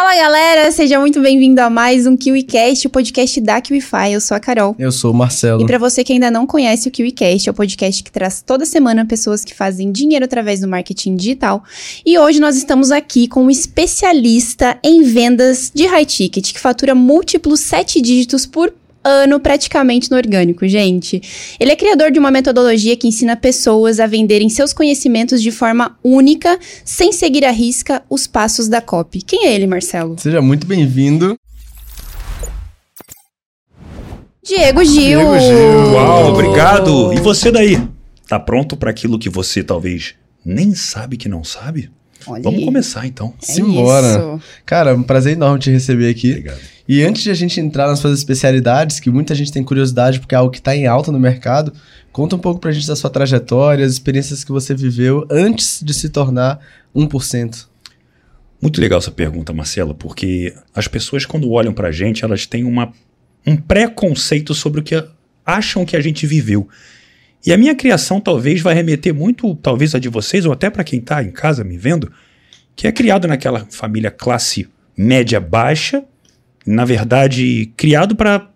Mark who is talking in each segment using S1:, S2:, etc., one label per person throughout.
S1: Fala galera, seja muito bem-vindo a mais um KiwiCast, o podcast da KiwiFi. Eu sou a Carol.
S2: Eu sou o Marcelo.
S1: E para você que ainda não conhece o KiwiCast, é o podcast que traz toda semana pessoas que fazem dinheiro através do marketing digital. E hoje nós estamos aqui com um especialista em vendas de high ticket, que fatura múltiplos sete dígitos por ano praticamente no orgânico, gente. Ele é criador de uma metodologia que ensina pessoas a venderem seus conhecimentos de forma única, sem seguir à risca os passos da copy. Quem é ele, Marcelo?
S2: Seja muito bem-vindo.
S1: Diego Gil.
S2: Diego Gil.
S3: Uau, obrigado. E você daí? Tá pronto para aquilo que você talvez nem sabe que não sabe?
S1: Olha
S3: Vamos
S1: aí.
S3: começar então.
S1: É
S2: Simbora.
S1: isso.
S2: Cara, um prazer enorme te receber aqui.
S3: Obrigado.
S2: E antes de a gente entrar nas suas especialidades, que muita gente tem curiosidade porque é algo que está em alta no mercado, conta um pouco pra gente da sua trajetória, as experiências que você viveu antes de se tornar 1%.
S3: Muito legal essa pergunta, Marcela, porque as pessoas quando olham pra gente, elas têm uma, um preconceito sobre o que acham que a gente viveu. E a minha criação talvez vai remeter muito, talvez a de vocês, ou até para quem tá em casa me vendo, que é criado naquela família classe média baixa, na verdade, criado para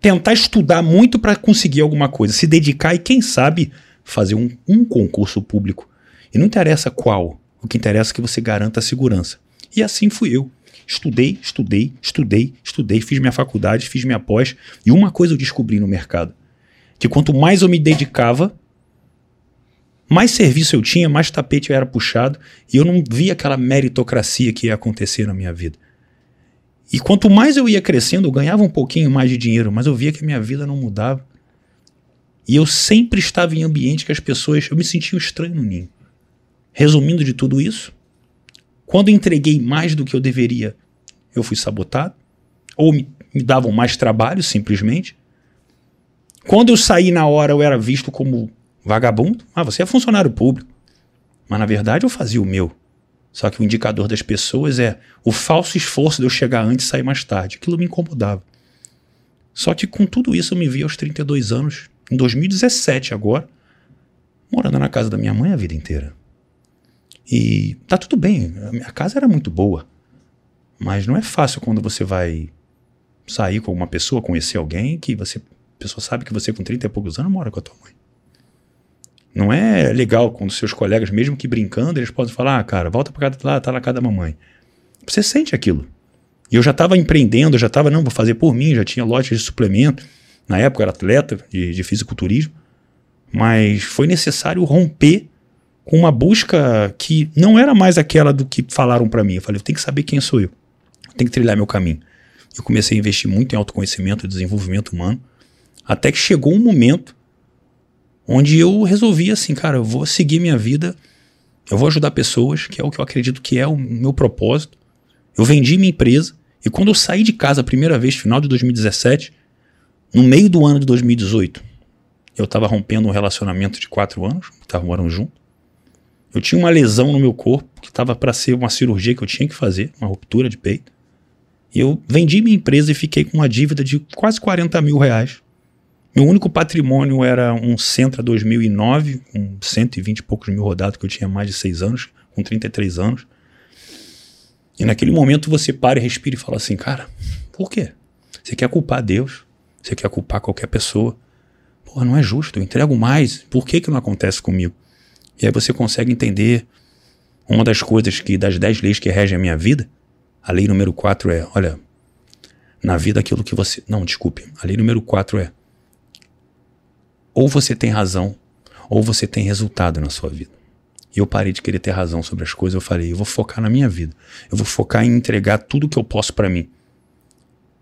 S3: tentar estudar muito para conseguir alguma coisa, se dedicar e, quem sabe, fazer um, um concurso público. E não interessa qual, o que interessa é que você garanta a segurança. E assim fui eu. Estudei, estudei, estudei, estudei, fiz minha faculdade, fiz minha pós, e uma coisa eu descobri no mercado: que quanto mais eu me dedicava, mais serviço eu tinha, mais tapete eu era puxado, e eu não via aquela meritocracia que ia acontecer na minha vida. E quanto mais eu ia crescendo, eu ganhava um pouquinho mais de dinheiro, mas eu via que a minha vida não mudava. E eu sempre estava em ambiente que as pessoas. Eu me sentia um estranho no ninho. Resumindo de tudo isso, quando entreguei mais do que eu deveria, eu fui sabotado. Ou me, me davam mais trabalho, simplesmente. Quando eu saí na hora, eu era visto como vagabundo. Ah, você é funcionário público. Mas na verdade eu fazia o meu. Só que o indicador das pessoas é o falso esforço de eu chegar antes e sair mais tarde. Aquilo me incomodava. Só que com tudo isso eu me vi aos 32 anos, em 2017 agora, morando na casa da minha mãe a vida inteira. E tá tudo bem, a minha casa era muito boa. Mas não é fácil quando você vai sair com uma pessoa, conhecer alguém que você, a pessoa sabe que você com 30 e poucos anos mora com a tua mãe. Não é legal quando seus colegas, mesmo que brincando, eles podem falar: ah, cara, volta pra casa lá, tá na casa da mamãe. Você sente aquilo. E eu já estava empreendendo, já estava, não, vou fazer por mim, já tinha lojas de suplemento. Na época eu era atleta de, de fisiculturismo. Mas foi necessário romper com uma busca que não era mais aquela do que falaram para mim. Eu falei: eu tenho que saber quem sou eu. Eu tenho que trilhar meu caminho. Eu comecei a investir muito em autoconhecimento e desenvolvimento humano. Até que chegou um momento onde eu resolvi assim, cara, eu vou seguir minha vida, eu vou ajudar pessoas, que é o que eu acredito que é o meu propósito. Eu vendi minha empresa e quando eu saí de casa a primeira vez, final de 2017, no meio do ano de 2018, eu estava rompendo um relacionamento de quatro anos, estava morando junto. Eu tinha uma lesão no meu corpo que estava para ser uma cirurgia que eu tinha que fazer, uma ruptura de peito. E eu vendi minha empresa e fiquei com uma dívida de quase 40 mil reais. Meu único patrimônio era um Sentra 2009, com 120 e poucos mil rodados, que eu tinha mais de 6 anos, com 33 anos. E naquele momento você para e respira e fala assim, cara, por quê? Você quer culpar Deus? Você quer culpar qualquer pessoa? Pô, não é justo, eu entrego mais, por que que não acontece comigo? E aí você consegue entender uma das coisas que, das 10 leis que regem a minha vida, a lei número 4 é, olha, na vida aquilo que você... Não, desculpe, a lei número 4 é, ou você tem razão, ou você tem resultado na sua vida. E eu parei de querer ter razão sobre as coisas. Eu falei, eu vou focar na minha vida. Eu vou focar em entregar tudo que eu posso para mim.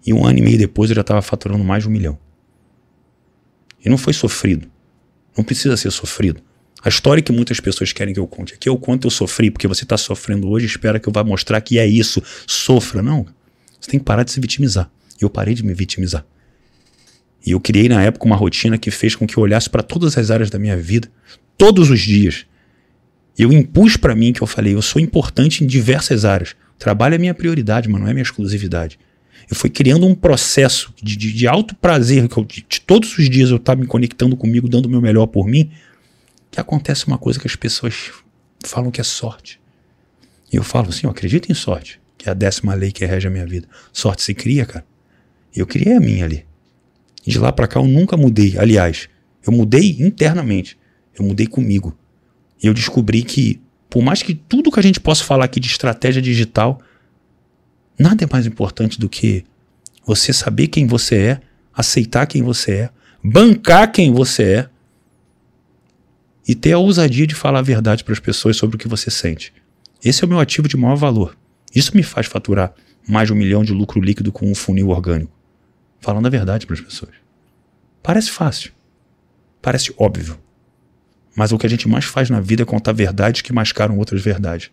S3: E um ano e meio depois eu já estava faturando mais de um milhão. E não foi sofrido. Não precisa ser sofrido. A história que muitas pessoas querem que eu conte aqui é o quanto eu sofri, porque você está sofrendo hoje e espera que eu vá mostrar que é isso. Sofra. Não. Você tem que parar de se vitimizar. E eu parei de me vitimizar. E eu criei na época uma rotina que fez com que eu olhasse para todas as áreas da minha vida, todos os dias. Eu impus para mim que eu falei, eu sou importante em diversas áreas. O trabalho é minha prioridade, mas não é minha exclusividade. Eu fui criando um processo de, de, de alto prazer, que eu, de, de todos os dias eu estava me conectando comigo, dando o meu melhor por mim, que acontece uma coisa que as pessoas falam que é sorte. E eu falo assim, eu acredito em sorte. que é a décima lei que rege a minha vida. Sorte se cria, cara. E eu criei a minha ali. De lá para cá eu nunca mudei. Aliás, eu mudei internamente. Eu mudei comigo. E eu descobri que, por mais que tudo que a gente possa falar aqui de estratégia digital, nada é mais importante do que você saber quem você é, aceitar quem você é, bancar quem você é e ter a ousadia de falar a verdade para as pessoas sobre o que você sente. Esse é o meu ativo de maior valor. Isso me faz faturar mais de um milhão de lucro líquido com um funil orgânico. Falando a verdade para as pessoas. Parece fácil. Parece óbvio. Mas o que a gente mais faz na vida é contar verdades que mascaram outras verdades.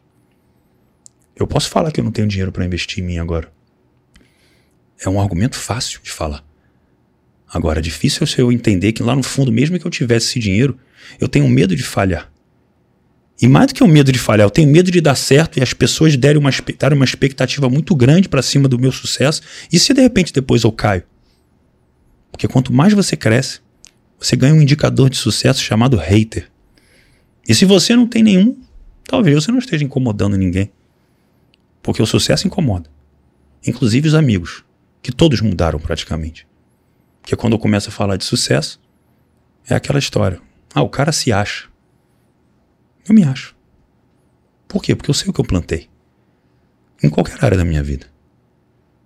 S3: Eu posso falar que eu não tenho dinheiro para investir em mim agora. É um argumento fácil de falar. Agora, difícil é eu entender que lá no fundo, mesmo que eu tivesse esse dinheiro, eu tenho medo de falhar. E mais do que o medo de falhar, eu tenho medo de dar certo e as pessoas derem uma, uma expectativa muito grande para cima do meu sucesso. E se de repente depois eu caio? Porque quanto mais você cresce, você ganha um indicador de sucesso chamado hater. E se você não tem nenhum, talvez você não esteja incomodando ninguém. Porque o sucesso incomoda. Inclusive os amigos, que todos mudaram praticamente. Porque quando eu começo a falar de sucesso, é aquela história. Ah, o cara se acha. Eu me acho. Por quê? Porque eu sei o que eu plantei. Em qualquer área da minha vida.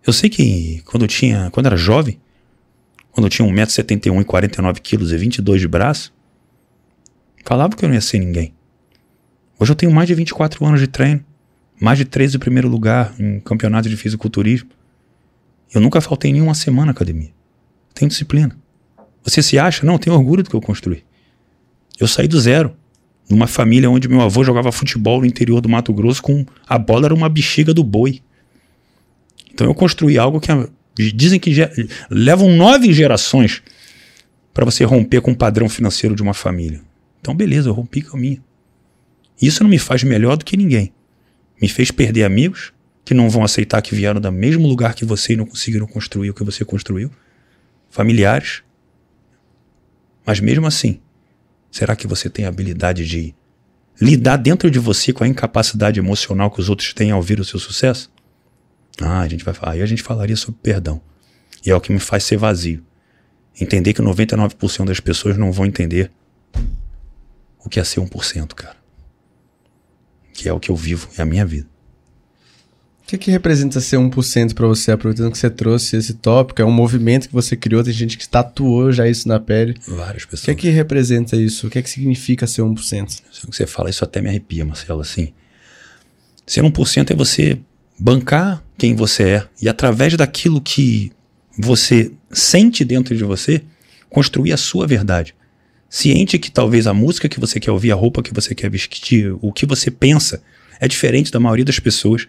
S3: Eu sei que quando eu tinha, quando eu era jovem, quando eu tinha 1,71m e 49kg e 22 de braço, falava que eu não ia ser ninguém. Hoje eu tenho mais de 24 anos de treino, mais de 13 em primeiro lugar em campeonatos de fisiculturismo. Eu nunca faltei nenhuma semana na academia. Tenho disciplina. Você se acha? Não, eu tenho orgulho do que eu construí. Eu saí do zero numa família onde meu avô jogava futebol no interior do Mato Grosso com a bola era uma bexiga do boi. Então eu construí algo que dizem que levam nove gerações para você romper com o padrão financeiro de uma família. Então beleza, eu rompi com a minha. Isso não me faz melhor do que ninguém. Me fez perder amigos que não vão aceitar que vieram do mesmo lugar que você e não conseguiram construir o que você construiu. Familiares. Mas mesmo assim, Será que você tem a habilidade de lidar dentro de você com a incapacidade emocional que os outros têm ao ver o seu sucesso? Ah, a gente vai aí a gente falaria sobre perdão. E é o que me faz ser vazio. Entender que 99% das pessoas não vão entender o que é ser 1%, cara. Que é o que eu vivo, é a minha vida
S2: que, que representa ser 1% para você, aproveitando que você trouxe esse tópico? É um movimento que você criou, tem gente que tatuou já isso na pele.
S3: Várias pessoas.
S2: O que, que representa isso? O que, que significa ser 1%?
S3: O que você fala, isso até me arrepia, Marcelo, assim. Ser 1% é você bancar quem você é e através daquilo que você sente dentro de você, construir a sua verdade. Ciente que talvez a música que você quer ouvir, a roupa que você quer vestir, o que você pensa é diferente da maioria das pessoas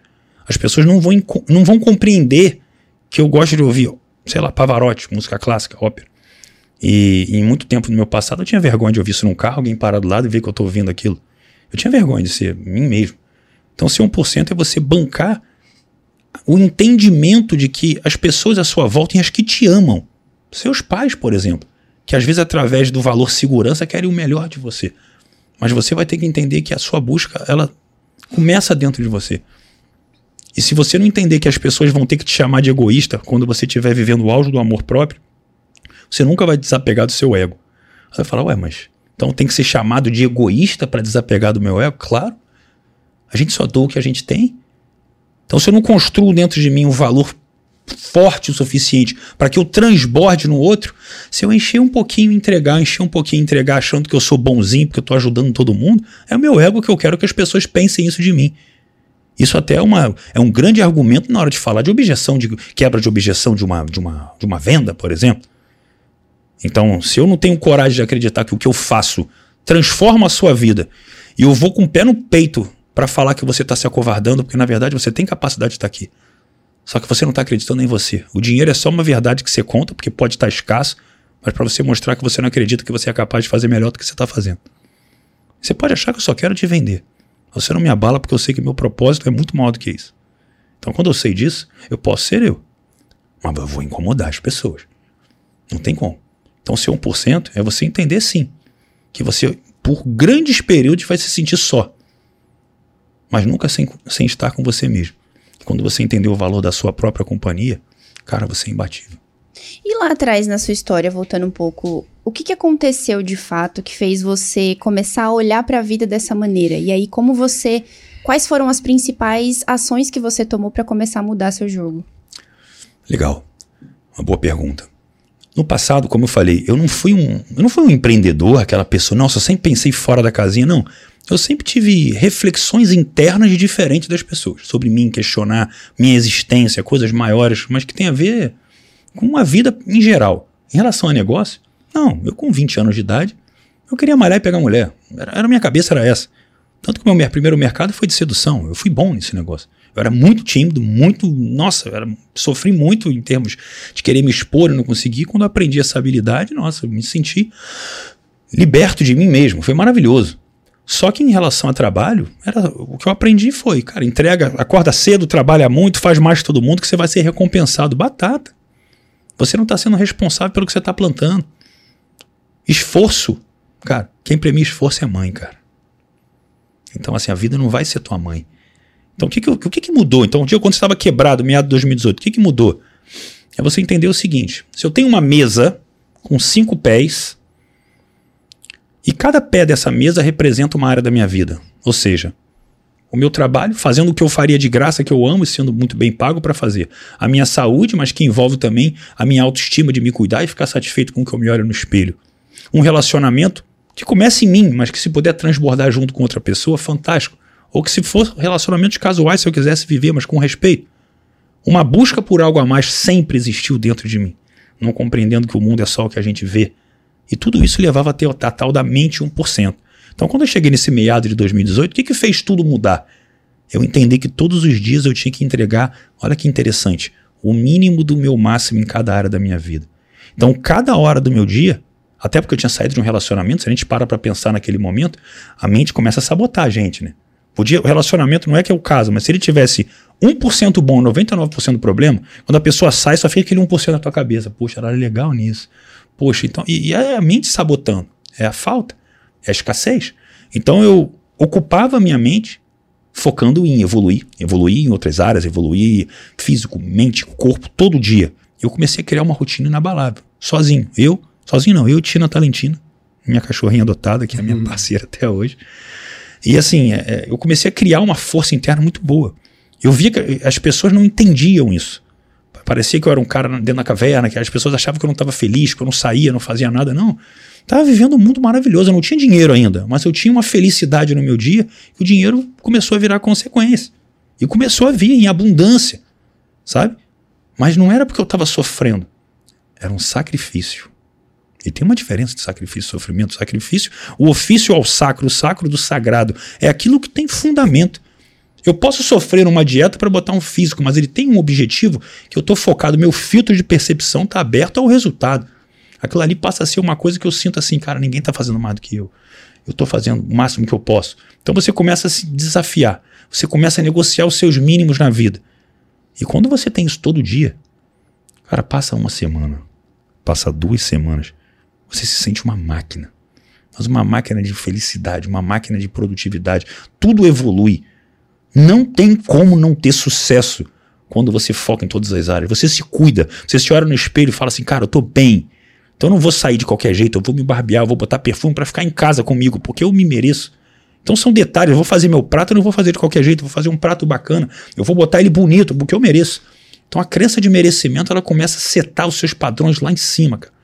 S3: as pessoas não vão, não vão compreender que eu gosto de ouvir, sei lá, Pavarotti, música clássica, ópera. E em muito tempo no meu passado eu tinha vergonha de ouvir isso num carro, alguém parar do lado e ver que eu estou ouvindo aquilo. Eu tinha vergonha de ser mim mesmo. Então, ser 1% é você bancar o entendimento de que as pessoas à sua volta têm as que te amam. Seus pais, por exemplo, que às vezes através do valor segurança querem o melhor de você. Mas você vai ter que entender que a sua busca, ela começa dentro de você. E se você não entender que as pessoas vão ter que te chamar de egoísta quando você estiver vivendo o auge do amor próprio, você nunca vai desapegar do seu ego. Você vai falar, ué, mas então tem que ser chamado de egoísta para desapegar do meu ego? Claro. A gente só doa o que a gente tem. Então se eu não construo dentro de mim um valor forte o suficiente para que eu transborde no outro, se eu encher um pouquinho entregar, encher um pouquinho entregar achando que eu sou bonzinho porque eu estou ajudando todo mundo, é o meu ego que eu quero que as pessoas pensem isso de mim. Isso até é, uma, é um grande argumento na hora de falar de objeção, de quebra de objeção de uma, de uma, de uma venda, por exemplo. Então, se eu não tenho coragem de acreditar que o que eu faço transforma a sua vida e eu vou com o pé no peito para falar que você está se acovardando, porque na verdade você tem capacidade de estar tá aqui. Só que você não está acreditando em você. O dinheiro é só uma verdade que você conta, porque pode estar tá escasso, mas para você mostrar que você não acredita que você é capaz de fazer melhor do que você está fazendo. Você pode achar que eu só quero te vender. Você não me abala porque eu sei que meu propósito é muito maior do que isso. Então, quando eu sei disso, eu posso ser eu. Mas eu vou incomodar as pessoas. Não tem como. Então, ser 1% é você entender sim que você, por grandes períodos, vai se sentir só. Mas nunca sem, sem estar com você mesmo. quando você entendeu o valor da sua própria companhia, cara, você é imbatível.
S1: E lá atrás na sua história, voltando um pouco, o que, que aconteceu de fato que fez você começar a olhar para a vida dessa maneira? E aí, como você. Quais foram as principais ações que você tomou para começar a mudar seu jogo?
S3: Legal. Uma boa pergunta. No passado, como eu falei, eu não fui um, eu não fui um empreendedor, aquela pessoa, nossa, eu sempre pensei fora da casinha, não. Eu sempre tive reflexões internas diferentes das pessoas, sobre mim, questionar minha existência, coisas maiores, mas que tem a ver com a vida em geral. Em relação a negócio, não, eu com 20 anos de idade, eu queria malhar e pegar mulher. Era, era minha cabeça era essa. Tanto que o meu primeiro mercado foi de sedução. Eu fui bom nesse negócio. Eu era muito tímido, muito. Nossa, eu era, sofri muito em termos de querer me expor e não conseguir. Quando aprendi essa habilidade, nossa, eu me senti liberto de mim mesmo. Foi maravilhoso. Só que em relação a trabalho, era, o que eu aprendi foi, cara, entrega, acorda cedo, trabalha muito, faz mais que todo mundo, que você vai ser recompensado. Batata. Você não está sendo responsável pelo que você está plantando. Esforço, cara, quem premia esforço é mãe, cara. Então, assim, a vida não vai ser tua mãe. Então, o que, que, o que, que mudou? Então, um dia quando você estava quebrado, meado de 2018, o que, que mudou? É você entender o seguinte: se eu tenho uma mesa com cinco pés, e cada pé dessa mesa representa uma área da minha vida. Ou seja, o meu trabalho, fazendo o que eu faria de graça, que eu amo e sendo muito bem pago para fazer. A minha saúde, mas que envolve também a minha autoestima de me cuidar e ficar satisfeito com o que eu me olho no espelho. Um relacionamento que começa em mim, mas que se puder transbordar junto com outra pessoa, fantástico. Ou que se for relacionamentos casuais, se eu quisesse viver, mas com respeito. Uma busca por algo a mais sempre existiu dentro de mim, não compreendendo que o mundo é só o que a gente vê. E tudo isso levava a ter a tal da mente 1%. Então, quando eu cheguei nesse meado de 2018, o que, que fez tudo mudar? Eu entendi que todos os dias eu tinha que entregar, olha que interessante, o mínimo do meu máximo em cada área da minha vida. Então, cada hora do meu dia, até porque eu tinha saído de um relacionamento, se a gente para para pensar naquele momento, a mente começa a sabotar a gente, né? Podia, o relacionamento não é que é o caso, mas se ele tivesse 1% bom, 99% problema, quando a pessoa sai, só fica aquele 1% na tua cabeça. Poxa, ela é legal nisso. Poxa, então. E, e é a mente sabotando. É a falta. É a escassez. Então eu ocupava a minha mente focando em evoluir, evoluir em outras áreas, evoluir físico, mente, corpo, todo dia. Eu comecei a criar uma rotina inabalável, sozinho. Eu, sozinho não, eu e Tina Talentina, minha cachorrinha adotada, que é a minha uhum. parceira até hoje. E assim, é, é, eu comecei a criar uma força interna muito boa. Eu via que as pessoas não entendiam isso. Parecia que eu era um cara dentro da caverna, que as pessoas achavam que eu não estava feliz, que eu não saía, não fazia nada. Não. Estava vivendo um mundo maravilhoso. Eu não tinha dinheiro ainda, mas eu tinha uma felicidade no meu dia e o dinheiro começou a virar consequência. E começou a vir em abundância, sabe? Mas não era porque eu estava sofrendo. Era um sacrifício. E tem uma diferença de sacrifício e sofrimento. Sacrifício, o ofício ao sacro, o sacro do sagrado, é aquilo que tem fundamento. Eu posso sofrer uma dieta para botar um físico, mas ele tem um objetivo que eu estou focado, meu filtro de percepção está aberto ao resultado. Aquilo ali passa a ser uma coisa que eu sinto assim, cara, ninguém está fazendo mais do que eu. Eu estou fazendo o máximo que eu posso. Então você começa a se desafiar, você começa a negociar os seus mínimos na vida. E quando você tem isso todo dia, cara, passa uma semana, passa duas semanas, você se sente uma máquina. Mas uma máquina de felicidade, uma máquina de produtividade. Tudo evolui. Não tem como não ter sucesso quando você foca em todas as áreas. Você se cuida. Você se olha no espelho e fala assim, cara, eu tô bem. Então eu não vou sair de qualquer jeito, eu vou me barbear, eu vou botar perfume para ficar em casa comigo, porque eu me mereço. Então são detalhes, eu vou fazer meu prato, eu não vou fazer de qualquer jeito, eu vou fazer um prato bacana, eu vou botar ele bonito, porque eu mereço. Então a crença de merecimento, ela começa a setar os seus padrões lá em cima, cara.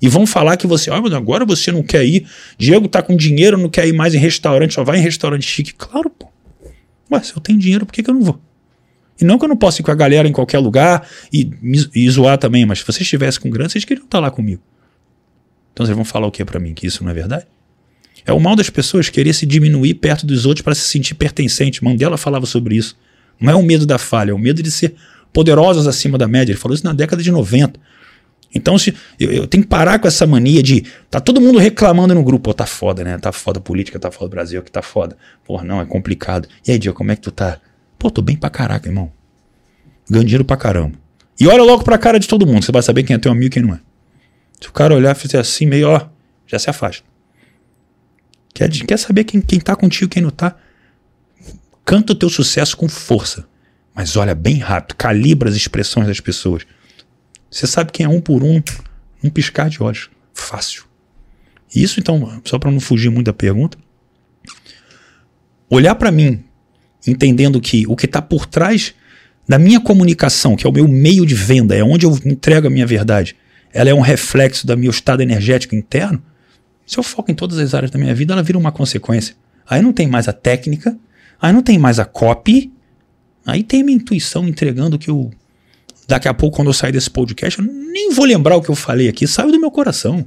S3: E vão falar que você, olha, agora você não quer ir, Diego tá com dinheiro, não quer ir mais em restaurante, só vai em restaurante chique. Claro, pô. Ué, se eu tenho dinheiro, por que, que eu não vou? E não que eu não possa ir com a galera em qualquer lugar e, e zoar também, mas se vocês estivessem com grana, vocês queriam estar lá comigo. Então vocês vão falar o que para mim? Que isso não é verdade? É o mal das pessoas querer se diminuir perto dos outros para se sentir pertencente. Mandela falava sobre isso. Não é o medo da falha, é o medo de ser poderosos acima da média. Ele falou isso na década de 90. Então, se, eu, eu, tenho que parar com essa mania de. Tá todo mundo reclamando no grupo. Pô, tá foda, né? Tá foda a política, tá foda o Brasil, que tá foda. Pô, não, é complicado. E aí, Diego, como é que tu tá? Pô, tô bem pra caraca, irmão. Ganho dinheiro pra caramba. E olha logo pra cara de todo mundo. Você vai saber quem é teu amigo e quem não é. Se o cara olhar e fizer assim, meio, ó, já se afasta. Quer, quer saber quem, quem tá contigo, quem não tá? Canta o teu sucesso com força. mas olha bem rápido, calibra as expressões das pessoas. Você sabe quem é um por um, um piscar de olhos. Fácil. Isso, então, só para não fugir muito da pergunta, olhar para mim, entendendo que o que está por trás da minha comunicação, que é o meu meio de venda, é onde eu entrego a minha verdade, ela é um reflexo do meu estado energético interno. Se eu foco em todas as áreas da minha vida, ela vira uma consequência. Aí não tem mais a técnica, aí não tem mais a copy, aí tem a minha intuição entregando que eu. Daqui a pouco, quando eu sair desse podcast, eu nem vou lembrar o que eu falei aqui, saiu do meu coração.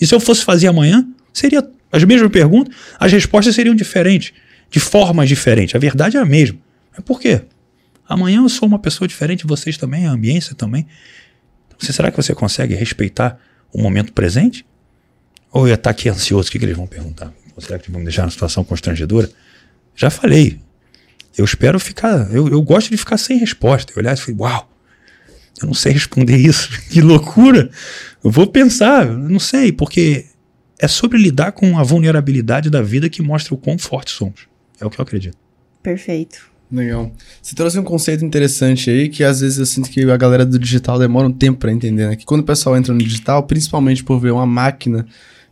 S3: E se eu fosse fazer amanhã, seria as mesmas perguntas, as respostas seriam diferentes, de formas diferentes. A verdade é a mesma. Mas por quê? Amanhã eu sou uma pessoa diferente, vocês também, a ambiência também. Você, será que você consegue respeitar o momento presente? Ou eu ia estar aqui ansioso? O que, que eles vão perguntar? Ou será que vão me deixar numa situação constrangedora? Já falei. Eu espero ficar. Eu, eu gosto de ficar sem resposta. Eu olhar e falei, uau, eu não sei responder isso. que loucura! Eu vou pensar, eu não sei, porque é sobre lidar com a vulnerabilidade da vida que mostra o quão fortes somos. É o que eu acredito.
S1: Perfeito.
S2: Legal. Você trouxe um conceito interessante aí que às vezes eu sinto que a galera do digital demora um tempo para entender, né? Que quando o pessoal entra no digital, principalmente por ver uma máquina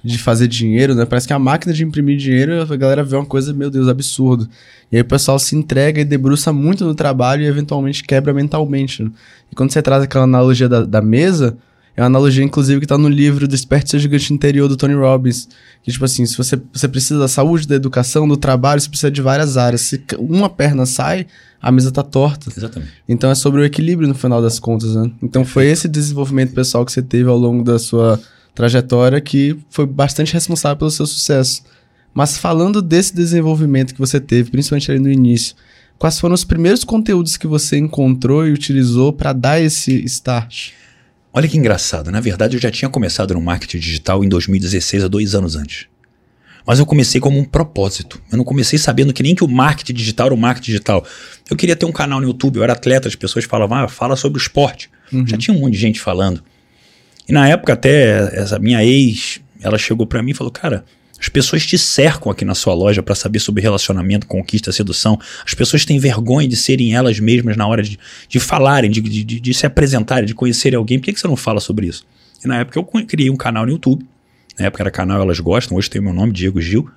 S2: de fazer dinheiro, né? Parece que a máquina de imprimir dinheiro, a galera vê uma coisa, meu Deus, absurdo. E aí o pessoal se entrega e debruça muito no trabalho e eventualmente quebra mentalmente. Né? E quando você traz aquela analogia da, da mesa, é uma analogia, inclusive, que tá no livro Desperte Seu Gigante Interior, do Tony Robbins. Que, tipo assim, se você, você precisa da saúde, da educação, do trabalho, você precisa de várias áreas. Se uma perna sai, a mesa tá torta.
S3: Exatamente.
S2: Então é sobre o equilíbrio no final das contas, né? Então foi esse desenvolvimento pessoal que você teve ao longo da sua trajetória que foi bastante responsável pelo seu sucesso. Mas falando desse desenvolvimento que você teve, principalmente ali no início, quais foram os primeiros conteúdos que você encontrou e utilizou para dar esse start?
S3: Olha que engraçado. Na verdade, eu já tinha começado no marketing digital em 2016, há dois anos antes. Mas eu comecei como um propósito. Eu não comecei sabendo que nem que o marketing digital era o marketing digital. Eu queria ter um canal no YouTube, eu era atleta, as pessoas falavam, ah, fala sobre o esporte. Uhum. Já tinha um monte de gente falando. E na época até essa minha ex, ela chegou para mim e falou: "Cara, as pessoas te cercam aqui na sua loja para saber sobre relacionamento, conquista, sedução. As pessoas têm vergonha de serem elas mesmas na hora de, de falarem, de, de, de, se apresentarem, de conhecerem alguém. Por que, que você não fala sobre isso? E na época eu criei um canal no YouTube. Na época era canal Elas Gostam, hoje tem o meu nome, Diego Gil.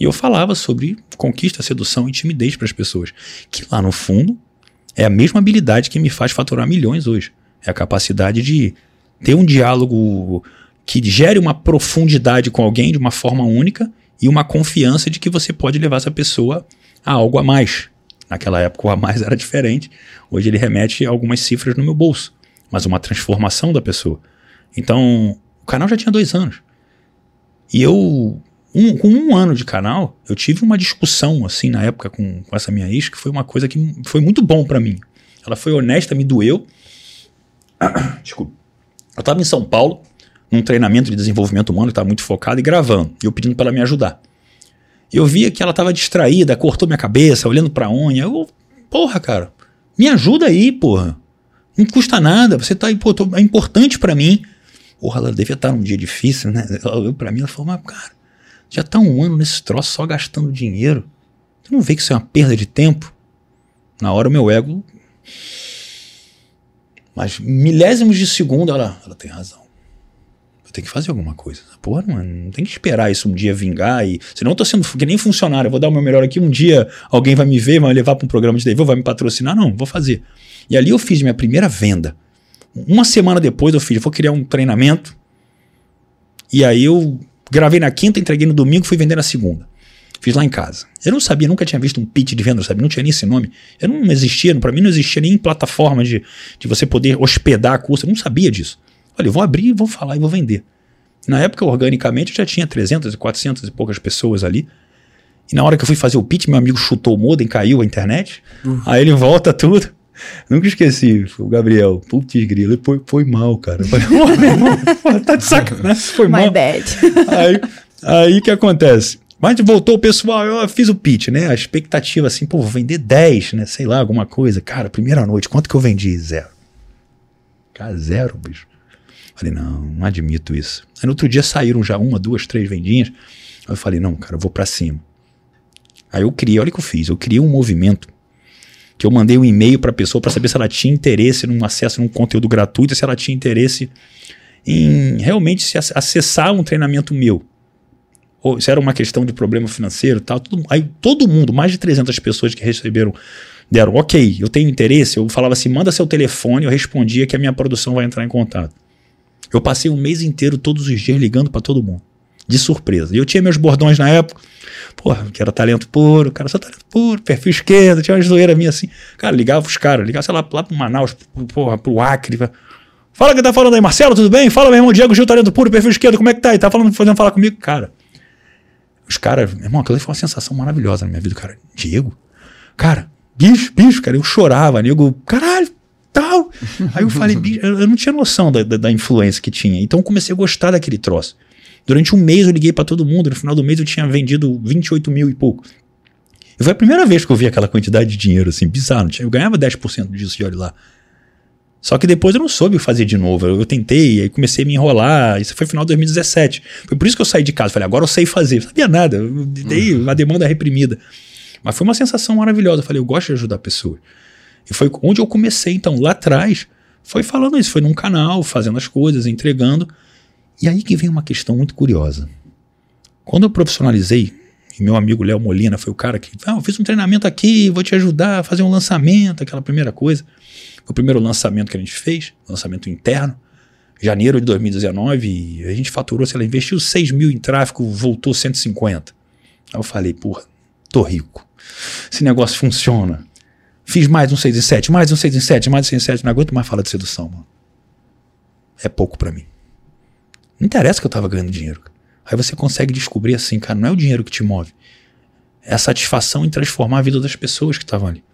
S3: E eu falava sobre conquista, sedução e timidez para as pessoas. Que lá no fundo é a mesma habilidade que me faz faturar milhões hoje. É a capacidade de ter um diálogo que gere uma profundidade com alguém de uma forma única e uma confiança de que você pode levar essa pessoa a algo a mais. Naquela época o a mais era diferente, hoje ele remete a algumas cifras no meu bolso, mas uma transformação da pessoa. Então, o canal já tinha dois anos. E eu, um, com um ano de canal, eu tive uma discussão, assim, na época com, com essa minha ex, que foi uma coisa que foi muito bom para mim. Ela foi honesta, me doeu. Desculpa. Eu estava em São Paulo, num treinamento de desenvolvimento humano, estava muito focado e gravando, e eu pedindo para ela me ajudar. Eu via que ela estava distraída, cortou minha cabeça, olhando para a unha. Eu, porra, cara, me ajuda aí, porra. Não custa nada, você tá é importante para mim. Porra, ela devia estar num dia difícil, né? Ela olhou pra mim e falou, mas cara, já tá um ano nesse troço só gastando dinheiro. Você não vê que isso é uma perda de tempo? Na hora o meu ego mas milésimos de segundo, ela, ela tem razão. Eu tenho que fazer alguma coisa. Porra, mano, não tem que esperar isso um dia vingar e. Senão eu tô sendo que nem funcionário. Eu vou dar o meu melhor aqui. Um dia alguém vai me ver, vai me levar para um programa de TV, vai me patrocinar. Não, vou fazer. E ali eu fiz minha primeira venda. Uma semana depois eu fiz, eu vou criar um treinamento. E aí eu gravei na quinta, entreguei no domingo, fui vender na segunda. Fiz lá em casa. Eu não sabia, nunca tinha visto um pitch de venda, sabe? Não tinha nem esse nome. Eu não existia, para mim não existia nem plataforma de, de você poder hospedar curso. Eu não sabia disso. Olha, eu vou abrir, vou falar e vou vender. Na época, organicamente, eu já tinha 300 e 400 e poucas pessoas ali. E na hora que eu fui fazer o pitch, meu amigo chutou o modem, caiu a internet. Uhum. Aí ele volta tudo. Nunca esqueci, o Gabriel, putz grilo, foi, foi mal, cara. Eu falei, meu irmão, tá de sacanagem, foi My mal.
S1: bad.
S3: Aí, aí que acontece? Mas voltou o pessoal, eu fiz o pitch, né? A expectativa assim, pô, vou vender 10, né? Sei lá, alguma coisa. Cara, primeira noite, quanto que eu vendi? Zero. Cara, zero, bicho. Falei, não, não admito isso. Aí no outro dia saíram já uma, duas, três vendinhas. Aí eu falei, não, cara, eu vou para cima. Aí eu criei, olha o que eu fiz, eu criei um movimento que eu mandei um e-mail para pessoa para saber se ela tinha interesse num acesso num conteúdo gratuito, se ela tinha interesse em realmente acessar um treinamento meu. Ou se era uma questão de problema financeiro tal. Tudo, aí todo mundo, mais de 300 pessoas que receberam, deram, ok, eu tenho interesse. Eu falava assim, manda seu telefone, eu respondia que a minha produção vai entrar em contato. Eu passei um mês inteiro, todos os dias, ligando para todo mundo. De surpresa. E eu tinha meus bordões na época. Porra, que era talento puro, cara, só talento puro, perfil esquerdo, tinha uma zoeira minha assim. Cara, ligava os caras, ligava, sei lá, lá pro Manaus, porra, pro Acre. Fala que tá falando aí, Marcelo, tudo bem? Fala, meu irmão, Diego Gil, talento puro, perfil esquerdo, como é que tá? E tá falando, fazendo falar comigo, cara. Os caras, meu irmão, aquilo foi uma sensação maravilhosa na minha vida, cara. Diego, cara, bicho, bicho, cara, eu chorava, nego, caralho, tal. Aí eu falei, bicho, eu não tinha noção da, da, da influência que tinha. Então eu comecei a gostar daquele troço. Durante um mês eu liguei para todo mundo, no final do mês eu tinha vendido 28 mil e pouco. E foi a primeira vez que eu vi aquela quantidade de dinheiro, assim, bizarro. Eu ganhava 10% disso de olho lá. Só que depois eu não soube fazer de novo. Eu, tentei, aí comecei a me enrolar. Isso foi final de 2017. Foi por isso que eu saí de casa. Falei, agora eu sei fazer. Eu sabia nada. Eu dei uhum. uma demanda reprimida. Mas foi uma sensação maravilhosa. Eu falei, eu gosto de ajudar pessoas. E foi onde eu comecei, então, lá atrás. Foi falando isso. Foi num canal, fazendo as coisas, entregando. E aí que vem uma questão muito curiosa. Quando eu profissionalizei, e meu amigo Léo Molina foi o cara que, ah, eu fiz um treinamento aqui, vou te ajudar a fazer um lançamento, aquela primeira coisa. O primeiro lançamento que a gente fez, lançamento interno, janeiro de 2019, a gente faturou, sei lá, investiu 6 mil em tráfego, voltou 150. Aí eu falei, porra, tô rico. Esse negócio funciona. Fiz mais um 6 em 7, mais um 6 em 7, mais um 6 em 7, não aguento mais falar de sedução, mano. É pouco para mim. Não interessa que eu tava ganhando dinheiro. Aí você consegue descobrir assim, cara, não é o dinheiro que te move. É a satisfação em transformar a vida das pessoas que estavam ali.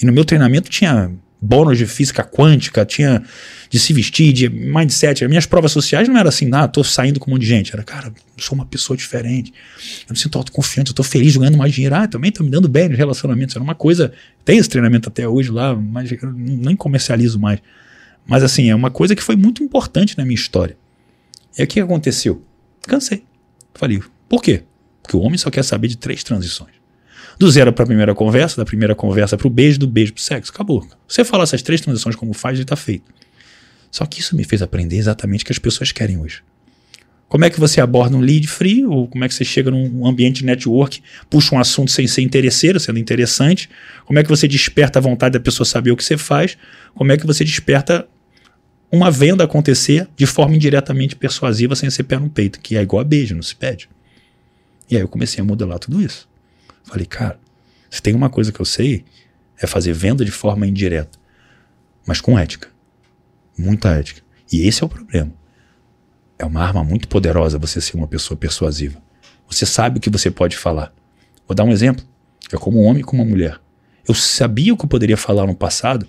S3: E no meu treinamento tinha bônus de física quântica, tinha de se vestir, de mindset. As minhas provas sociais não era assim, ah, tô saindo com um monte de gente. Era, cara, sou uma pessoa diferente. Eu me sinto autoconfiante, eu tô feliz ganhando mais dinheiro. Ah, também tô me dando bem nos relacionamentos. Era uma coisa. Tem esse treinamento até hoje lá, mas eu nem comercializo mais. Mas assim, é uma coisa que foi muito importante na minha história. E o que aconteceu? Cansei. Falei, por quê? Porque o homem só quer saber de três transições. Do zero para a primeira conversa, da primeira conversa para o beijo, do beijo para o sexo. Acabou. Você falar essas três transições como faz, ele está feito. Só que isso me fez aprender exatamente o que as pessoas querem hoje. Como é que você aborda um lead free, ou como é que você chega num ambiente de network, puxa um assunto sem ser interesseiro, sendo interessante? Como é que você desperta a vontade da pessoa saber o que você faz? Como é que você desperta uma venda acontecer de forma indiretamente persuasiva sem ser pé no peito, que é igual a beijo, não se pede? E aí eu comecei a modelar tudo isso. Falei, cara, se tem uma coisa que eu sei, é fazer venda de forma indireta, mas com ética. Muita ética. E esse é o problema. É uma arma muito poderosa você ser uma pessoa persuasiva. Você sabe o que você pode falar. Vou dar um exemplo. É como um homem com uma mulher. Eu sabia o que eu poderia falar no passado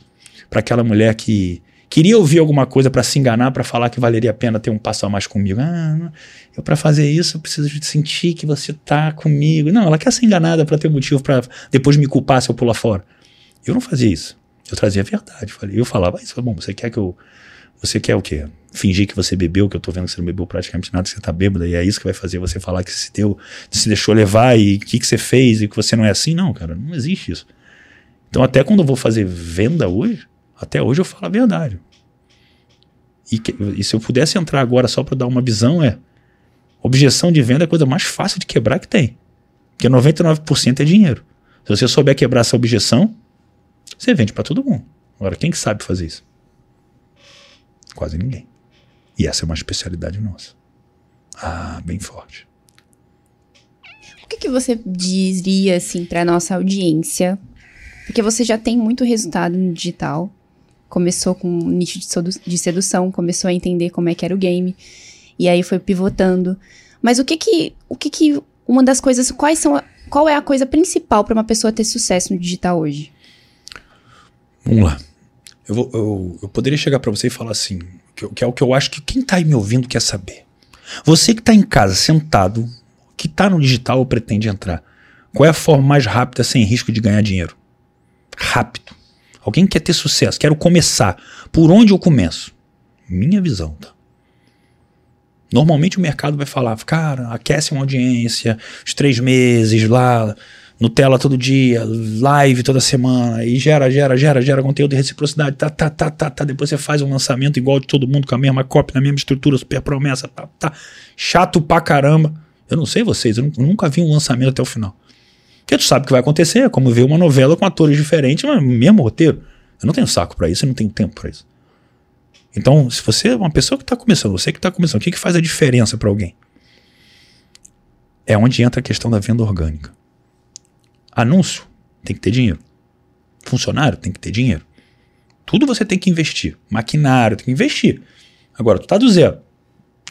S3: para aquela mulher que queria ouvir alguma coisa para se enganar, para falar que valeria a pena ter um passo a mais comigo. Ah, eu para fazer isso eu preciso sentir que você tá comigo. Não, ela quer ser enganada para ter motivo para depois me culpar se eu pular fora. Eu não fazia isso. Eu trazia a verdade. Eu falava, isso, bom, você quer que eu. Você quer o quê? Fingir que você bebeu, que eu tô vendo que você não bebeu praticamente nada, que você tá bêbado, e é isso que vai fazer você falar que se deu, se deixou levar e o que, que você fez e que você não é assim. Não, cara, não existe isso. Então, até quando eu vou fazer venda hoje, até hoje eu falo a verdade. E, que, e se eu pudesse entrar agora só para dar uma visão, é. Objeção de venda é a coisa mais fácil de quebrar que tem. Porque 99% é dinheiro. Se você souber quebrar essa objeção, você vende para todo mundo. Agora, quem que sabe fazer isso? Quase ninguém. E essa é uma especialidade nossa. Ah, bem forte.
S1: O que, que você diria assim para nossa audiência? Porque você já tem muito resultado no digital começou com um nicho de, sedu de sedução, começou a entender como é que era o game, e aí foi pivotando. Mas o que que, o que que, uma das coisas, quais são, a, qual é a coisa principal para uma pessoa ter sucesso no digital hoje?
S3: Vamos lá. Eu, vou, eu, eu poderia chegar para você e falar assim, que, que, é o que eu acho que quem tá aí me ouvindo quer saber. Você que tá em casa, sentado, que tá no digital ou pretende entrar, qual é a forma mais rápida sem risco de ganhar dinheiro? Rápido. Alguém quer ter sucesso, quero começar. Por onde eu começo? Minha visão, tá? Normalmente o mercado vai falar, cara, aquece uma audiência, os três meses lá, Nutella todo dia, live toda semana, e gera, gera, gera, gera conteúdo de reciprocidade, tá, tá, tá, tá, tá. Depois você faz um lançamento igual de todo mundo, com a mesma cópia, na mesma estrutura, super promessa, tá, tá. Chato pra caramba. Eu não sei vocês, eu nunca vi um lançamento até o final. Porque tu sabe o que vai acontecer, é como ver uma novela com atores diferentes, mas mesmo roteiro. Eu não tenho saco para isso, eu não tenho tempo para isso. Então, se você é uma pessoa que está começando, você que está começando, o que, que faz a diferença para alguém? É onde entra a questão da venda orgânica. Anúncio tem que ter dinheiro. Funcionário tem que ter dinheiro. Tudo você tem que investir. Maquinário tem que investir. Agora, tu tá do zero.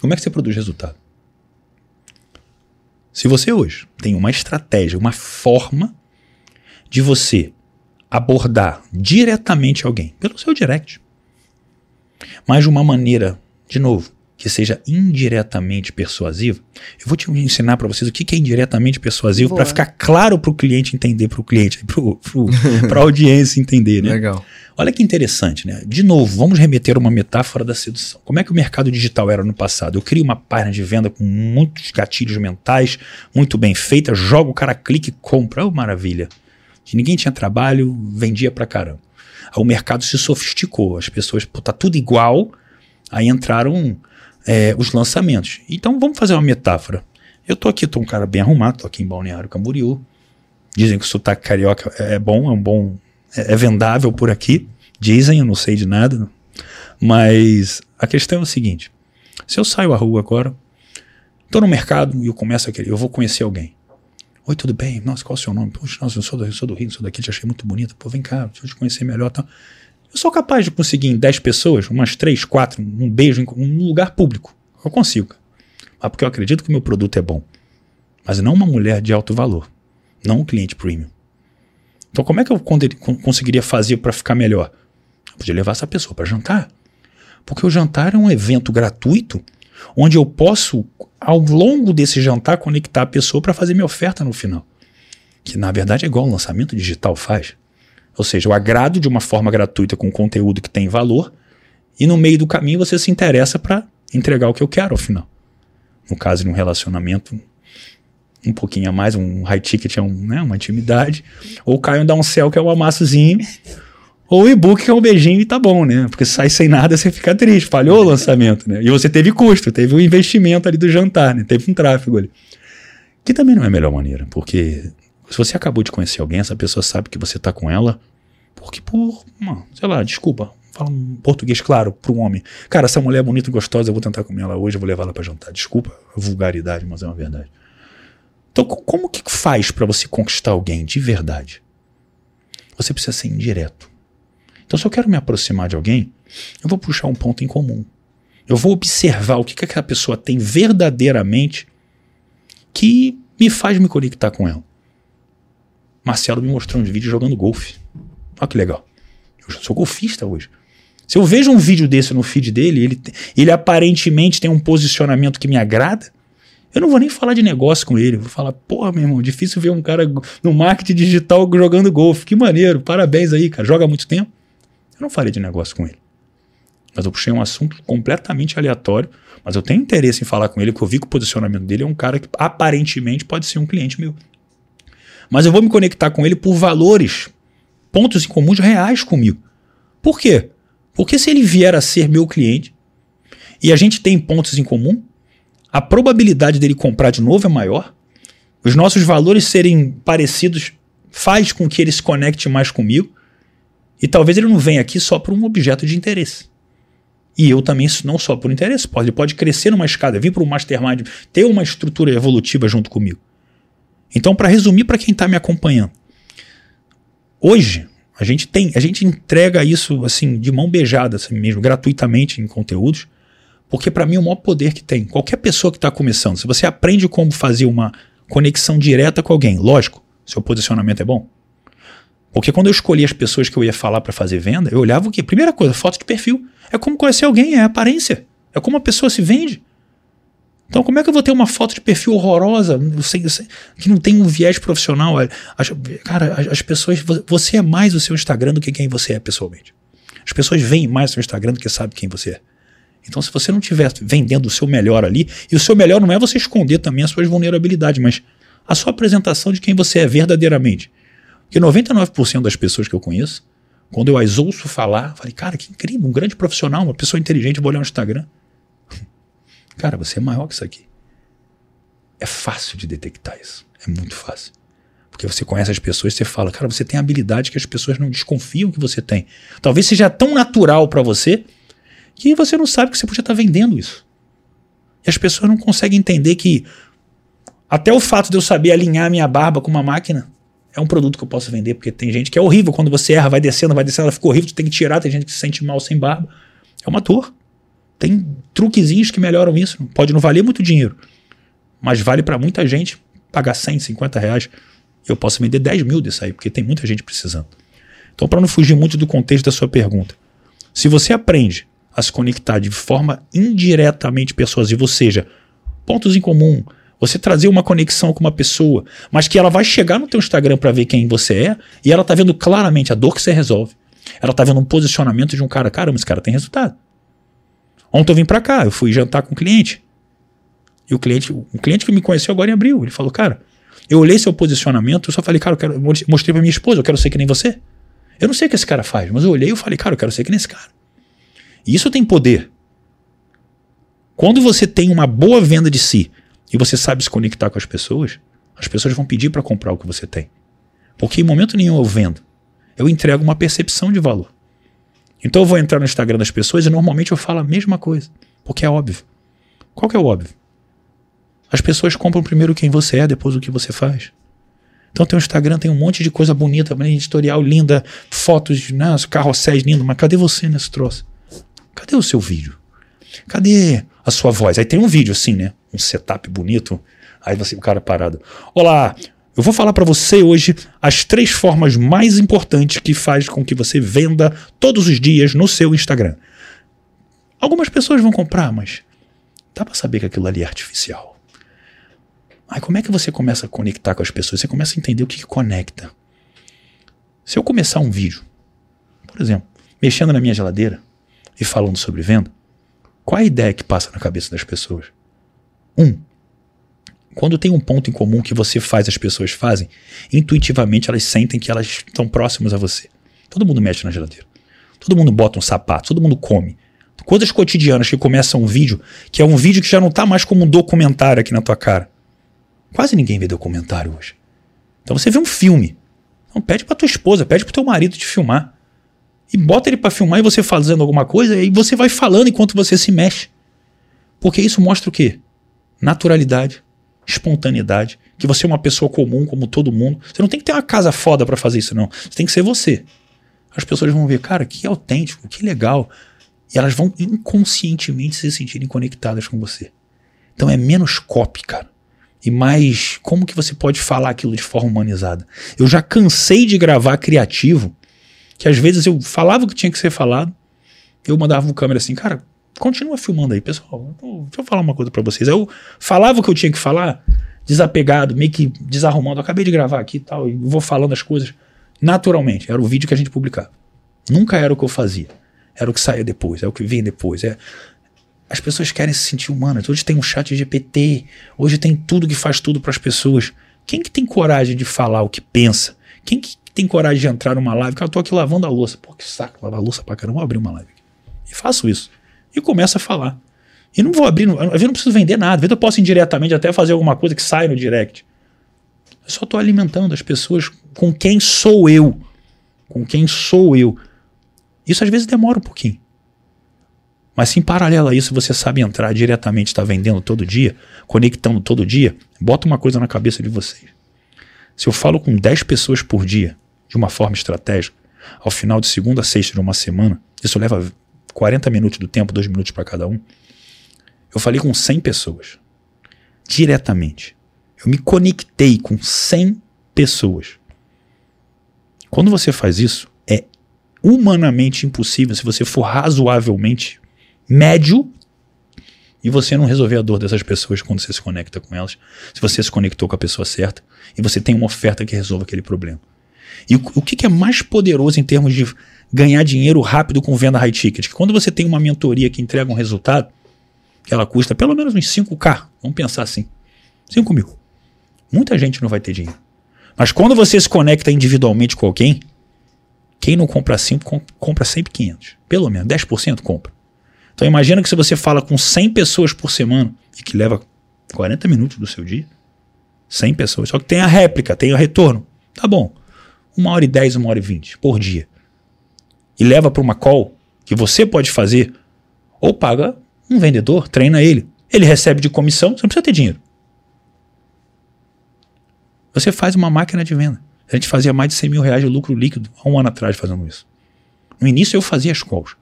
S3: Como é que você produz resultado? Se você hoje tem uma estratégia, uma forma de você abordar diretamente alguém pelo seu direct, mas de uma maneira, de novo, que seja indiretamente persuasiva, eu vou te ensinar para vocês o que é indiretamente persuasivo para ficar claro para o cliente entender, para o cliente, para a audiência entender, né?
S2: Legal.
S3: Olha que interessante, né? De novo, vamos remeter uma metáfora da sedução. Como é que o mercado digital era no passado? Eu crio uma página de venda com muitos gatilhos mentais, muito bem feita, jogo o cara clique e compra. Oh, maravilha. Ninguém tinha trabalho, vendia pra caramba. Aí o mercado se sofisticou, as pessoas, pô, tá tudo igual, aí entraram é, os lançamentos. Então vamos fazer uma metáfora. Eu tô aqui, tô um cara bem arrumado, tô aqui em Balneário Camboriú. Dizem que o sotaque carioca é bom, é um bom. É, é vendável por aqui. Dizem, eu não sei de nada. Mas a questão é o seguinte: se eu saio à rua agora, tô no mercado e eu começo a querer, eu vou conhecer alguém. Oi, tudo bem? Nossa, qual é o seu nome? Poxa, nossa, eu sou do, eu sou do Rio, sou daqui, te achei muito bonita. Pô, vem cá, deixa eu te conhecer melhor. Tá? Eu sou capaz de conseguir em 10 pessoas, umas 3, 4, um beijo em um lugar público. Eu consigo. Mas porque eu acredito que o meu produto é bom. Mas não uma mulher de alto valor. Não um cliente premium. Então, como é que eu conseguiria fazer para ficar melhor? Eu podia levar essa pessoa para jantar. Porque o jantar é um evento gratuito onde eu posso, ao longo desse jantar, conectar a pessoa para fazer minha oferta no final. Que na verdade é igual o lançamento digital faz. Ou seja, eu agrado de uma forma gratuita com conteúdo que tem valor e no meio do caminho você se interessa para entregar o que eu quero ao final. No caso de um relacionamento, um pouquinho a mais, um high ticket é um, né, uma intimidade, ou Caio dá um céu que é um amassozinho, ou o e-book que é um beijinho e tá bom, né? Porque sai sem nada, você fica triste, falhou o lançamento, né? E você teve custo, teve o um investimento ali do jantar, né? Teve um tráfego ali. Que também não é a melhor maneira, porque se você acabou de conhecer alguém, essa pessoa sabe que você tá com ela, porque por, uma, sei lá, desculpa, fala um português claro para um homem. Cara, essa mulher é bonita e gostosa, eu vou tentar comer ela hoje, eu vou levar ela para jantar. Desculpa a vulgaridade, mas é uma verdade. Então, como que faz para você conquistar alguém de verdade? Você precisa ser indireto. Então, se eu quero me aproximar de alguém, eu vou puxar um ponto em comum. Eu vou observar o que, que aquela pessoa tem verdadeiramente que me faz me conectar com ela. Marcelo me mostrou um vídeo jogando golfe. Olha que legal. Eu sou golfista hoje. Se eu vejo um vídeo desse no feed dele, ele, ele aparentemente tem um posicionamento que me agrada, eu não vou nem falar de negócio com ele. vou falar, porra, meu irmão, difícil ver um cara no marketing digital jogando golfe. Que maneiro, parabéns aí, cara. Joga há muito tempo. Eu não falei de negócio com ele. Mas eu puxei um assunto completamente aleatório. Mas eu tenho interesse em falar com ele, porque eu vi que o posicionamento dele é um cara que aparentemente pode ser um cliente meu. Mas eu vou me conectar com ele por valores, pontos em comuns reais comigo. Por quê? Porque se ele vier a ser meu cliente e a gente tem pontos em comum, a probabilidade dele comprar de novo é maior. Os nossos valores serem parecidos faz com que ele se conecte mais comigo. E talvez ele não venha aqui só por um objeto de interesse. E eu também, não só por interesse, pode, ele pode crescer numa escada, vir para o mastermind, ter uma estrutura evolutiva junto comigo. Então, para resumir para quem está me acompanhando, hoje a gente tem, a gente entrega isso assim de mão beijada, assim mesmo, gratuitamente em conteúdos, porque para mim é o maior poder que tem. Qualquer pessoa que está começando, se você aprende como fazer uma conexão direta com alguém, lógico, seu posicionamento é bom. Porque quando eu escolhi as pessoas que eu ia falar para fazer venda, eu olhava o quê? Primeira coisa, foto de perfil. É como conhecer alguém, é aparência. É como a pessoa se vende. Então, como é que eu vou ter uma foto de perfil horrorosa, que não tem um viés profissional? As, cara, as, as, pessoas. Você é mais o seu Instagram do que quem você é pessoalmente. As pessoas veem mais o seu Instagram do que sabem quem você é. Então, se você não estiver vendendo o seu melhor ali, e o seu melhor não é você esconder também as suas vulnerabilidades, mas a sua apresentação de quem você é verdadeiramente. Porque 99% das pessoas que eu conheço, quando eu as ouço falar, falei, cara, que incrível, um grande profissional, uma pessoa inteligente, vou olhar no Instagram. Cara, você é maior que isso aqui. É fácil de detectar isso. É muito fácil. Porque você conhece as pessoas você fala, cara, você tem habilidade que as pessoas não desconfiam que você tem. Talvez seja tão natural para você que você não sabe que você podia estar tá vendendo isso. E as pessoas não conseguem entender que até o fato de eu saber alinhar minha barba com uma máquina é um produto que eu posso vender, porque tem gente que é horrível quando você erra, vai descendo, vai descendo, ela fica horrível, tu tem que tirar, tem gente que se sente mal sem barba. É uma dor. Tem truquezinhos que melhoram isso. Pode não valer muito dinheiro, mas vale para muita gente pagar 100, 50 reais. Eu posso vender 10 mil disso aí, porque tem muita gente precisando. Então, para não fugir muito do contexto da sua pergunta, se você aprende a se conectar de forma indiretamente persuasiva, ou seja, pontos em comum, você trazer uma conexão com uma pessoa, mas que ela vai chegar no teu Instagram para ver quem você é e ela tá vendo claramente a dor que você resolve. Ela tá vendo um posicionamento de um cara, caramba, esse cara tem resultado. Ontem eu vim para cá, eu fui jantar com um cliente. E o cliente, um cliente que me conheceu agora em abril, ele falou, cara, eu olhei seu posicionamento, eu só falei, cara, eu quero, mostrei pra minha esposa, eu quero ser que nem você. Eu não sei o que esse cara faz, mas eu olhei e falei, cara, eu quero ser que nem esse cara. E isso tem poder. Quando você tem uma boa venda de si e você sabe se conectar com as pessoas, as pessoas vão pedir para comprar o que você tem. Porque em momento nenhum eu vendo. Eu entrego uma percepção de valor. Então eu vou entrar no Instagram das pessoas e normalmente eu falo a mesma coisa. Porque é óbvio. Qual que é o óbvio? As pessoas compram primeiro quem você é, depois o que você faz. Então tem o Instagram, tem um monte de coisa bonita, editorial linda, fotos, né, carrosséis lindo, mas cadê você nesse troço? Cadê o seu vídeo? Cadê a sua voz? Aí tem um vídeo assim, né? Um setup bonito. Aí você, o cara parado. Olá, eu vou falar para você hoje as três formas mais importantes que faz com que você venda todos os dias no seu Instagram. Algumas pessoas vão comprar, mas dá para saber que aquilo ali é artificial. Aí como é que você começa a conectar com as pessoas? Você começa a entender o que, que conecta. Se eu começar um vídeo, por exemplo, mexendo na minha geladeira e falando sobre venda, qual a ideia que passa na cabeça das pessoas? Um, quando tem um ponto em comum que você faz, as pessoas fazem, intuitivamente elas sentem que elas estão próximas a você. Todo mundo mexe na geladeira. Todo mundo bota um sapato, todo mundo come. Coisas cotidianas que começam um vídeo, que é um vídeo que já não está mais como um documentário aqui na tua cara. Quase ninguém vê documentário hoje. Então você vê um filme. Então pede para tua esposa, pede para teu marido te filmar. E bota ele para filmar e você fazendo alguma coisa e você vai falando enquanto você se mexe. Porque isso mostra o quê? Naturalidade, espontaneidade, que você é uma pessoa comum como todo mundo. Você não tem que ter uma casa foda para fazer isso não. Você tem que ser você. As pessoas vão ver, cara, que autêntico, que legal. E elas vão inconscientemente se sentirem conectadas com você. Então é menos copy, cara. E mais como que você pode falar aquilo de forma humanizada. Eu já cansei de gravar criativo, que às vezes eu falava o que tinha que ser falado, eu mandava o câmera assim, cara, continua filmando aí, pessoal. Deixa eu falar uma coisa para vocês. Eu falava o que eu tinha que falar, desapegado, meio que desarrumando. Eu acabei de gravar aqui e tal, e vou falando as coisas naturalmente. Era o vídeo que a gente publicava. Nunca era o que eu fazia. Era o que saía depois, é o que vinha depois. É... As pessoas querem se sentir humanas. Hoje tem um chat GPT, hoje tem tudo que faz tudo para as pessoas. Quem que tem coragem de falar o que pensa? Quem que tem coragem de entrar numa live? Cara, eu tô aqui lavando a louça. Pô, que saco, lavar a louça pra caramba. Vou abrir uma live. E faço isso e começa a falar. E não vou abrir, às vezes não preciso vender nada, às vezes eu posso indiretamente até fazer alguma coisa que sai no direct. Eu só estou alimentando as pessoas com quem sou eu. Com quem sou eu. Isso às vezes demora um pouquinho. Mas se em paralelo a isso você sabe entrar diretamente, está vendendo todo dia, conectando todo dia, bota uma coisa na cabeça de vocês. Se eu falo com 10 pessoas por dia, de uma forma estratégica, ao final de segunda a sexta de uma semana, isso leva 40 minutos do tempo, 2 minutos para cada um. Eu falei com 100 pessoas. Diretamente. Eu me conectei com 100 pessoas. Quando você faz isso, é humanamente impossível se você for razoavelmente médio e você não resolver a dor dessas pessoas quando você se conecta com elas, se você se conectou com a pessoa certa e você tem uma oferta que resolva aquele problema. E o, que é mais poderoso em termos de ganhar dinheiro rápido com venda high ticket. Quando você tem uma mentoria que entrega um resultado, que ela custa pelo menos uns 5K, vamos pensar assim, 5 mil. Muita gente não vai ter dinheiro. Mas quando você se conecta individualmente com alguém, quem não compra 5, compra sempre 500. Pelo menos 10% compra. Então imagina que se você fala com 100 pessoas por semana e que leva 40 minutos do seu dia, 100 pessoas, só que tem a réplica, tem o retorno. Tá bom. Uma hora e 10, uma hora e 20 por dia. E leva para uma call que você pode fazer ou paga um vendedor, treina ele. Ele recebe de comissão, você não precisa ter dinheiro. Você faz uma máquina de venda. A gente fazia mais de 100 mil reais de lucro líquido há um ano atrás fazendo isso. No início eu fazia as calls.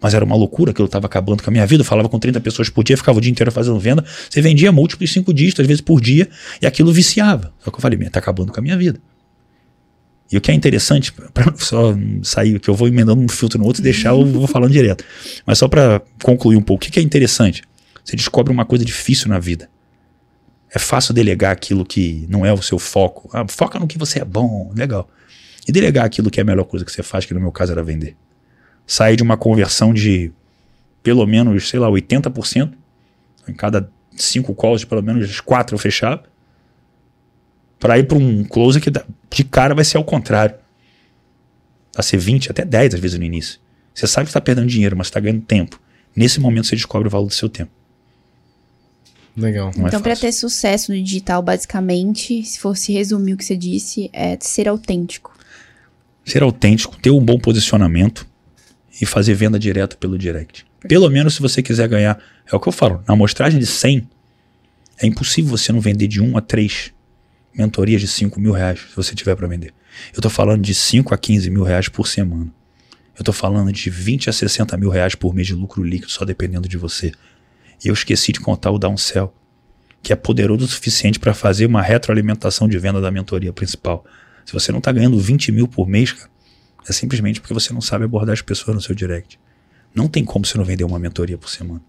S3: Mas era uma loucura, aquilo estava acabando com a minha vida. Eu falava com 30 pessoas por dia, ficava o dia inteiro fazendo venda. Você vendia múltiplos cinco dígitos, às vezes por dia, e aquilo viciava. Só que eu falei, está acabando com a minha vida. E o que é interessante, para só sair, que eu vou emendando um filtro no outro e deixar, eu vou falando direto. Mas só para concluir um pouco, o que é interessante? Você descobre uma coisa difícil na vida. É fácil delegar aquilo que não é o seu foco. Ah, foca no que você é bom, legal. E delegar aquilo que é a melhor coisa que você faz, que no meu caso era vender. Sair de uma conversão de pelo menos, sei lá, 80%. Em cada cinco calls, pelo menos quatro eu fechava. Para ir para um close que de cara vai ser ao contrário. Vai ser 20, até 10 às vezes no início. Você sabe que está perdendo dinheiro, mas está ganhando tempo. Nesse momento você descobre o valor do seu tempo.
S2: Legal.
S1: Não é então, é para ter sucesso no digital, basicamente, se fosse resumir o que você disse, é ser autêntico.
S3: Ser autêntico, ter um bom posicionamento e fazer venda direta pelo direct. Pelo menos se você quiser ganhar. É o que eu falo. Na amostragem de 100, é impossível você não vender de 1 a 3 mentorias de 5 mil reais, se você tiver para vender. Eu estou falando de 5 a 15 mil reais por semana. Eu estou falando de 20 a 60 mil reais por mês de lucro líquido, só dependendo de você. E eu esqueci de contar o downsell, que é poderoso o suficiente para fazer uma retroalimentação de venda da mentoria principal. Se você não está ganhando 20 mil por mês, cara, é simplesmente porque você não sabe abordar as pessoas no seu direct. Não tem como você não vender uma mentoria por semana.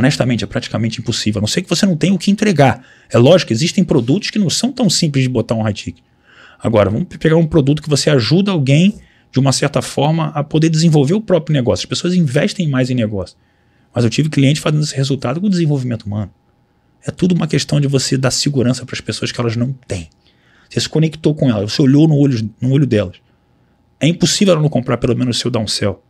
S3: Honestamente, é praticamente impossível. A não ser que você não tenha o que entregar. É lógico, existem produtos que não são tão simples de botar um high ticket. Agora, vamos pegar um produto que você ajuda alguém, de uma certa forma, a poder desenvolver o próprio negócio. As pessoas investem mais em negócio. Mas eu tive cliente fazendo esse resultado com o desenvolvimento humano. É tudo uma questão de você dar segurança para as pessoas que elas não têm. Você se conectou com elas, você olhou no olho, no olho delas. É impossível ela não comprar pelo menos o seu downsell.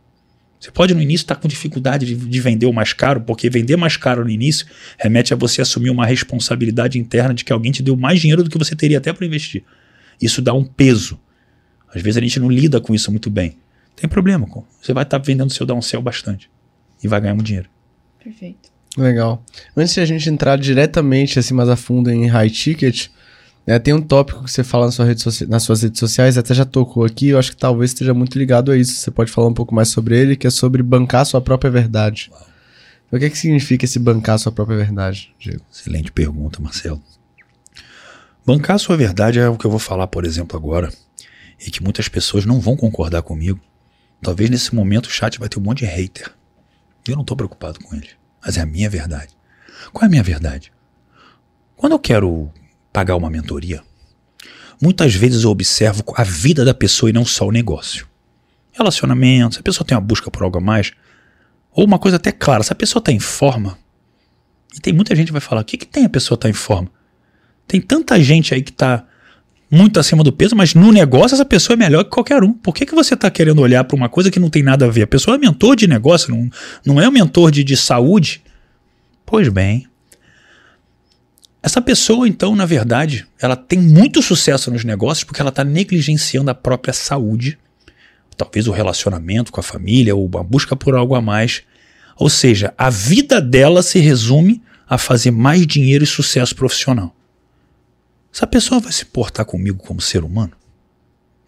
S3: Você pode no início estar tá com dificuldade de, de, vender o mais caro, porque vender mais caro no início remete a você assumir uma responsabilidade interna de que alguém te deu mais dinheiro do que você teria até para investir. Isso dá um peso. Às vezes a gente não lida com isso muito bem. Tem problema, você vai estar tá vendendo seu downsell bastante e vai ganhar muito dinheiro.
S1: Perfeito.
S2: Legal. Antes de a gente entrar diretamente assim mais a fundo em high ticket, né, tem um tópico que você fala na sua rede nas suas redes sociais, até já tocou aqui, eu acho que talvez esteja muito ligado a isso. Você pode falar um pouco mais sobre ele, que é sobre bancar sua própria verdade. O que, é que significa esse bancar sua própria verdade, Diego?
S3: Excelente pergunta, Marcelo. Bancar sua verdade é o que eu vou falar, por exemplo, agora, e que muitas pessoas não vão concordar comigo. Talvez nesse momento o chat vai ter um monte de hater. Eu não estou preocupado com ele, mas é a minha verdade. Qual é a minha verdade? Quando eu quero pagar uma mentoria, muitas vezes eu observo a vida da pessoa e não só o negócio. Relacionamento, se a pessoa tem uma busca por algo a mais, ou uma coisa até clara, se a pessoa está em forma, e tem muita gente que vai falar, o que, que tem a pessoa estar tá em forma? Tem tanta gente aí que está muito acima do peso, mas no negócio essa pessoa é melhor que qualquer um. Por que, que você está querendo olhar para uma coisa que não tem nada a ver? A pessoa é mentor de negócio, não, não é um mentor de, de saúde? Pois bem. Essa pessoa, então, na verdade, ela tem muito sucesso nos negócios porque ela está negligenciando a própria saúde, talvez o relacionamento com a família ou a busca por algo a mais. Ou seja, a vida dela se resume a fazer mais dinheiro e sucesso profissional. Essa pessoa vai se portar comigo como ser humano?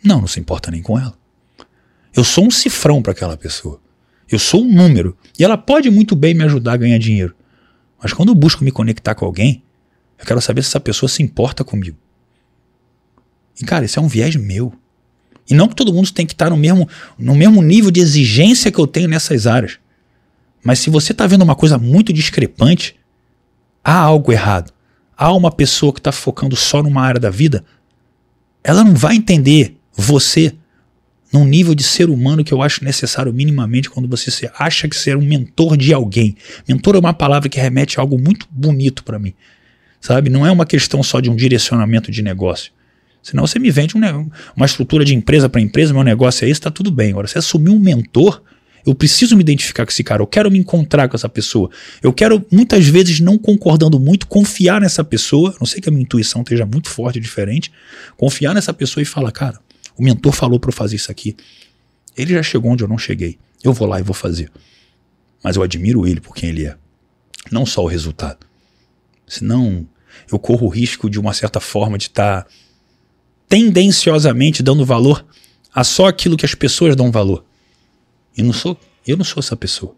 S3: Não, não se importa nem com ela. Eu sou um cifrão para aquela pessoa. Eu sou um número. E ela pode muito bem me ajudar a ganhar dinheiro. Mas quando eu busco me conectar com alguém, eu quero saber se essa pessoa se importa comigo. E cara, isso é um viés meu. E não que todo mundo tem que estar no mesmo, no mesmo nível de exigência que eu tenho nessas áreas. Mas se você está vendo uma coisa muito discrepante, há algo errado há uma pessoa que está focando só numa área da vida, ela não vai entender você num nível de ser humano que eu acho necessário minimamente quando você acha que ser um mentor de alguém. Mentor é uma palavra que remete a algo muito bonito para mim. Sabe? Não é uma questão só de um direcionamento de negócio. Senão você me vende um, uma estrutura de empresa para empresa, meu negócio é esse, está tudo bem. Agora, você assumir um mentor, eu preciso me identificar com esse cara, eu quero me encontrar com essa pessoa. Eu quero, muitas vezes, não concordando muito, confiar nessa pessoa. Não sei que a minha intuição esteja muito forte, diferente. Confiar nessa pessoa e falar, cara, o mentor falou para eu fazer isso aqui. Ele já chegou onde eu não cheguei. Eu vou lá e vou fazer. Mas eu admiro ele por quem ele é. Não só o resultado. Senão, eu corro o risco de uma certa forma de estar. Tá tendenciosamente dando valor a só aquilo que as pessoas dão valor. E não sou, eu não sou essa pessoa.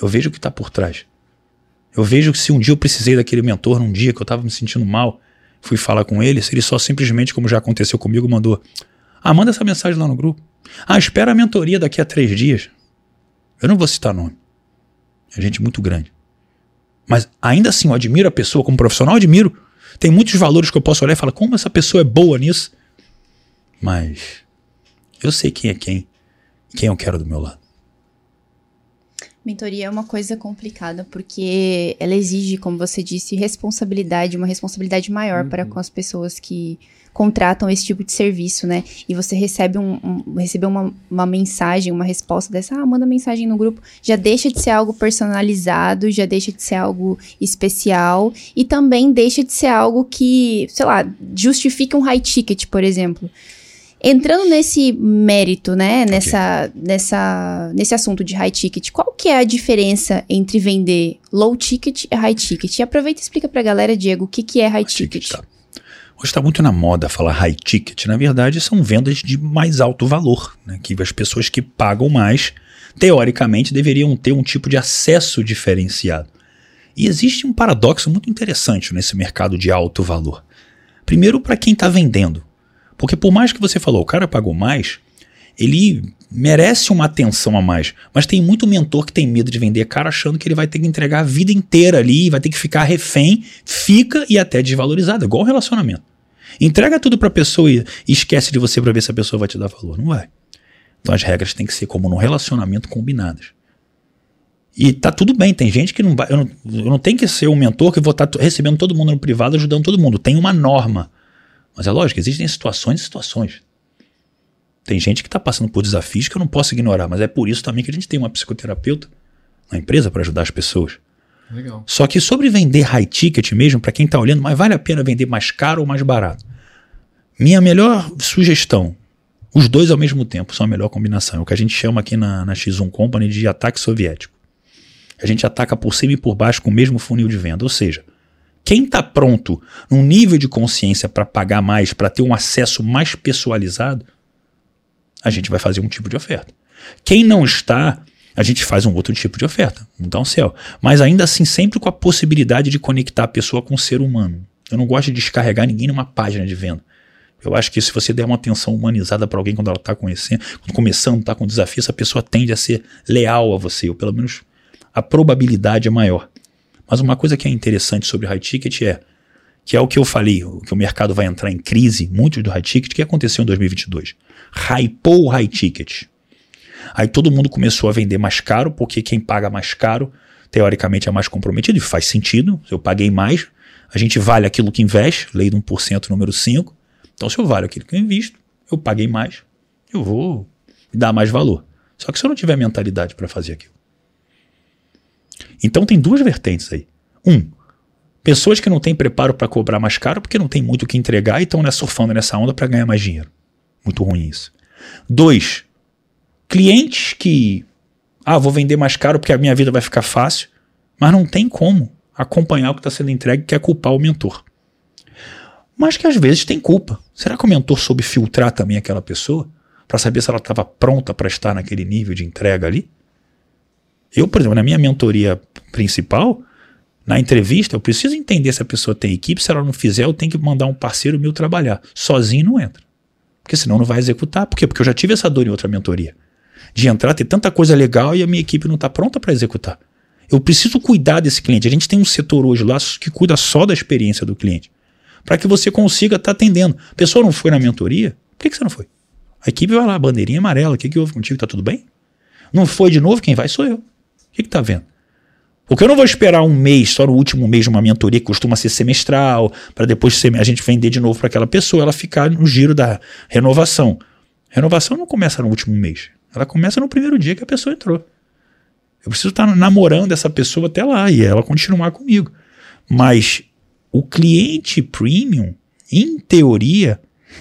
S3: Eu vejo o que está por trás. Eu vejo que se um dia eu precisei daquele mentor, num dia que eu estava me sentindo mal, fui falar com ele, se ele só simplesmente, como já aconteceu comigo, mandou: Ah, manda essa mensagem lá no grupo. Ah, espera a mentoria daqui a três dias. Eu não vou citar nome. É gente muito grande. Mas ainda assim, eu admiro a pessoa como profissional, eu admiro. Tem muitos valores que eu posso olhar e falar, como essa pessoa é boa nisso. Mas eu sei quem é quem e quem eu quero do meu lado.
S1: Mentoria é uma coisa complicada porque ela exige, como você disse, responsabilidade, uma responsabilidade maior uhum. para com as pessoas que contratam esse tipo de serviço, né? E você recebe, um, um recebeu uma, uma mensagem, uma resposta dessa, ah, manda mensagem no grupo, já deixa de ser algo personalizado, já deixa de ser algo especial e também deixa de ser algo que, sei lá, justifica um high ticket, por exemplo. Entrando nesse mérito, né, nessa, okay. nessa, nesse assunto de high ticket, qual que é a diferença entre vender low ticket e high ticket? E aproveita e explica pra galera, Diego, o que, que é high, high ticket. ticket tá.
S3: Hoje está muito na moda falar high ticket. Na verdade, são vendas de mais alto valor, né, que as pessoas que pagam mais, teoricamente, deveriam ter um tipo de acesso diferenciado. E existe um paradoxo muito interessante nesse mercado de alto valor. Primeiro, para quem está vendendo. Porque por mais que você falou, o cara pagou mais, ele merece uma atenção a mais. Mas tem muito mentor que tem medo de vender cara achando que ele vai ter que entregar a vida inteira ali, vai ter que ficar refém, fica e até desvalorizado, igual relacionamento. Entrega tudo para a pessoa e esquece de você para ver se a pessoa vai te dar valor. Não vai. Então as regras têm que ser como num relacionamento combinadas. E tá tudo bem, tem gente que não vai. Eu não, eu não tenho que ser um mentor que vou estar tá recebendo todo mundo no privado, ajudando todo mundo. Tem uma norma. Mas é lógico, existem situações e situações. Tem gente que está passando por desafios que eu não posso ignorar, mas é por isso também que a gente tem uma psicoterapeuta na empresa para ajudar as pessoas. Legal. Só que sobre vender high ticket mesmo, para quem está olhando, mas vale a pena vender mais caro ou mais barato? Minha melhor sugestão, os dois ao mesmo tempo são a melhor combinação. É o que a gente chama aqui na, na X1 Company de ataque soviético. A gente ataca por cima e por baixo com o mesmo funil de venda. Ou seja, quem está pronto num nível de consciência para pagar mais, para ter um acesso mais pessoalizado, a gente vai fazer um tipo de oferta. Quem não está, a gente faz um outro tipo de oferta, um céu. Mas ainda assim, sempre com a possibilidade de conectar a pessoa com o ser humano. Eu não gosto de descarregar ninguém numa página de venda. Eu acho que se você der uma atenção humanizada para alguém quando ela está começando, está com desafio, essa pessoa tende a ser leal a você, ou pelo menos a probabilidade é maior. Mas uma coisa que é interessante sobre high ticket é que é o que eu falei, que o mercado vai entrar em crise, muito do high ticket, que aconteceu em 2022. Hypou o high ticket. Aí todo mundo começou a vender mais caro, porque quem paga mais caro, teoricamente é mais comprometido, e faz sentido. Se eu paguei mais, a gente vale aquilo que investe, lei do 1% número 5. Então, se eu valho aquilo que eu invisto, eu paguei mais, eu vou dar mais valor. Só que se eu não tiver mentalidade para fazer aquilo, então tem duas vertentes aí. Um, pessoas que não têm preparo para cobrar mais caro porque não tem muito o que entregar e estão né, surfando nessa onda para ganhar mais dinheiro. Muito ruim isso. Dois, clientes que, ah, vou vender mais caro porque a minha vida vai ficar fácil, mas não tem como acompanhar o que está sendo entregue, que é culpar o mentor. Mas que às vezes tem culpa. Será que o mentor soube filtrar também aquela pessoa para saber se ela estava pronta para estar naquele nível de entrega ali? Eu, por exemplo, na minha mentoria principal, na entrevista, eu preciso entender se a pessoa tem equipe, se ela não fizer, eu tenho que mandar um parceiro meu trabalhar. Sozinho não entra. Porque senão não vai executar. Por quê? Porque eu já tive essa dor em outra mentoria. De entrar, ter tanta coisa legal e a minha equipe não está pronta para executar. Eu preciso cuidar desse cliente. A gente tem um setor hoje lá que cuida só da experiência do cliente. Para que você consiga estar tá atendendo. A pessoa não foi na mentoria, por que, que você não foi? A equipe vai lá, bandeirinha amarela, o que, que houve contigo? Tá tudo bem? Não foi de novo, quem vai sou eu que está vendo? Porque eu não vou esperar um mês, só no último mês de uma mentoria que costuma ser semestral, para depois a gente vender de novo para aquela pessoa, ela ficar no giro da renovação. Renovação não começa no último mês. Ela começa no primeiro dia que a pessoa entrou. Eu preciso estar namorando essa pessoa até lá e ela continuar comigo. Mas o cliente premium, em teoria,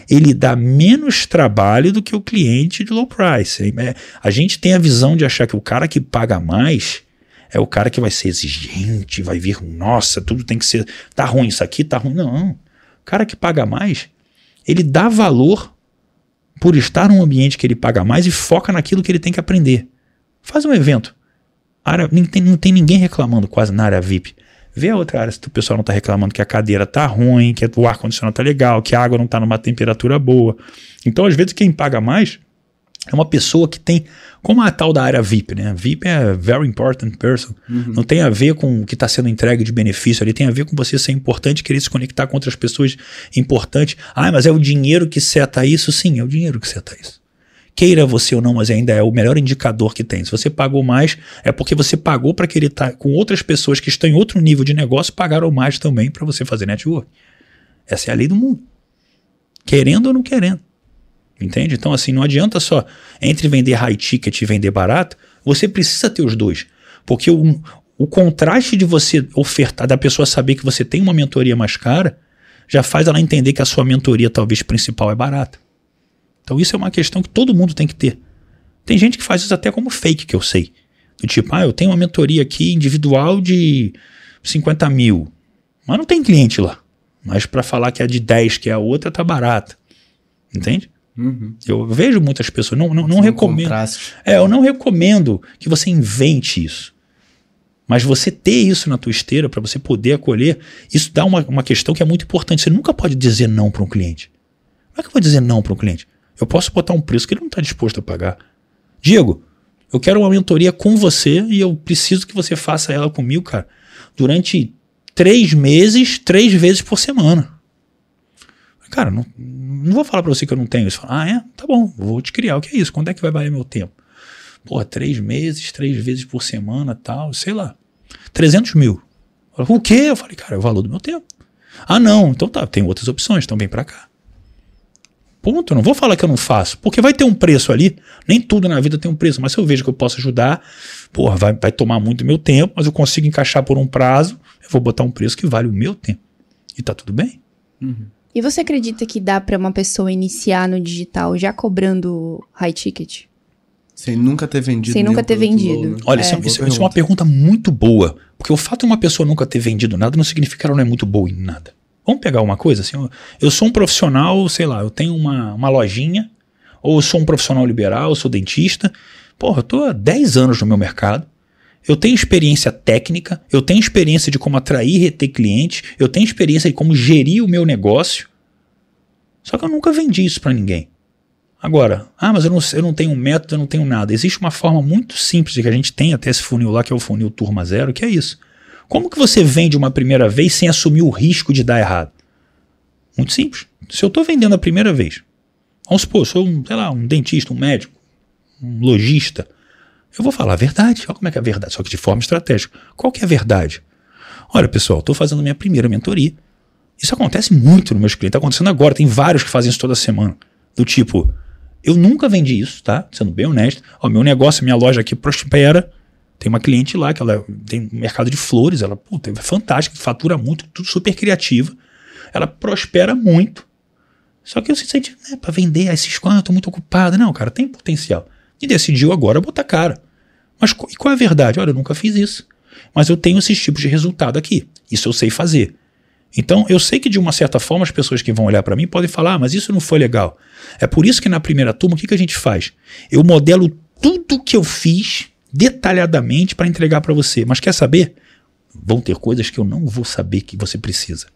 S3: ele dá menos trabalho do que o cliente de low price. É, a gente tem a visão de achar que o cara que paga mais é o cara que vai ser exigente, vai vir, nossa, tudo tem que ser, tá ruim isso aqui, tá ruim. Não. O cara que paga mais, ele dá valor por estar num ambiente que ele paga mais e foca naquilo que ele tem que aprender. Faz um evento. Área, não, tem, não tem ninguém reclamando quase na área VIP. Vê a outra área se o pessoal não está reclamando que a cadeira tá ruim, que o ar-condicionado tá legal, que a água não está numa temperatura boa. Então, às vezes, quem paga mais é uma pessoa que tem, como a tal da área VIP, né? VIP é very important person. Uhum. Não tem a ver com o que está sendo entregue de benefício ali, tem a ver com você ser importante, querer se conectar com outras pessoas importantes. Ah, mas é o dinheiro que seta isso? Sim, é o dinheiro que seta isso. Queira você ou não, mas ainda é o melhor indicador que tem. Se você pagou mais, é porque você pagou para querer estar tá com outras pessoas que estão em outro nível de negócio, pagaram mais também para você fazer network. Essa é a lei do mundo. Querendo ou não querendo. Entende? Então, assim, não adianta só entre vender high ticket e vender barato, você precisa ter os dois. Porque o, o contraste de você ofertar, da pessoa saber que você tem uma mentoria mais cara, já faz ela entender que a sua mentoria, talvez principal, é barata. Então, isso é uma questão que todo mundo tem que ter. Tem gente que faz isso até como fake, que eu sei. Do tipo, ah, eu tenho uma mentoria aqui individual de 50 mil, mas não tem cliente lá. Mas para falar que é de 10, que é a outra, tá barata. Entende? Uhum. Eu vejo muitas pessoas, não, não, não recomendo. é, eu não recomendo que você invente isso. Mas você ter isso na tua esteira para você poder acolher, isso dá uma, uma questão que é muito importante. Você nunca pode dizer não para um cliente. Como é que eu vou dizer não para um cliente? Eu posso botar um preço que ele não está disposto a pagar. Diego, eu quero uma mentoria com você e eu preciso que você faça ela comigo, cara, durante três meses, três vezes por semana. Cara, não, não vou falar para você que eu não tenho isso. Ah, é? Tá bom, vou te criar. O que é isso? Quando é que vai valer meu tempo? Porra, três meses, três vezes por semana, tal, sei lá. 300 mil. O quê? Eu falei, cara, é o valor do meu tempo. Ah, não, então tá, tem outras opções, então vem para cá. Ponto, não vou falar que eu não faço, porque vai ter um preço ali. Nem tudo na vida tem um preço, mas se eu vejo que eu posso ajudar, porra, vai, vai tomar muito meu tempo, mas eu consigo encaixar por um prazo, eu vou botar um preço que vale o meu tempo. E tá tudo bem.
S1: Uhum. E você acredita que dá para uma pessoa iniciar no digital já cobrando high ticket?
S2: Sem nunca ter vendido.
S1: Sem nunca ter vendido.
S3: Low, né? Olha, é. Isso, é, isso, isso, é uma pergunta muito boa. Porque o fato de uma pessoa nunca ter vendido nada não significa que ela não é muito boa em nada. Vamos pegar uma coisa assim. Eu, eu sou um profissional, sei lá, eu tenho uma, uma lojinha, ou eu sou um profissional liberal, eu sou dentista. Porra, eu tô há 10 anos no meu mercado. Eu tenho experiência técnica, eu tenho experiência de como atrair e reter clientes, eu tenho experiência de como gerir o meu negócio. Só que eu nunca vendi isso para ninguém. Agora, ah, mas eu não, eu não tenho um método, eu não tenho nada. Existe uma forma muito simples que a gente tem até esse funil lá, que é o funil turma zero, que é isso. Como que você vende uma primeira vez sem assumir o risco de dar errado? Muito simples. Se eu estou vendendo a primeira vez, vamos supor, sou um, sei lá, um dentista, um médico, um lojista, eu vou falar a verdade. Olha como é que é a verdade, só que de forma estratégica. Qual que é a verdade? Olha, pessoal, estou fazendo minha primeira mentoria. Isso acontece muito nos meus clientes. Está acontecendo agora. Tem vários que fazem isso toda semana. Do tipo, eu nunca vendi isso, tá? Sendo bem honesto. Ó, meu negócio, minha loja aqui prospera. Tem uma cliente lá que ela tem um mercado de flores. Ela, puta, é fantástica, fatura muito, tudo super criativa. Ela prospera muito. Só que eu se senti, né, para vender esses quantos, muito ocupado. Não, cara, tem potencial e decidiu agora botar cara. Mas e qual é a verdade? Olha, eu nunca fiz isso. Mas eu tenho esses tipos de resultado aqui. Isso eu sei fazer. Então, eu sei que de uma certa forma as pessoas que vão olhar para mim podem falar, ah, mas isso não foi legal. É por isso que na primeira turma, o que, que a gente faz? Eu modelo tudo que eu fiz detalhadamente para entregar para você. Mas quer saber? Vão ter coisas que eu não vou saber que você precisa.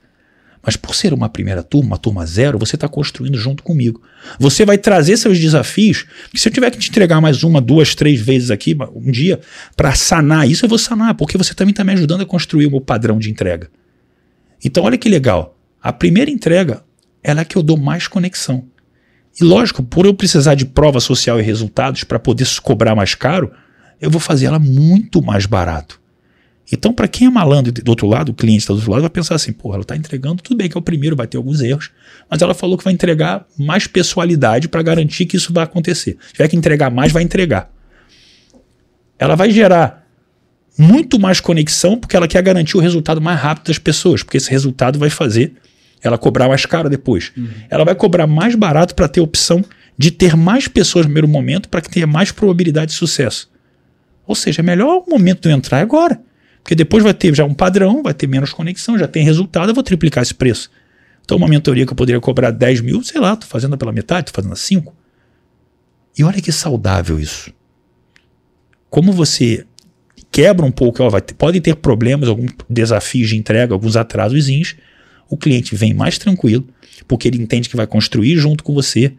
S3: Mas por ser uma primeira turma, uma turma zero, você está construindo junto comigo. Você vai trazer seus desafios. Que se eu tiver que te entregar mais uma, duas, três vezes aqui, um dia, para sanar isso, eu vou sanar, porque você também está me ajudando a construir o meu padrão de entrega. Então, olha que legal. A primeira entrega, ela é que eu dou mais conexão. E lógico, por eu precisar de prova social e resultados para poder cobrar mais caro, eu vou fazer ela muito mais barato. Então, para quem é malandro do outro lado, o cliente está do outro lado, vai pensar assim: porra, ela está entregando, tudo bem que é o primeiro, vai ter alguns erros, mas ela falou que vai entregar mais pessoalidade para garantir que isso vai acontecer. Se tiver que entregar mais, vai entregar. Ela vai gerar muito mais conexão porque ela quer garantir o resultado mais rápido das pessoas, porque esse resultado vai fazer ela cobrar mais caro depois. Uhum. Ela vai cobrar mais barato para ter opção de ter mais pessoas no primeiro momento para que tenha mais probabilidade de sucesso. Ou seja, é melhor o momento de eu entrar agora. Porque depois vai ter já um padrão, vai ter menos conexão, já tem resultado, eu vou triplicar esse preço. Então, uma mentoria que eu poderia cobrar 10 mil, sei lá, tô fazendo pela metade, tô fazendo a 5. E olha que saudável isso. Como você quebra um pouco, ó, vai ter, pode ter problemas, alguns desafios de entrega, alguns atrasos, o cliente vem mais tranquilo, porque ele entende que vai construir junto com você,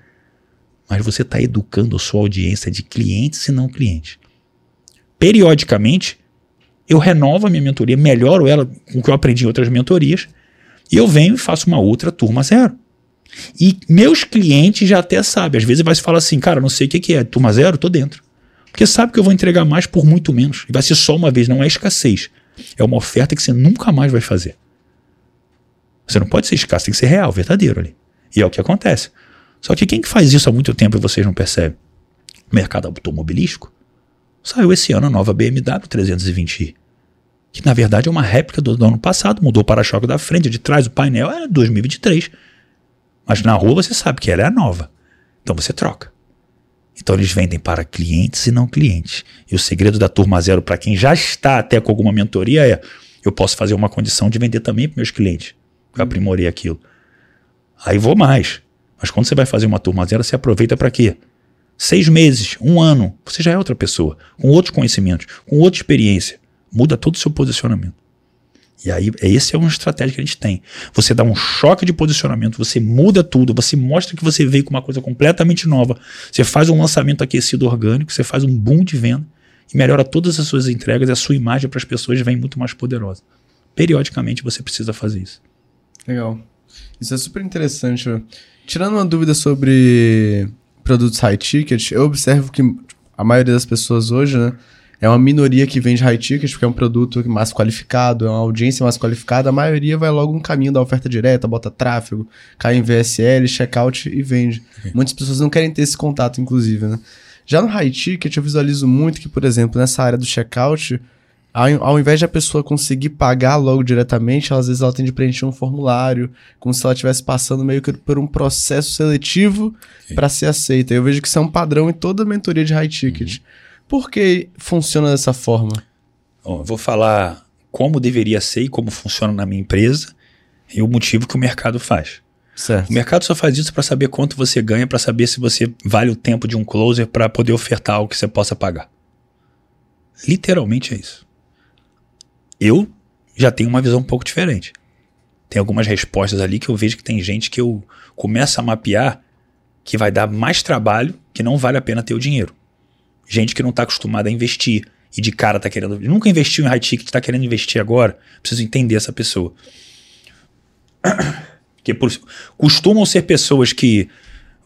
S3: mas você está educando a sua audiência de clientes e não clientes. Periodicamente, eu renovo a minha mentoria, melhoro ela com o que eu aprendi em outras mentorias, e eu venho e faço uma outra turma zero. E meus clientes já até sabem, às vezes vai se falar assim, cara, não sei o que, que é, turma zero, tô dentro. Porque sabe que eu vou entregar mais por muito menos. E vai ser só uma vez, não é escassez. É uma oferta que você nunca mais vai fazer. Você não pode ser escasso, tem que ser real, verdadeiro ali. E é o que acontece. Só que quem que faz isso há muito tempo e vocês não percebem? O mercado automobilístico. Saiu esse ano a nova BMW 320i que na verdade é uma réplica do, do ano passado, mudou o para-choque da frente, de trás, o painel é 2023. Mas na rua você sabe que ela é a nova. Então você troca. Então eles vendem para clientes e não clientes. E o segredo da turma zero para quem já está até com alguma mentoria é: eu posso fazer uma condição de vender também para meus clientes. Eu aprimorei aquilo. Aí vou mais. Mas quando você vai fazer uma turma zero, você aproveita para quê? Seis meses, um ano, você já é outra pessoa, com outros conhecimentos, com outra experiência muda todo o seu posicionamento. E aí, esse é uma estratégia que a gente tem. Você dá um choque de posicionamento, você muda tudo, você mostra que você veio com uma coisa completamente nova. Você faz um lançamento aquecido orgânico, você faz um boom de venda e melhora todas as suas entregas e a sua imagem para as pessoas vem muito mais poderosa. Periodicamente você precisa fazer isso.
S2: Legal. Isso é super interessante. Tirando uma dúvida sobre produtos high ticket, eu observo que a maioria das pessoas hoje, né, é uma minoria que vende high ticket, porque é um produto mais qualificado, é uma audiência mais qualificada. A maioria vai logo no caminho da oferta direta, bota tráfego, cai em VSL, checkout e vende. Okay. Muitas pessoas não querem ter esse contato, inclusive, né? Já no high ticket, eu visualizo muito que, por exemplo, nessa área do checkout, ao, ao invés de a pessoa conseguir pagar logo diretamente, às vezes ela tem de preencher um formulário, como se ela estivesse passando meio que por um processo seletivo para ser aceita. Eu vejo que isso é um padrão em toda a mentoria de high ticket. Uhum. Por que funciona dessa forma?
S3: Bom, vou falar como deveria ser e como funciona na minha empresa e o motivo que o mercado faz.
S2: Certo.
S3: O mercado só faz isso para saber quanto você ganha, para saber se você vale o tempo de um closer para poder ofertar algo que você possa pagar. Literalmente é isso. Eu já tenho uma visão um pouco diferente. Tem algumas respostas ali que eu vejo que tem gente que eu começo a mapear que vai dar mais trabalho que não vale a pena ter o dinheiro. Gente que não está acostumada a investir e de cara está querendo. Nunca investiu em high ticket, está querendo investir agora. Preciso entender essa pessoa. que por, costumam ser pessoas que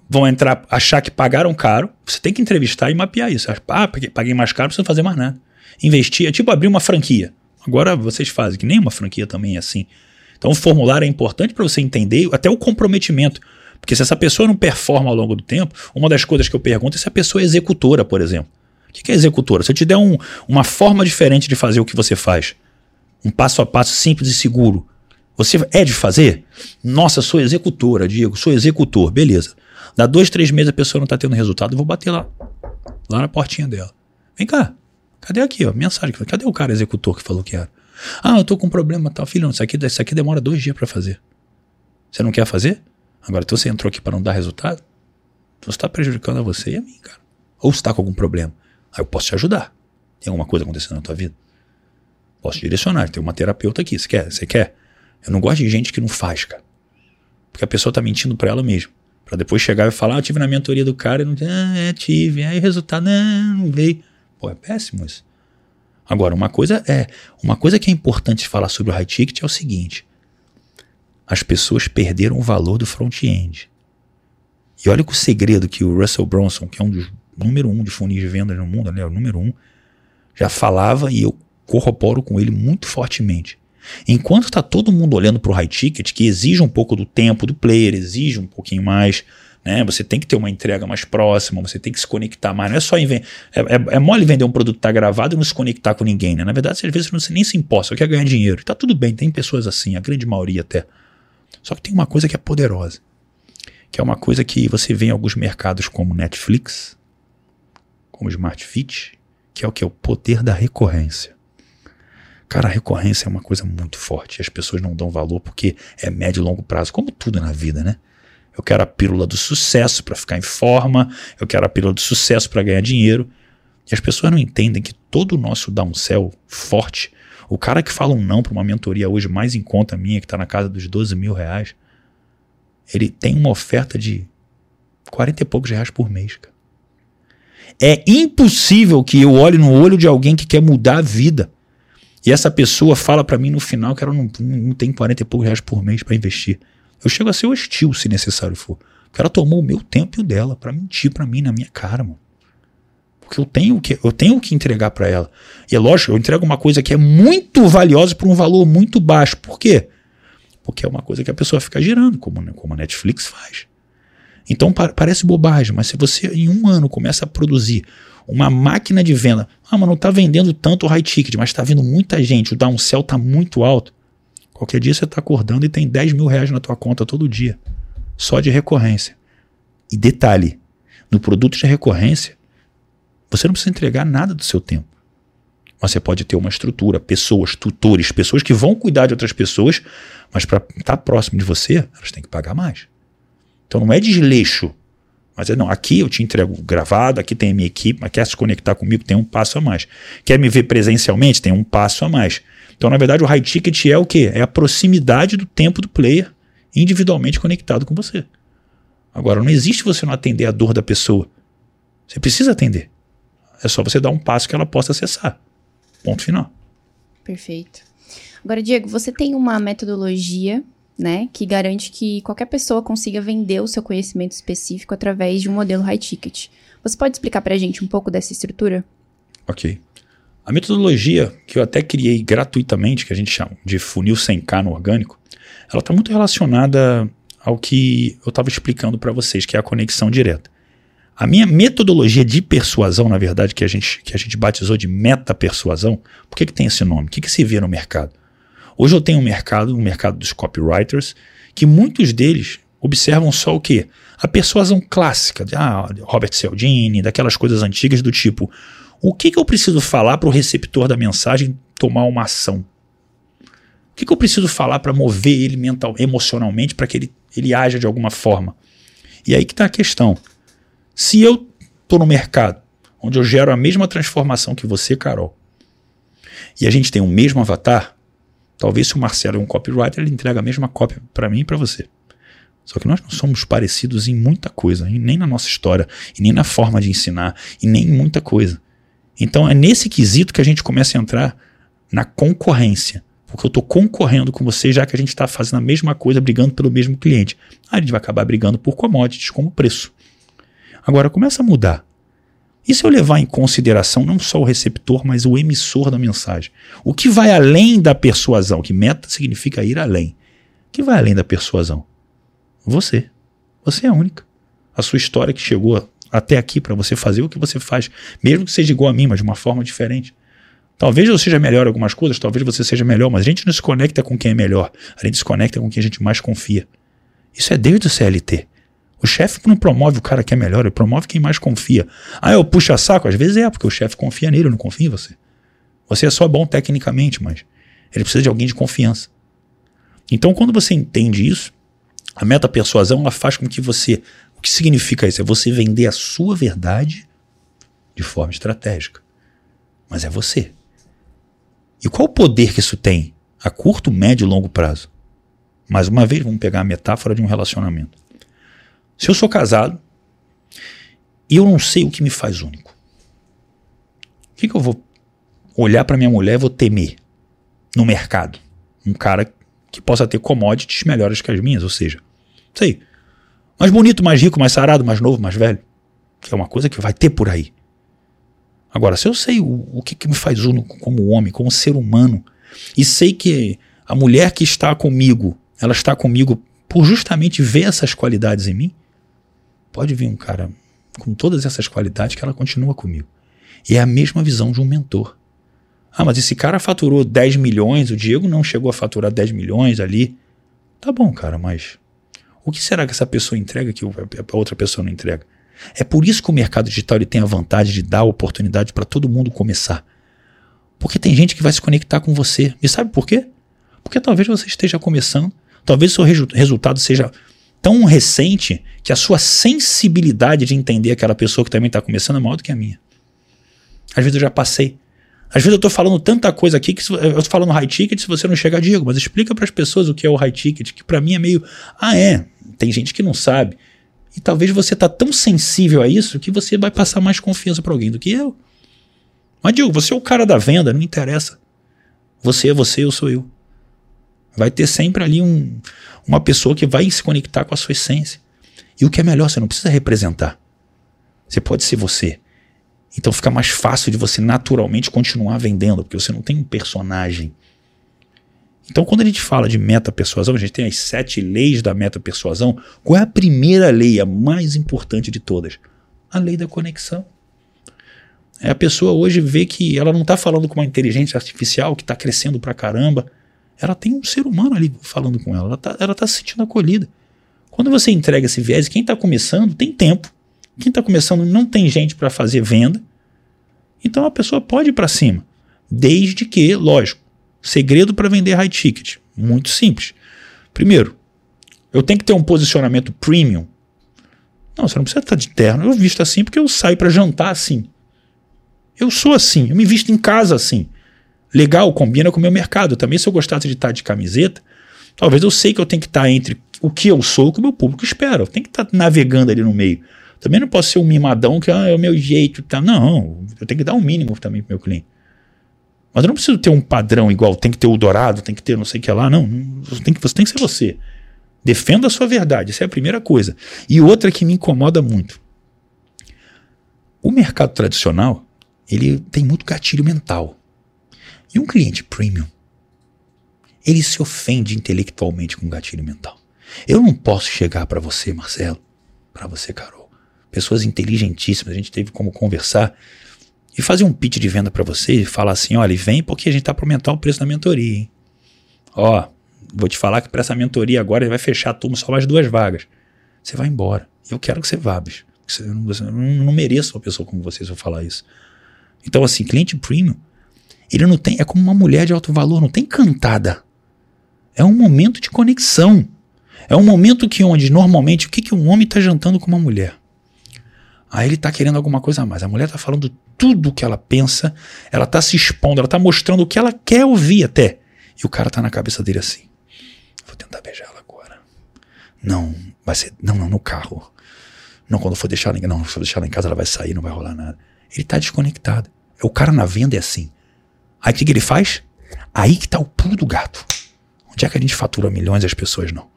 S3: vão entrar, achar que pagaram caro. Você tem que entrevistar e mapear isso. Ah, paguei mais caro, não precisa fazer mais nada. Investir é tipo abrir uma franquia. Agora vocês fazem, que nem uma franquia também é assim. Então o formulário é importante para você entender até o comprometimento. Porque se essa pessoa não performa ao longo do tempo, uma das coisas que eu pergunto é se a pessoa é executora, por exemplo. O que é executora? Se eu te der um, uma forma diferente de fazer o que você faz, um passo a passo simples e seguro, você é de fazer? Nossa, sou executora, Diego, sou executor, beleza. Dá dois, três meses a pessoa não está tendo resultado, eu vou bater lá, lá na portinha dela. Vem cá, cadê aqui, ó, mensagem? Cadê o cara executor que falou que era? Ah, eu tô com um problema, tal, filho, isso aqui, isso aqui demora dois dias para fazer. Você não quer fazer? Agora, então você entrou aqui para não dar resultado? Então você está prejudicando a você e a mim, cara. Ou está com algum problema. Aí eu posso te ajudar. Tem alguma coisa acontecendo na tua vida? Posso direcionar. Tem uma terapeuta aqui. Você quer? Você quer? Eu não gosto de gente que não faz, cara. Porque a pessoa tá mentindo para ela mesma. Para depois chegar e falar, ah, eu tive na mentoria do cara e não ah, é, tive. Aí o resultado, não, não veio. Pô, é péssimo isso. Agora, uma coisa é, uma coisa que é importante falar sobre o high ticket é o seguinte: as pessoas perderam o valor do front-end. E olha que o segredo que o Russell Bronson, que é um dos número um de funis de vendas no mundo, né, o número um, já falava e eu corroboro com ele muito fortemente. Enquanto está todo mundo olhando para o high ticket, que exige um pouco do tempo do player, exige um pouquinho mais, né? Você tem que ter uma entrega mais próxima, você tem que se conectar mais. Não é só é, é, é, mole vender um produto que está gravado e não se conectar com ninguém, né? Na verdade, às vezes você nem se importa, só quer ganhar dinheiro. Tá tudo bem, tem pessoas assim, a grande maioria até. Só que tem uma coisa que é poderosa, que é uma coisa que você vê em alguns mercados como Netflix, como Smart Fit, que é o que é o poder da recorrência. Cara, a recorrência é uma coisa muito forte. As pessoas não dão valor porque é médio e longo prazo, como tudo na vida, né? Eu quero a pílula do sucesso para ficar em forma, eu quero a pílula do sucesso para ganhar dinheiro. E as pessoas não entendem que todo o nosso downsell forte, o cara que fala um não para uma mentoria hoje mais em conta minha, que está na casa dos 12 mil reais, ele tem uma oferta de 40 e poucos reais por mês. Cara. É impossível que eu olhe no olho de alguém que quer mudar a vida e essa pessoa fala para mim no final que ela não, não tem 40 e poucos reais por mês para investir. Eu chego a ser hostil se necessário for. Porque ela tomou o meu tempo e o dela para mentir para mim na minha cara, mano. Porque eu tenho que, eu tenho que entregar para ela. E é lógico, eu entrego uma coisa que é muito valiosa por um valor muito baixo. Por quê? Porque é uma coisa que a pessoa fica girando, como, como a Netflix faz. Então parece bobagem, mas se você em um ano começa a produzir uma máquina de venda. Ah, mas não está vendendo tanto o high ticket, mas está vindo muita gente, o downsell está muito alto. Qualquer dia você está acordando e tem 10 mil reais na tua conta todo dia. Só de recorrência. E detalhe, no produto de recorrência, você não precisa entregar nada do seu tempo. Mas você pode ter uma estrutura, pessoas, tutores, pessoas que vão cuidar de outras pessoas, mas para estar tá próximo de você, elas têm que pagar mais. Então não é desleixo mas é, não, aqui eu te entrego gravado, aqui tem a minha equipe, mas quer se conectar comigo, tem um passo a mais. Quer me ver presencialmente, tem um passo a mais. Então, na verdade, o high ticket é o quê? É a proximidade do tempo do player individualmente conectado com você. Agora, não existe você não atender a dor da pessoa. Você precisa atender. É só você dar um passo que ela possa acessar. Ponto final.
S1: Perfeito. Agora, Diego, você tem uma metodologia né, que garante que qualquer pessoa consiga vender o seu conhecimento específico através de um modelo high ticket. Você pode explicar para a gente um pouco dessa estrutura?
S3: Ok. A metodologia que eu até criei gratuitamente, que a gente chama de funil 100k no orgânico, ela está muito relacionada ao que eu estava explicando para vocês, que é a conexão direta. A minha metodologia de persuasão, na verdade, que a gente, que a gente batizou de meta-persuasão, por que, que tem esse nome? O que, que se vê no mercado? Hoje eu tenho um mercado, um mercado dos copywriters, que muitos deles observam só o quê? A persuasão clássica, de ah, Robert Cialdini, daquelas coisas antigas do tipo, o que, que eu preciso falar para o receptor da mensagem tomar uma ação? O que, que eu preciso falar para mover ele mental, emocionalmente para que ele, ele haja de alguma forma? E aí que está a questão. Se eu estou no mercado onde eu gero a mesma transformação que você, Carol, e a gente tem o mesmo avatar, Talvez se o Marcelo é um copywriter, ele entrega a mesma cópia para mim e para você. Só que nós não somos parecidos em muita coisa, nem na nossa história, e nem na forma de ensinar, e nem em muita coisa. Então é nesse quesito que a gente começa a entrar na concorrência. Porque eu estou concorrendo com você, já que a gente está fazendo a mesma coisa, brigando pelo mesmo cliente. A gente vai acabar brigando por commodities, como preço. Agora começa a mudar. E se eu levar em consideração não só o receptor, mas o emissor da mensagem? O que vai além da persuasão? Que meta significa ir além. O que vai além da persuasão? Você. Você é a única. A sua história que chegou até aqui para você fazer o que você faz, mesmo que seja igual a mim, mas de uma forma diferente. Talvez eu seja melhor em algumas coisas, talvez você seja melhor, mas a gente não se conecta com quem é melhor, a gente se conecta com quem a gente mais confia. Isso é desde o CLT. O chefe não promove o cara que é melhor, ele promove quem mais confia. Ah, eu puxo a saco? Às vezes é, porque o chefe confia nele, não confia em você. Você é só bom tecnicamente, mas ele precisa de alguém de confiança. Então, quando você entende isso, a meta persuasão ela faz com que você. O que significa isso? É você vender a sua verdade de forma estratégica. Mas é você. E qual o poder que isso tem a curto, médio e longo prazo? Mais uma vez, vamos pegar a metáfora de um relacionamento. Se eu sou casado e eu não sei o que me faz único, o que, que eu vou olhar para minha mulher e vou temer no mercado? Um cara que possa ter commodities melhores que as minhas, ou seja, sei, mais bonito, mais rico, mais sarado, mais novo, mais velho, que é uma coisa que vai ter por aí. Agora, se eu sei o, o que, que me faz único como homem, como ser humano, e sei que a mulher que está comigo, ela está comigo por justamente ver essas qualidades em mim, pode vir um cara com todas essas qualidades que ela continua comigo. E é a mesma visão de um mentor. Ah, mas esse cara faturou 10 milhões, o Diego não chegou a faturar 10 milhões ali. Tá bom, cara, mas o que será que essa pessoa entrega que a outra pessoa não entrega? É por isso que o mercado digital ele tem a vantagem de dar oportunidade para todo mundo começar. Porque tem gente que vai se conectar com você. E sabe por quê? Porque talvez você esteja começando, talvez seu resu resultado seja tão recente que a sua sensibilidade de entender aquela pessoa que também está começando é maior do que a minha. Às vezes eu já passei. Às vezes eu estou falando tanta coisa aqui que eu estou falando high ticket se você não chegar, Diego, mas explica para as pessoas o que é o high ticket, que para mim é meio. Ah, é. Tem gente que não sabe. E talvez você tá tão sensível a isso que você vai passar mais confiança para alguém do que eu. Mas, Diego, você é o cara da venda, não interessa. Você é você, eu sou eu. Vai ter sempre ali um, uma pessoa que vai se conectar com a sua essência. E o que é melhor, você não precisa representar. Você pode ser você. Então fica mais fácil de você naturalmente continuar vendendo, porque você não tem um personagem. Então, quando a gente fala de meta-persuasão, a gente tem as sete leis da meta-persuasão. Qual é a primeira lei, a mais importante de todas? A lei da conexão. É a pessoa hoje vê que ela não está falando com uma inteligência artificial que está crescendo pra caramba. Ela tem um ser humano ali falando com ela. Ela está ela tá se sentindo acolhida. Quando você entrega esse viés, quem está começando tem tempo. Quem está começando não tem gente para fazer venda. Então a pessoa pode ir para cima. Desde que, lógico, segredo para vender high ticket. Muito simples. Primeiro, eu tenho que ter um posicionamento premium. Não, você não precisa estar de terno. Eu visto assim porque eu saio para jantar assim. Eu sou assim, eu me visto em casa assim. Legal, combina com o meu mercado. Também, se eu gostasse de estar de camiseta, talvez eu sei que eu tenho que estar entre o que eu sou e o que o meu público espera. Eu tenho que estar navegando ali no meio. Também não posso ser um mimadão que ah, é o meu jeito. Tá. Não, eu tenho que dar um mínimo também pro meu cliente. Mas eu não preciso ter um padrão igual, tem que ter o dourado, tem que ter não sei o que lá. Não, você tem que, você tem que ser você. Defenda a sua verdade, essa é a primeira coisa. E outra que me incomoda muito. O mercado tradicional, ele tem muito gatilho mental. E um cliente premium, ele se ofende intelectualmente com gatilho mental. Eu não posso chegar para você, Marcelo, para você, Carol, pessoas inteligentíssimas, a gente teve como conversar e fazer um pitch de venda para você e falar assim: olha, vem porque a gente tá para aumentar o preço da mentoria, hein? Ó, vou te falar que para essa mentoria agora ele vai fechar a turma só mais duas vagas. Você vai embora. Eu quero que você vá, bicho. Eu não, eu não mereço uma pessoa como você se eu falar isso. Então, assim, cliente premium, ele não tem. É como uma mulher de alto valor, não tem cantada. É um momento de conexão. É um momento que onde normalmente o que, que um homem está jantando com uma mulher? Aí ele está querendo alguma coisa a mais. A mulher está falando tudo o que ela pensa, ela está se expondo, ela está mostrando o que ela quer ouvir até. E o cara está na cabeça dele assim: vou tentar beijar ela agora. Não, vai ser. Não, não, no carro. Não, quando for deixar ela em, não, se for deixar ela em casa, ela vai sair, não vai rolar nada. Ele está desconectado. O cara na venda é assim. Aí o que, que ele faz? Aí que está o pulo do gato. Onde é que a gente fatura milhões e as pessoas não?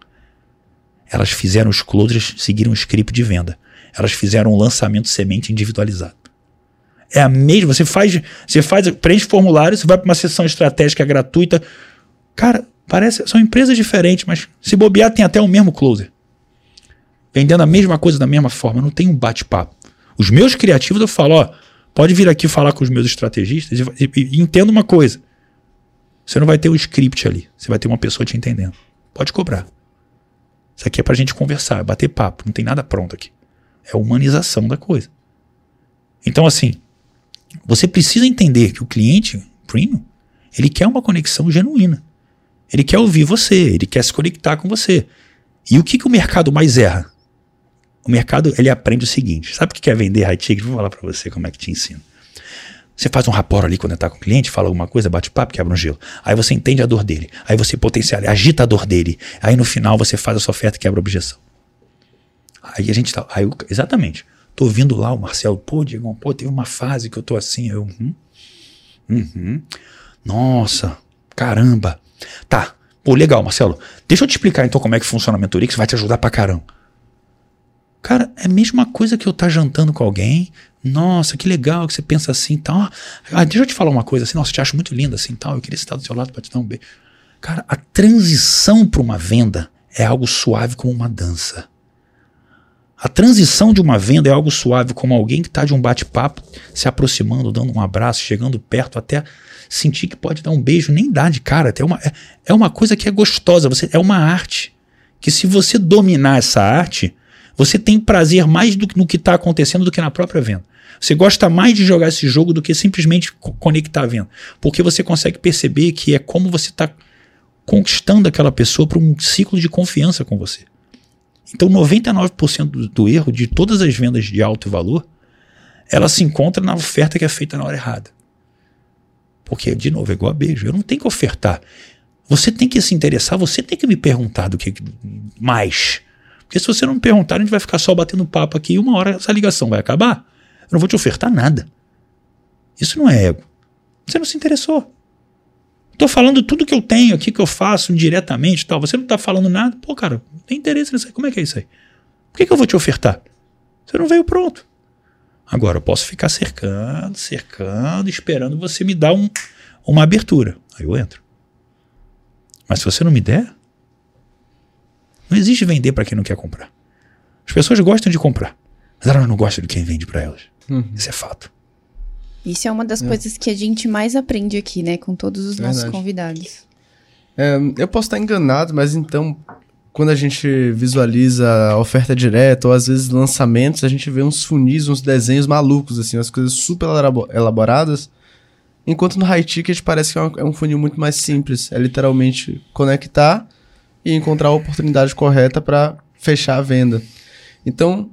S3: Elas fizeram os closers, seguiram o script de venda. Elas fizeram um lançamento semente individualizado. É a mesma, você faz, você faz, preenche formulário, você vai para uma sessão estratégica gratuita. Cara, parece, são empresas diferentes, mas se bobear tem até o mesmo closer. Vendendo a mesma coisa da mesma forma, não tem um bate-papo. Os meus criativos eu falo, ó, pode vir aqui falar com os meus estrategistas e, e, e entenda uma coisa. Você não vai ter um script ali, você vai ter uma pessoa te entendendo. Pode cobrar. Isso aqui é pra gente conversar, bater papo, não tem nada pronto aqui. É a humanização da coisa. Então, assim, você precisa entender que o cliente premium, ele quer uma conexão genuína. Ele quer ouvir você, ele quer se conectar com você. E o que, que o mercado mais erra? O mercado, ele aprende o seguinte, sabe o que quer vender high ticket? Vou falar para você como é que te ensino. Você faz um rapport ali quando está com o cliente, fala alguma coisa, bate papo, quebra um gelo. Aí você entende a dor dele. Aí você potencializa, agita a dor dele. Aí no final você faz a sua oferta e quebra a objeção. Aí a gente tá. Aí, exatamente. Tô ouvindo lá o Marcelo, pô, Diego, pô, teve uma fase que eu tô assim. Eu, uhum, uhum. Nossa, caramba. Tá, pô, legal, Marcelo. Deixa eu te explicar então como é que funciona a mentoria, que vai te ajudar pra caramba. Cara, é a mesma coisa que eu tá jantando com alguém. Nossa, que legal que você pensa assim e tal. Ah, deixa eu te falar uma coisa assim. Nossa, eu te acho muito linda assim tal. Eu queria estar do seu lado para te dar um beijo. Cara, a transição para uma venda é algo suave como uma dança. A transição de uma venda é algo suave, como alguém que está de um bate-papo, se aproximando, dando um abraço, chegando perto, até sentir que pode dar um beijo, nem dá de cara. É uma, é, é uma coisa que é gostosa, você, é uma arte. Que se você dominar essa arte, você tem prazer mais do, no que está acontecendo do que na própria venda. Você gosta mais de jogar esse jogo do que simplesmente conectar a venda. Porque você consegue perceber que é como você está conquistando aquela pessoa para um ciclo de confiança com você. Então, 99% do, do erro de todas as vendas de alto valor, ela se encontra na oferta que é feita na hora errada. Porque, de novo, é igual a beijo. Eu não tenho que ofertar. Você tem que se interessar, você tem que me perguntar do que mais. Porque se você não me perguntar, a gente vai ficar só batendo papo aqui e uma hora essa ligação vai acabar. Eu não vou te ofertar nada. Isso não é ego. Você não se interessou. Tô falando tudo que eu tenho aqui, que eu faço diretamente tal. Você não tá falando nada. Pô, cara, não tem interesse nisso aí. Como é que é isso aí? Por que, que eu vou te ofertar? Você não veio pronto. Agora, eu posso ficar cercando, cercando, esperando você me dar um, uma abertura. Aí eu entro. Mas se você não me der, não existe vender para quem não quer comprar. As pessoas gostam de comprar, mas elas não gostam de quem vende para elas. Uhum. Isso é fato.
S1: Isso é uma das é. coisas que a gente mais aprende aqui, né? Com todos os nossos convidados.
S2: É, eu posso estar enganado, mas então, quando a gente visualiza a oferta direta, ou às vezes lançamentos, a gente vê uns funis, uns desenhos malucos, assim, umas coisas super elaboradas. Enquanto no high ticket parece que é um é funil muito mais simples. É literalmente conectar e encontrar a oportunidade correta para fechar a venda. Então,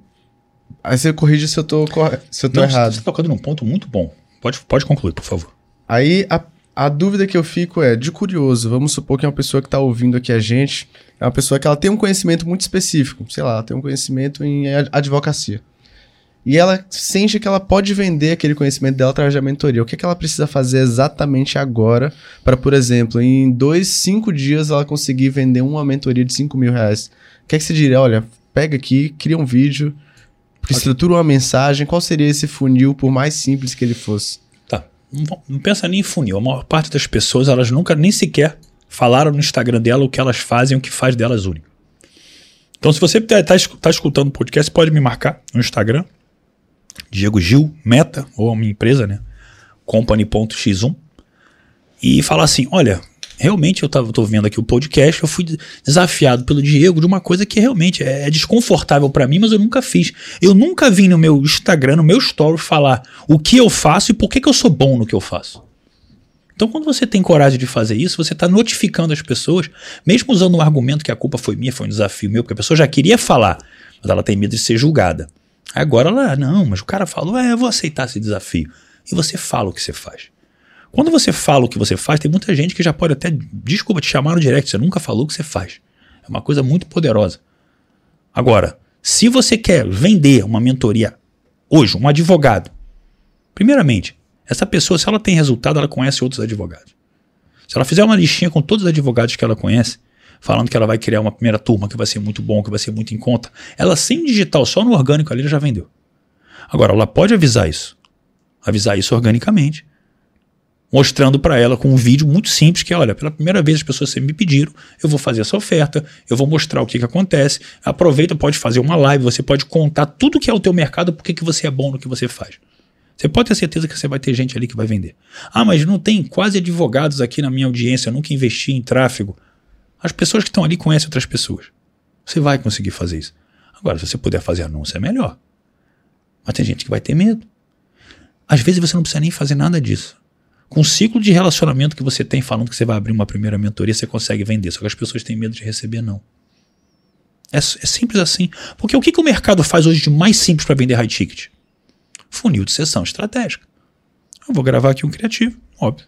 S2: Aí você corrige se eu tô, se eu tô Não, errado. Você
S3: tá tocando num ponto muito bom. Pode, pode concluir, por favor.
S2: Aí a, a dúvida que eu fico é, de curioso, vamos supor que é uma pessoa que está ouvindo aqui a gente, é uma pessoa que ela tem um conhecimento muito específico, sei lá, ela tem um conhecimento em advocacia. E ela sente que ela pode vender aquele conhecimento dela através da mentoria. O que, é que ela precisa fazer exatamente agora para, por exemplo, em dois, cinco dias ela conseguir vender uma mentoria de cinco mil reais? O que, é que você diria? Olha, pega aqui, cria um vídeo, Estrutura uma mensagem, qual seria esse funil, por mais simples que ele fosse?
S3: Tá. Não, não pensa nem em funil. A maior parte das pessoas, elas nunca nem sequer falaram no Instagram dela o que elas fazem, o que faz delas único. Então, se você está tá, tá escutando o podcast, pode me marcar no Instagram, Diego Gil Meta, ou a minha empresa, né? Company.x1, e falar assim: olha, realmente eu tô vendo aqui o podcast, eu fui desafiado pelo Diego de uma coisa que realmente é, é desconfortável para mim, mas eu nunca fiz. Eu nunca vi no meu Instagram, no meu story, falar o que eu faço e por que, que eu sou bom no que eu faço. Então, quando você tem coragem de fazer isso, você está notificando as pessoas, mesmo usando o argumento que a culpa foi minha, foi um desafio meu, porque a pessoa já queria falar, mas ela tem medo de ser julgada. Agora ela, não, mas o cara falou, é, eu vou aceitar esse desafio. E você fala o que você faz. Quando você fala o que você faz, tem muita gente que já pode até, desculpa, te chamar no direct, você nunca falou o que você faz. É uma coisa muito poderosa. Agora, se você quer vender uma mentoria hoje, um advogado, primeiramente, essa pessoa, se ela tem resultado, ela conhece outros advogados. Se ela fizer uma listinha com todos os advogados que ela conhece, falando que ela vai criar uma primeira turma que vai ser muito bom, que vai ser muito em conta, ela sem digital, só no orgânico ali, ela já vendeu. Agora, ela pode avisar isso. Avisar isso organicamente mostrando para ela com um vídeo muito simples que, olha, pela primeira vez as pessoas me pediram, eu vou fazer essa oferta, eu vou mostrar o que, que acontece, aproveita, pode fazer uma live, você pode contar tudo que é o teu mercado, porque que você é bom no que você faz. Você pode ter certeza que você vai ter gente ali que vai vender. Ah, mas não tem quase advogados aqui na minha audiência, eu nunca investi em tráfego. As pessoas que estão ali conhecem outras pessoas. Você vai conseguir fazer isso. Agora, se você puder fazer anúncio, é melhor. Mas tem gente que vai ter medo. Às vezes você não precisa nem fazer nada disso. Com o ciclo de relacionamento que você tem falando que você vai abrir uma primeira mentoria, você consegue vender. Só que as pessoas têm medo de receber, não. É, é simples assim. Porque o que, que o mercado faz hoje de mais simples para vender high ticket? Funil de sessão estratégica. Eu vou gravar aqui um criativo, óbvio.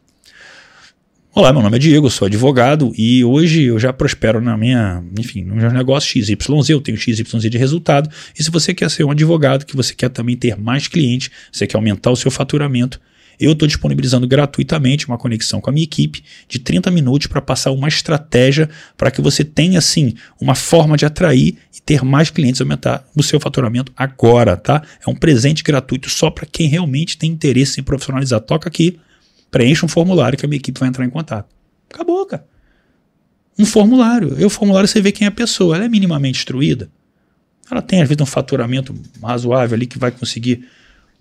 S3: Olá, meu nome é Diego, sou advogado e hoje eu já prospero na minha, enfim, no meu negócio XYZ, eu tenho XYZ de resultado. E se você quer ser um advogado, que você quer também ter mais clientes, você quer aumentar o seu faturamento, Eu estou disponibilizando gratuitamente uma conexão com a minha equipe de 30 minutos para passar uma estratégia para que você tenha, assim, uma forma de atrair e ter mais clientes, aumentar o seu faturamento agora, tá? É um presente gratuito só para quem realmente tem interesse em profissionalizar. Toca aqui, preencha um formulário que a minha equipe vai entrar em contato. Acabou, cara. Um formulário. E o formulário você vê quem é a pessoa. Ela é minimamente instruída. Ela tem, às vezes, um faturamento razoável ali que vai conseguir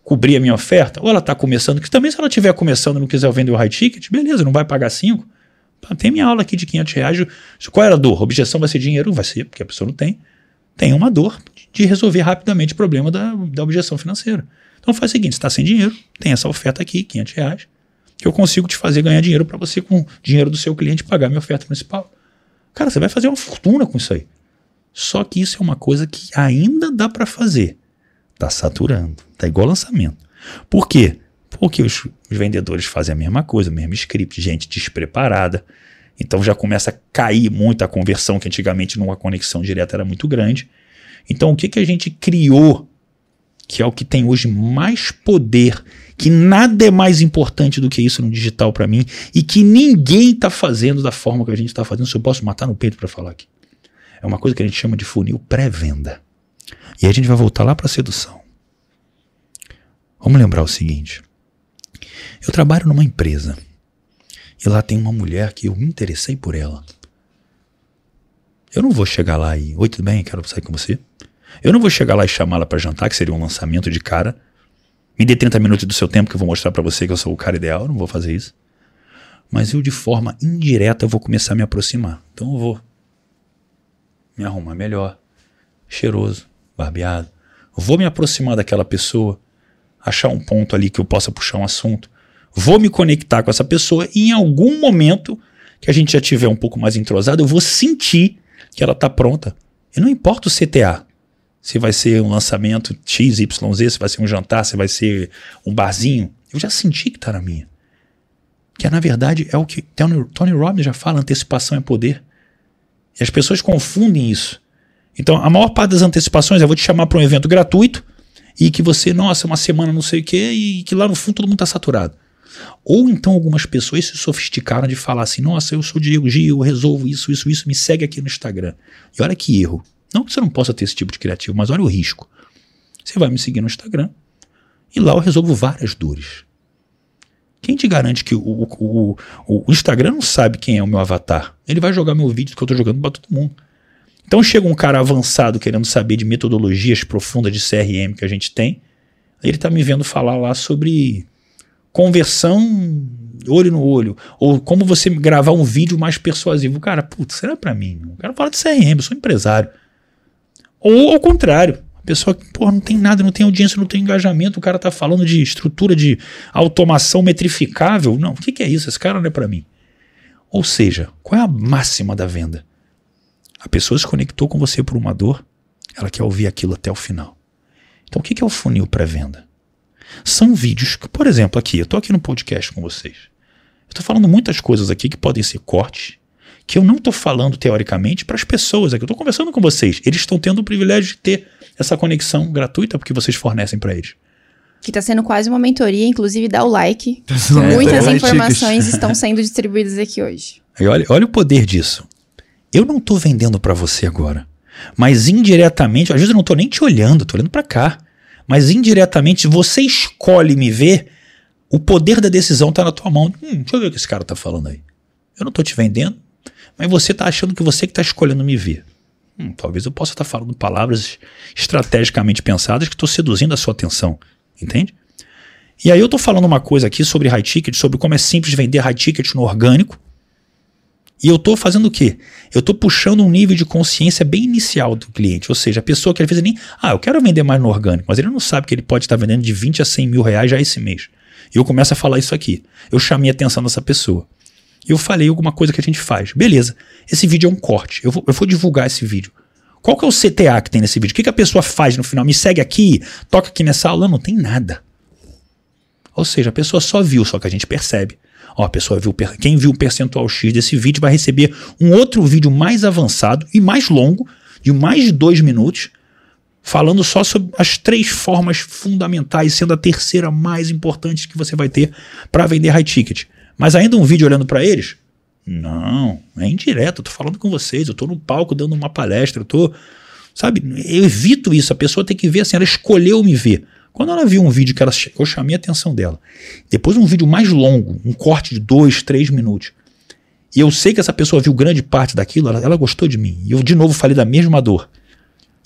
S3: cobrir a minha oferta, ou ela está começando, que também se ela estiver começando e não quiser vender o high ticket, beleza, não vai pagar 5. Tem minha aula aqui de 500 reais. Qual era a dor? Objeção vai ser dinheiro? Vai ser, porque a pessoa não tem. Tem uma dor de resolver rapidamente o problema da, da objeção financeira. Então faz o seguinte, está sem dinheiro, tem essa oferta aqui, 500 reais, que eu consigo te fazer ganhar dinheiro para você com dinheiro do seu cliente pagar minha oferta principal. Cara, você vai fazer uma fortuna com isso aí. Só que isso é uma coisa que ainda dá para fazer. Tá saturando. Tá igual lançamento. Por quê? Porque os, os, vendedores fazem a mesma coisa, o mesmo script, gente despreparada. Então já começa a cair muito a conversão, que antigamente numa conexão direta era muito grande. Então o que, que a gente criou, que é o que tem hoje mais poder, que nada é mais importante do que isso no digital para mim, e que ninguém está fazendo da forma que a gente está fazendo, se eu posso matar no peito para falar aqui. É uma coisa que a gente chama de funil pré-venda. E aí a gente vai voltar lá para a sedução. Vamos lembrar o seguinte: eu trabalho numa empresa e lá tem uma mulher que eu me interessei por ela. Eu não vou chegar lá e, oi, tudo bem? Quero sair com você. Eu não vou chegar lá e chamá-la para jantar, que seria um lançamento de cara. Me dê 30 minutos do seu tempo que eu vou mostrar para você que eu sou o cara ideal. Eu não vou fazer isso. Mas eu, de forma indireta, vou começar a me aproximar. Então eu vou me arrumar melhor, cheiroso, barbeado. Vou me aproximar daquela pessoa, achar um ponto ali que eu possa puxar um assunto. Vou me conectar com essa pessoa e em algum momento que a gente já tiver um pouco mais entrosado, eu vou sentir que ela está pronta. E não importa o CTA. Se vai ser um lançamento XYZ, se vai ser um jantar, se vai ser um barzinho. Eu já senti que está na minha. Que na verdade é o que Tony Robbins já fala: antecipação é poder. E as pessoas confundem isso. Então, a maior parte das antecipações é vou te chamar para um evento gratuito e que você, nossa, uma semana não sei o quê, e que lá no fundo todo mundo está saturado. Ou então algumas pessoas se sofisticaram de falar assim: nossa, eu sou Diego Gil, eu resolvo isso, isso, isso, me segue aqui no Instagram. E olha que erro. Não que você não possa ter esse tipo de criativo, mas olha o risco. Você vai me seguir no Instagram e lá eu resolvo várias dores. Quem te garante que o, o, o, o Instagram não sabe quem é o meu avatar? Ele vai jogar meu vídeo que eu estou jogando para todo mundo. Então chega um cara avançado querendo saber de metodologias profundas de CRM que a gente tem, ele está me vendo falar lá sobre conversão olho no olho, ou como você gravar um vídeo mais persuasivo. Cara, putz, será para mim? O cara fala de CRM, eu sou empresário. Ou ao contrário, pessoa que não tem nada, não tem audiência, não tem engajamento, o cara tá falando de estrutura de automação metrificável. Não, o que, que é isso? Esse cara não é para mim. Ou seja, qual é a máxima da venda? A pessoa se conectou com você por uma dor, ela quer ouvir aquilo até o final. Então, o que é o funil pré-venda? São vídeos que, por exemplo, aqui, eu estou aqui no podcast com vocês. Eu estou falando muitas coisas aqui que podem ser cortes, que eu não estou falando teoricamente para as pessoas aqui. Eu estou conversando com vocês. Eles estão tendo o privilégio de ter essa conexão gratuita porque vocês fornecem para eles.
S1: Que está sendo quase uma mentoria, inclusive dá o like. Muitas informações estão sendo distribuídas aqui hoje.
S3: E olha, olha o poder disso. Eu não estou vendendo para você agora, mas indiretamente, às vezes eu não estou nem te olhando, estou olhando para cá, mas indiretamente você escolhe me ver, o poder da decisão está na tua mão. Hum, deixa eu ver o que esse cara está falando aí. Eu não estou te vendendo, mas você está achando que você que está escolhendo me ver. Hum, talvez eu possa estar tá falando palavras estrategicamente pensadas que estou seduzindo a sua atenção, entende? E aí eu estou falando uma coisa aqui sobre high ticket, sobre como é simples vender high ticket no orgânico, e eu estou fazendo o quê? Eu estou puxando um nível de consciência bem inicial do cliente. Ou seja, a pessoa que às vezes nem. Ah, eu quero vender mais no orgânico, mas ele não sabe que ele pode estar vendendo de 20 a 100 mil reais já esse mês. E eu começo a falar isso aqui. Eu chamei a atenção dessa pessoa. Eu falei alguma coisa que a gente faz. Beleza, esse vídeo é um corte. Eu vou, eu vou divulgar esse vídeo. Qual que é o CTA que tem nesse vídeo? O que, que a pessoa faz no final? Me segue aqui, toca aqui nessa aula? Não tem nada. Ou seja, a pessoa só viu, só que a gente percebe. Ó, a pessoa viu, quem viu o percentual X desse vídeo vai receber um outro vídeo mais avançado e mais longo, de mais de dois minutos, falando só sobre as três formas fundamentais, sendo a terceira mais importante que você vai ter para vender high ticket. Mas ainda um vídeo olhando para eles? Não, é indireto, eu tô falando com vocês, eu tô no palco dando uma palestra, eu tô, sabe, eu evito isso, a pessoa tem que ver assim, ela escolheu me ver. Quando ela viu um vídeo que ela, eu chamei a atenção dela, depois um vídeo mais longo, um corte de dois, três minutos, e eu sei que essa pessoa viu grande parte daquilo, ela, ela gostou de mim, e eu de novo falei da mesma dor.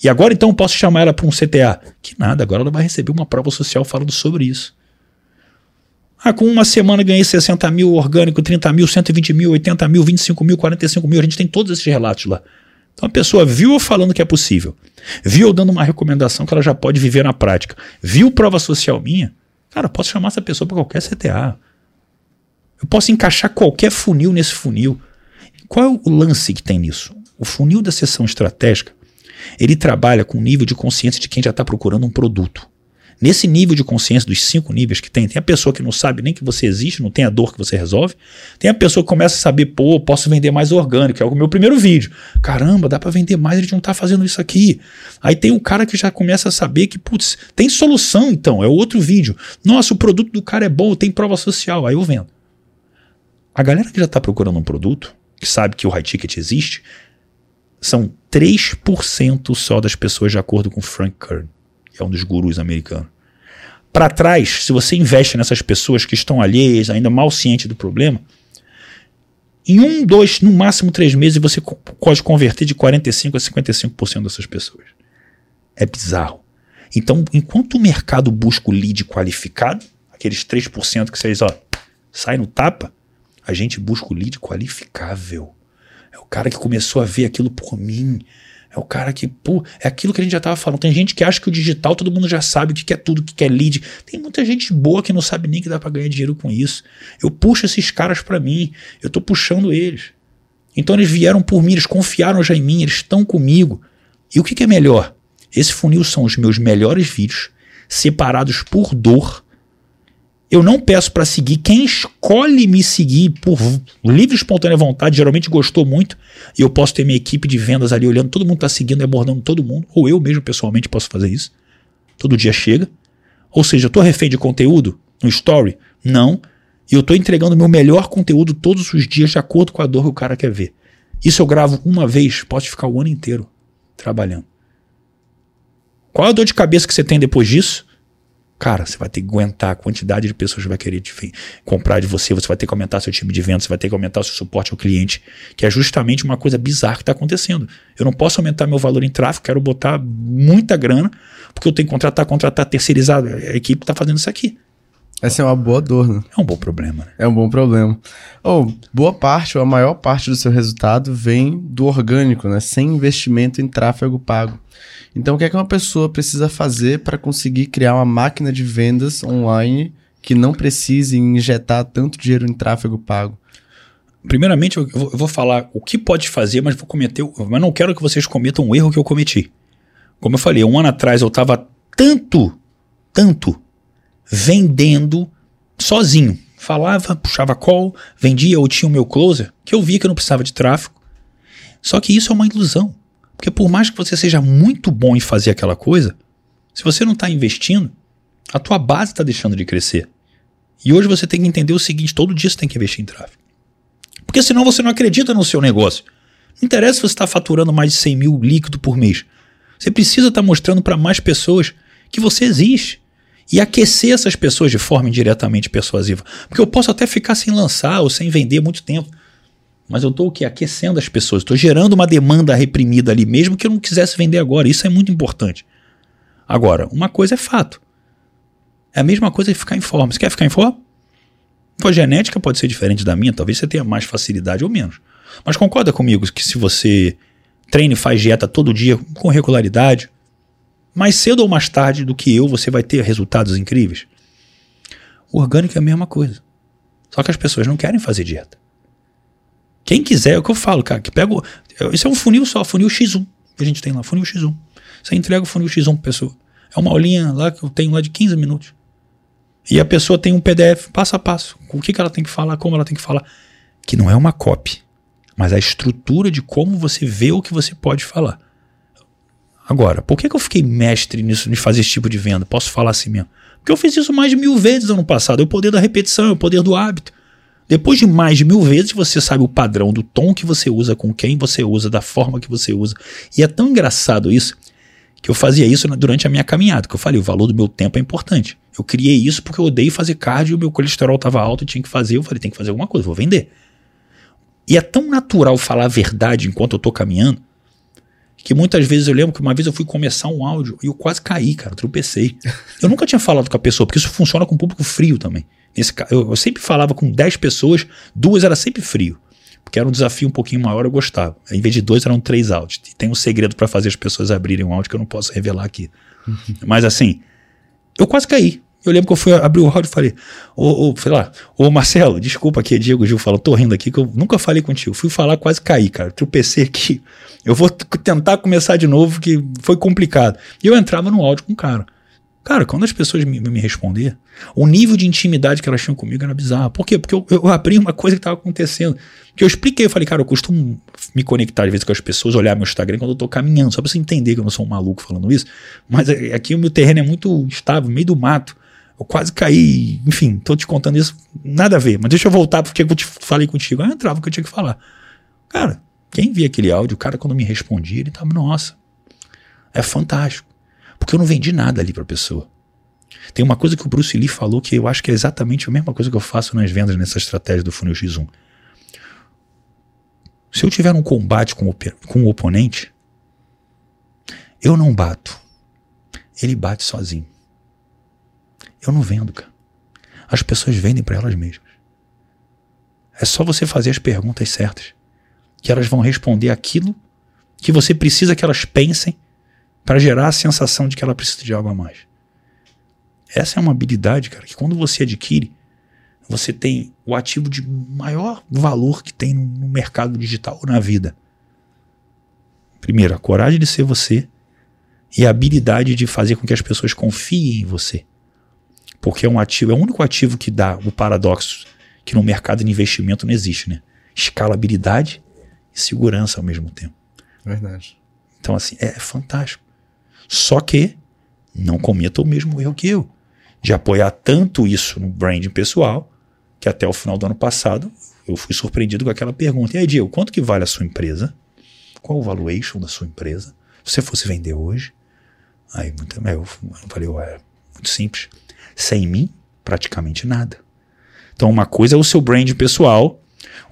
S3: E agora então posso chamar ela para um CTA? Que nada, agora ela vai receber uma prova social falando sobre isso. Ah, com uma semana ganhei 60 mil orgânico, 30 mil, 120 mil, 80 mil, 25 mil, 45 mil. A gente tem todos esses relatos lá. Então a pessoa viu eu falando que é possível, viu eu dando uma recomendação que ela já pode viver na prática, viu prova social minha. Cara, eu posso chamar essa pessoa para qualquer CTA. Eu posso encaixar qualquer funil nesse funil. Qual é o lance que tem nisso? O funil da sessão estratégica ele trabalha com o nível de consciência de quem já está procurando um produto. Nesse nível de consciência dos cinco níveis que tem, tem a pessoa que não sabe nem que você existe, não tem a dor que você resolve. Tem a pessoa que começa a saber, pô, posso vender mais orgânico, é o meu primeiro vídeo. Caramba, dá para vender mais, a gente não tá fazendo isso aqui. Aí tem o cara que já começa a saber que, putz, tem solução então, é outro vídeo. Nossa, o produto do cara é bom, tem prova social, aí eu vendo. A galera que já está procurando um produto, que sabe que o high ticket existe, são 3% só das pessoas de acordo com Frank Kern, que é um dos gurus americanos. Para trás, se você investe nessas pessoas que estão alheias, ainda mal cientes do problema, em um, dois, no máximo três meses, você pode converter de 45% a 55% dessas pessoas. É bizarro. Então, enquanto o mercado busca o lead qualificado, aqueles 3% que vocês, ó, sai no tapa, a gente busca o lead qualificável. É o cara que começou a ver aquilo por mim. É o cara que, pô, é aquilo que a gente já tava falando. Tem gente que acha que o digital todo mundo já sabe o que é tudo, o que é lead. Tem muita gente boa que não sabe nem que dá para ganhar dinheiro com isso. Eu puxo esses caras para mim, eu tô puxando eles. Então eles vieram por mim, eles confiaram já em mim, eles estão comigo. E o que, que é melhor? Esse funil são os meus melhores vídeos, separados por dor, eu não peço para seguir. Quem escolhe me seguir por livre e espontânea vontade, geralmente gostou muito, e eu posso ter minha equipe de vendas ali olhando, todo mundo está seguindo e abordando todo mundo, ou eu mesmo pessoalmente posso fazer isso. Todo dia chega. Ou seja, eu estou refém de conteúdo no story? Não. E eu estou entregando meu melhor conteúdo todos os dias de acordo com a dor que o cara quer ver. Isso eu gravo uma vez, pode ficar o ano inteiro trabalhando. Qual a dor de cabeça que você tem depois disso? Cara, você vai ter que aguentar a quantidade de pessoas que vai querer comprar de você, você vai ter que aumentar seu time de vendas, você vai ter que aumentar seu suporte ao cliente, que é justamente uma coisa bizarra que está acontecendo. Eu não posso aumentar meu valor em tráfego, quero botar muita grana, porque eu tenho que contratar, contratar, terceirizado. A equipe está fazendo isso aqui.
S2: Essa é uma boa dor, né?
S3: É um bom problema, né?
S2: É um bom problema. Ou oh, boa parte, ou a maior parte do seu resultado vem do orgânico, né? Sem investimento em tráfego pago. Então, o que é que uma pessoa precisa fazer para conseguir criar uma máquina de vendas online que não precise injetar tanto dinheiro em tráfego pago?
S3: Primeiramente, eu vou falar o que pode fazer, mas vou cometer, mas não quero que vocês cometam um erro que eu cometi. Como eu falei, um ano atrás eu estava tanto, tanto vendendo sozinho. Falava, puxava call, vendia ou tinha o meu closer, que eu via que eu não precisava de tráfego. Só que isso é uma ilusão. Porque por mais que você seja muito bom em fazer aquela coisa, se você não está investindo, a tua base está deixando de crescer. E hoje você tem que entender o seguinte: todo dia você tem que investir em tráfego. Porque senão você não acredita no seu negócio. Não interessa se você está faturando mais de 100 mil líquido por mês. Você precisa estar tá mostrando para mais pessoas que você existe. E aquecer essas pessoas de forma indiretamente persuasiva. Porque eu posso até ficar sem lançar ou sem vender muito tempo. Mas eu estou o quê? Aquecendo as pessoas. Estou gerando uma demanda reprimida ali, mesmo que eu não quisesse vender agora. Isso é muito importante. Agora, uma coisa é fato. É a mesma coisa que ficar em forma. Você quer ficar em forma? Sua genética pode ser diferente da minha, talvez você tenha mais facilidade ou menos. Mas concorda comigo que se você treina e faz dieta todo dia com regularidade, mais cedo ou mais tarde do que eu, você vai ter resultados incríveis? O orgânico é a mesma coisa. Só que as pessoas não querem fazer dieta. Quem quiser, é o que eu falo, cara, que pega. Isso é um funil só, funil X1 que a gente tem lá, funil X1. Você entrega o funil X1 pra pessoa. É uma aulinha lá que eu tenho lá de 15 minutos. E a pessoa tem um PDF passo a passo. O que, que ela tem que falar, como ela tem que falar. Que não é uma copy, mas a estrutura de como você vê o que você pode falar. Agora, por que, que eu fiquei mestre nisso, de fazer esse tipo de venda? Posso falar assim mesmo? Porque eu fiz isso mais de mil vezes ano passado. É o poder da repetição, é o poder do hábito. Depois de mais de mil vezes, você sabe o padrão do tom que você usa, com quem você usa, da forma que você usa. E é tão engraçado isso que eu fazia isso durante a minha caminhada, que eu falei, o valor do meu tempo é importante. Eu criei isso porque eu odeio fazer cardio, meu colesterol estava alto tinha que fazer. Eu falei, tem que fazer alguma coisa, vou vender. E é tão natural falar a verdade enquanto eu tô caminhando, que muitas vezes eu lembro que uma vez eu fui começar um áudio e eu quase caí, cara, tropecei. Eu nunca tinha falado com a pessoa, porque isso funciona com público frio também. Nesse, eu, eu sempre falava com 10 pessoas, duas era sempre frio. Porque era um desafio um pouquinho maior, eu gostava. Em vez de dois, eram três áudios. E tem um segredo para fazer as pessoas abrirem um áudio que eu não posso revelar aqui. Mas assim, eu quase caí. Eu lembro que eu fui abrir o áudio e falei, ô, ô, sei lá, ô Marcelo, desculpa aqui, Diego Gil falou, tô rindo aqui que eu nunca falei contigo. Fui falar, quase caí, cara. Tropecei aqui. Eu vou tentar começar de novo, que foi complicado. E eu entrava no áudio com o cara. Cara, quando as pessoas me, me responder, o nível de intimidade que elas tinham comigo era bizarro. Por quê? Porque eu, eu abri uma coisa que estava acontecendo. Que eu expliquei, eu falei, cara, eu costumo me conectar às vezes com as pessoas, olhar meu Instagram quando eu tô caminhando, só pra você entender que eu não sou um maluco falando isso. Mas é, aqui o meu terreno é muito estável, meio do mato. Eu quase caí, enfim, tô te contando isso, nada a ver. Mas deixa eu voltar porque eu te falei contigo. Aí eu entrava o que eu tinha que falar. Cara, quem via aquele áudio, o cara quando me respondia, ele tava, nossa, é fantástico. Porque eu não vendi nada ali pra pessoa. Tem uma coisa que o Bruce Lee falou que eu acho que é exatamente a mesma coisa que eu faço nas vendas nessa estratégia do funil X1. Se eu tiver um combate com o, com o oponente, eu não bato. Ele bate sozinho. Eu não vendo, cara. As pessoas vendem para elas mesmas. É só você fazer as perguntas certas, que elas vão responder aquilo que você precisa que elas pensem para gerar a sensação de que ela precisa de algo a mais. Essa é uma habilidade, cara, que quando você adquire, você tem o ativo de maior valor que tem no mercado digital ou na vida. Primeiro, a coragem de ser você e a habilidade de fazer com que as pessoas confiem em você. Porque é um ativo, é o único ativo que dá o paradoxo que no mercado de investimento não existe, né? Escalabilidade e segurança ao mesmo tempo.
S2: Verdade.
S3: Então, assim, é fantástico. Só que não cometa o mesmo erro que eu. De apoiar tanto isso no branding pessoal, que até o final do ano passado eu fui surpreendido com aquela pergunta. E aí, Diego, quanto que vale a sua empresa? Qual o valuation da sua empresa? Se você fosse vender hoje? Aí muito, eu falei, ué, muito simples. Sem mim, praticamente nada. Então, uma coisa é o seu brand pessoal,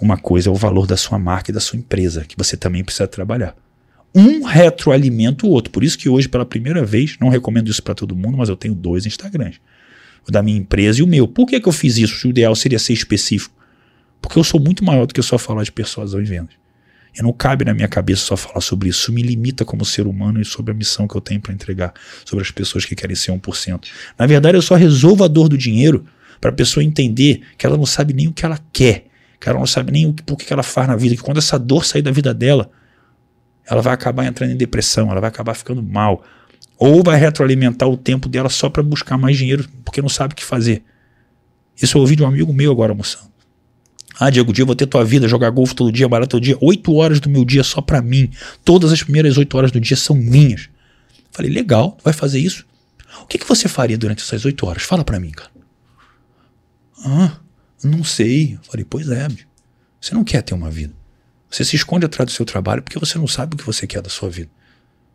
S3: uma coisa é o valor da sua marca e da sua empresa, que você também precisa trabalhar. Um retroalimenta o outro. Por isso que hoje, pela primeira vez, não recomendo isso para todo mundo, mas eu tenho dois Instagrams. O da minha empresa e o meu. Por que, que eu fiz isso? O ideal seria ser específico. Porque eu sou muito maior do que só falar de persuasão e vendas. E não cabe na minha cabeça só falar sobre isso. Isso me limita como ser humano e sobre a missão que eu tenho para entregar, sobre as pessoas que querem ser 1%. Na verdade, eu só resolvo a dor do dinheiro para a pessoa entender que ela não sabe nem o que ela quer, que ela não sabe nem o que, por que ela faz na vida, que quando essa dor sair da vida dela, ela vai acabar entrando em depressão, ela vai acabar ficando mal. Ou vai retroalimentar o tempo dela só para buscar mais dinheiro porque não sabe o que fazer. Isso eu ouvi de um amigo meu agora almoçando. Ah, Diego, dia vou ter tua vida, jogar golfe todo dia, barato todo dia. Oito horas do meu dia só para mim. Todas as primeiras oito horas do dia são minhas. Falei, legal, vai fazer isso? O que, que você faria durante essas oito horas? Fala para mim, cara. Ah, não sei. Falei, pois é, você não quer ter uma vida. Você se esconde atrás do seu trabalho porque você não sabe o que você quer da sua vida.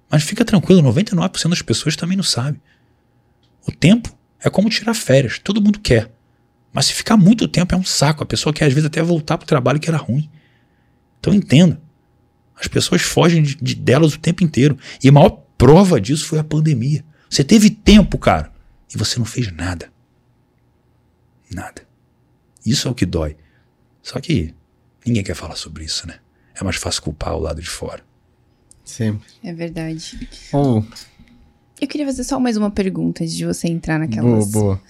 S3: Mas fica tranquilo, 99% das pessoas também não sabe. O tempo é como tirar férias, todo mundo quer. Mas se ficar muito tempo é um saco. A pessoa quer às vezes até voltar para o trabalho que era ruim. Então entenda. As pessoas fogem de, de, delas o tempo inteiro. E a maior prova disso foi a pandemia. Você teve tempo, cara, e você não fez nada. Nada. Isso é o que dói. Só que ninguém quer falar sobre isso, né? É mais fácil culpar o lado de fora.
S2: Sempre.
S1: É verdade.
S2: Oh.
S1: Eu queria fazer só mais uma pergunta antes de você entrar naquelas.
S2: Boa, boa.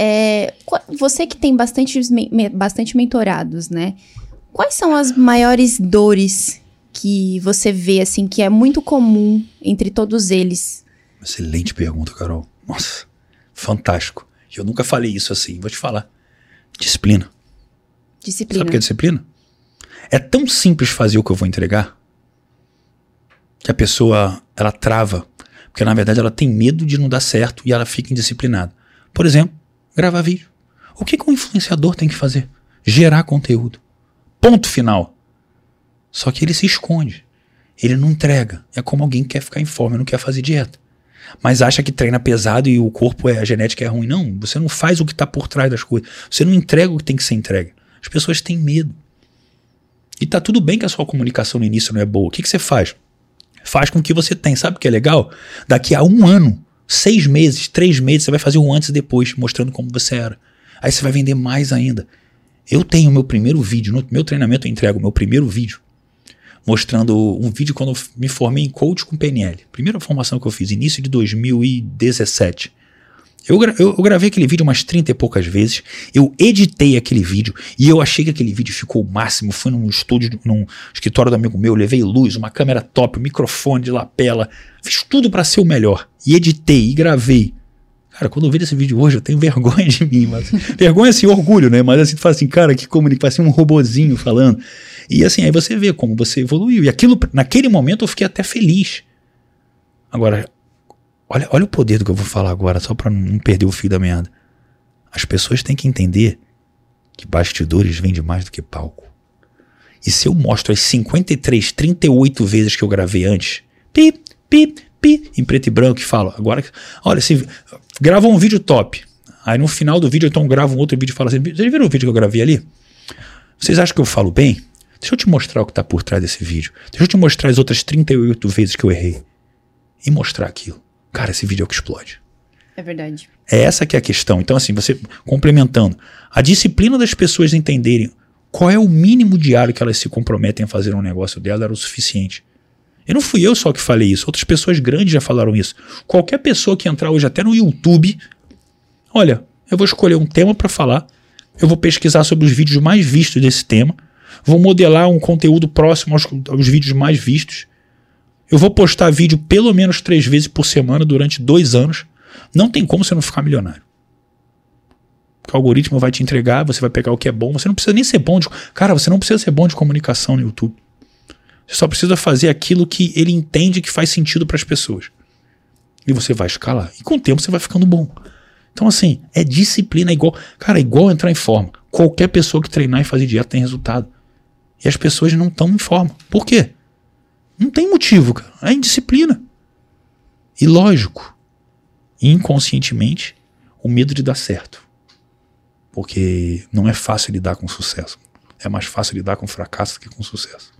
S1: É, você que tem bastante, bastante mentorados, né? Quais são as maiores dores que você vê, assim, que é muito comum entre todos eles?
S3: Excelente pergunta, Carol. Nossa, fantástico. Eu nunca falei isso assim, vou te falar. Disciplina.
S1: Disciplina.
S3: Sabe o que é disciplina? É tão simples fazer o que eu vou entregar. que a pessoa ela trava, porque na verdade ela tem medo de não dar certo e ela fica indisciplinada. Por exemplo, gravar vídeo. O que, que um influenciador tem que fazer? Gerar conteúdo. Ponto final. Só que ele se esconde. Ele não entrega. É como alguém que quer ficar em forma, não quer fazer dieta. Mas acha que treina pesado e o corpo é a genética é ruim. Não, você não faz o que está por trás das coisas. Você não entrega o que tem que ser entregue. As pessoas têm medo. E tá tudo bem que a sua comunicação no início não é boa. O que, que você faz? Faz com que você tem. Sabe o que é legal? Daqui a um ano, seis meses, três meses, você vai fazer um antes e depois, mostrando como você era. Aí você vai vender mais ainda. Eu tenho meu primeiro vídeo, no meu treinamento eu entrego meu primeiro vídeo, mostrando um vídeo quando eu me formei em coach com PNL. Primeira formação que eu fiz, início de 2017. Eu, eu, eu, gravei aquele vídeo umas 30 e poucas vezes. Eu editei aquele vídeo e eu achei que aquele vídeo ficou o máximo. Fui num estúdio, num escritório do amigo meu, levei luz, uma câmera top, um microfone de lapela. Fiz tudo para ser o melhor. E editei e gravei. Cara, quando eu vejo esse vídeo hoje, eu tenho vergonha de mim. Mas, vergonha assim, orgulho, né? Mas assim, tu fala assim, cara, que comunica, parece um robozinho falando. E assim, aí você vê como você evoluiu. E aquilo, naquele momento, eu fiquei até feliz. Agora, Olha, olha o poder do que eu vou falar agora, só para não perder o fio da meada. As pessoas têm que entender que bastidores vêm de mais do que palco. E se eu mostro as 53, 38 vezes que eu gravei antes, pi, pi, pi, em preto e branco, e falo, agora, olha, se grava um vídeo top. Aí no final do vídeo, então gravo um outro vídeo e falo assim: vocês viram o vídeo que eu gravei ali? Vocês acham que eu falo bem? Deixa eu te mostrar o que está por trás desse vídeo. Deixa eu te mostrar as outras 38 vezes que eu errei. E mostrar aquilo. Cara, esse vídeo é o que explode.
S1: É verdade.
S3: É essa que é a questão. Então, assim, você complementando, a disciplina das pessoas entenderem qual é o mínimo diário que elas se comprometem a fazer um negócio dela era o suficiente. E não fui eu só que falei isso, outras pessoas grandes já falaram isso. Qualquer pessoa que entrar hoje até no YouTube, olha, eu vou escolher um tema para falar, eu vou pesquisar sobre os vídeos mais vistos desse tema, vou modelar um conteúdo próximo aos, aos vídeos mais vistos, eu vou postar vídeo pelo menos três vezes por semana durante dois anos. Não tem como você não ficar milionário. o algoritmo vai te entregar, você vai pegar o que é bom. Você não precisa nem ser bom de. Cara, você não precisa ser bom de comunicação no YouTube. Você só precisa fazer aquilo que ele entende que faz sentido para as pessoas. E você vai escalar. E com o tempo você vai ficando bom. Então, assim, é disciplina é igual. Cara, é igual entrar em forma. Qualquer pessoa que treinar e fazer dieta tem resultado. E as pessoas não estão em forma. Por quê? Não tem motivo, cara. É indisciplina. E lógico, inconscientemente, o medo de dar certo. Porque não é fácil lidar com sucesso. É mais fácil lidar com fracasso do que com sucesso.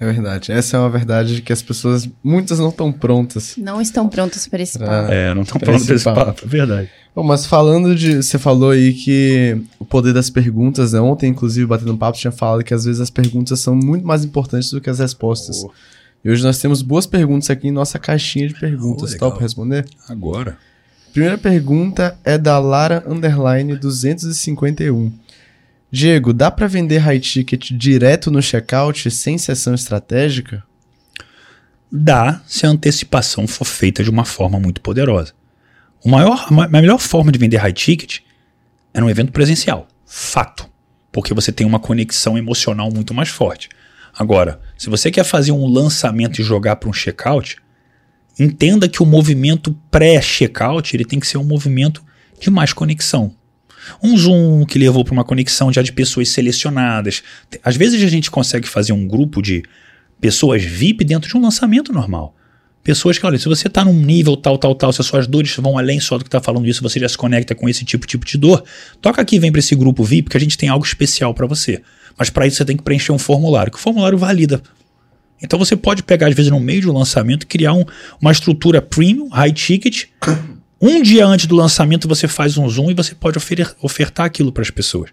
S2: É verdade. Essa é uma verdade que as pessoas, muitas não estão prontas.
S1: Não estão prontas para esse
S3: papo. É, não estão prontas para esse papo. papo. É verdade.
S2: Bom, mas falando de. Você falou aí que o poder das perguntas, né? Ontem, inclusive, batendo papo, tinha falado que às vezes as perguntas são muito mais importantes do que as respostas. Oh. E hoje nós temos boas perguntas aqui em nossa caixinha de perguntas. Oh, Top responder?
S3: Agora.
S2: Primeira pergunta é da Lara Underline 251. Diego, dá para vender high ticket direto no checkout sem sessão estratégica?
S3: Dá, se a antecipação for feita de uma forma muito poderosa. O maior, a melhor forma de vender high ticket é num evento presencial. Fato. Porque você tem uma conexão emocional muito mais forte. Agora, se você quer fazer um lançamento e jogar para um checkout, entenda que o movimento pré-checkout ele tem que ser um movimento de mais conexão um Zoom que levou para uma conexão já de pessoas selecionadas. Às vezes a gente consegue fazer um grupo de pessoas VIP dentro de um lançamento normal. Pessoas que, olha, se você está num nível tal, tal, tal, se as suas dores vão além só do que está falando isso, você já se conecta com esse tipo, tipo de dor, toca aqui, vem para esse grupo VIP, que a gente tem algo especial para você. Mas para isso você tem que preencher um formulário, que o formulário valida. Então você pode pegar, às vezes, no meio do lançamento, criar um, uma estrutura premium, high ticket, um dia antes do lançamento você faz um zoom e você pode ofertar aquilo para as pessoas.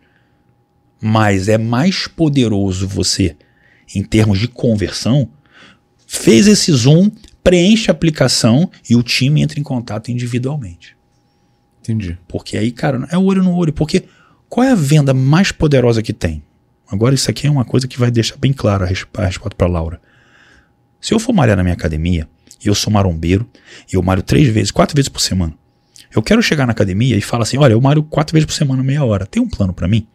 S3: Mas é mais poderoso você, em termos de conversão, fez esse zoom, preenche a aplicação e o time entra em contato individualmente.
S2: Entendi.
S3: Porque aí, cara, é olho no olho. Porque qual é a venda mais poderosa que tem? Agora, isso aqui é uma coisa que vai deixar bem clara a resposta para Laura. Se eu for malhar na minha academia, eu sou marombeiro, e eu malho três vezes, quatro vezes por semana. Eu quero chegar na academia e falar assim: olha, eu malho quatro vezes por semana, meia hora. Tem um plano para mim?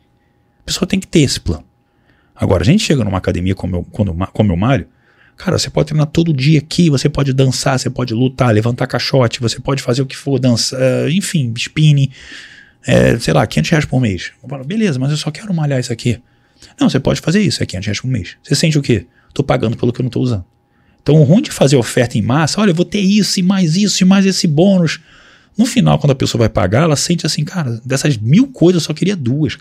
S3: A pessoa tem que ter esse plano. Agora, a gente chega numa academia como eu, quando, como eu malho, Cara, você pode treinar todo dia aqui, você pode dançar, você pode lutar, levantar caixote, você pode fazer o que for, dançar, enfim, spinning, é, sei lá, 500 reais por mês. Eu falo, beleza, mas eu só quero malhar isso aqui. Não, você pode fazer isso, é 500 reais por mês. Você sente o quê? Tô pagando pelo que eu não tô usando. Então, o ruim de fazer oferta em massa, olha, eu vou ter isso e mais isso e mais esse bônus. No final, quando a pessoa vai pagar, ela sente assim, cara, dessas mil coisas eu só queria duas.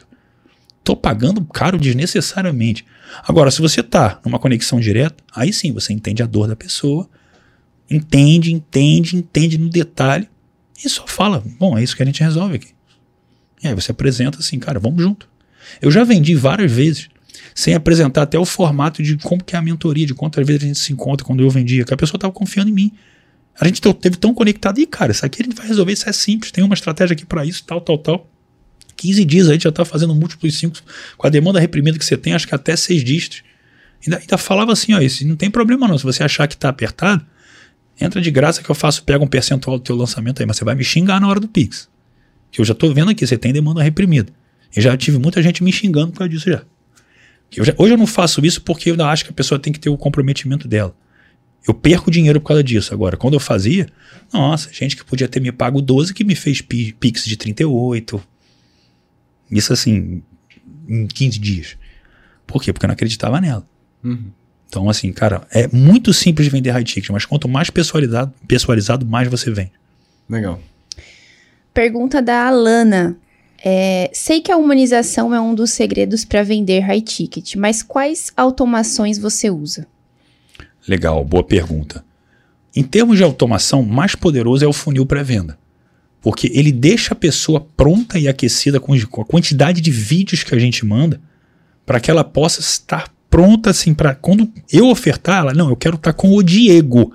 S3: Tô pagando caro desnecessariamente. Agora, se você tá numa conexão direta, aí sim você entende a dor da pessoa, entende, entende, entende no detalhe e só fala: bom, é isso que a gente resolve aqui. E aí você apresenta assim, cara, vamos junto. Eu já vendi várias vezes, sem apresentar até o formato de como que é a mentoria, de quantas vezes a gente se encontra quando eu vendia, que a pessoa estava confiando em mim. A gente teve tão conectado, e cara, isso aqui a gente vai resolver, isso é simples, tem uma estratégia aqui para isso, tal, tal, tal. 15 dias a gente já está fazendo múltiplos 5 com a demanda reprimida que você tem, acho que até 6 dígitos. Ainda, ainda falava assim, ó, isso não tem problema não, se você achar que está apertado, entra de graça que eu faço, pega um percentual do teu lançamento aí, mas você vai me xingar na hora do Pix. Que eu já estou vendo aqui, você tem demanda reprimida. E já tive muita gente me xingando por causa disso já. Eu já. Hoje eu não faço isso porque eu ainda acho que a pessoa tem que ter o comprometimento dela. Eu perco dinheiro por causa disso. Agora, quando eu fazia, nossa, gente que podia ter me pago 12 que me fez Pix de 38, isso assim, em 15 dias. Por quê? Porque eu não acreditava nela. Uhum. Então, assim, cara, é muito simples de vender high ticket, mas quanto mais pessoalizado, pessoalizado mais você vende.
S2: Legal.
S1: Pergunta da Alana. É, sei que a humanização é um dos segredos para vender high ticket, mas quais automações você usa?
S3: Legal, boa pergunta. Em termos de automação, mais poderoso é o funil pré-venda. Porque ele deixa a pessoa pronta e aquecida com, a quantidade de vídeos que a gente manda para que ela possa estar pronta assim para quando eu ofertar ela, não, eu quero estar com o Diego,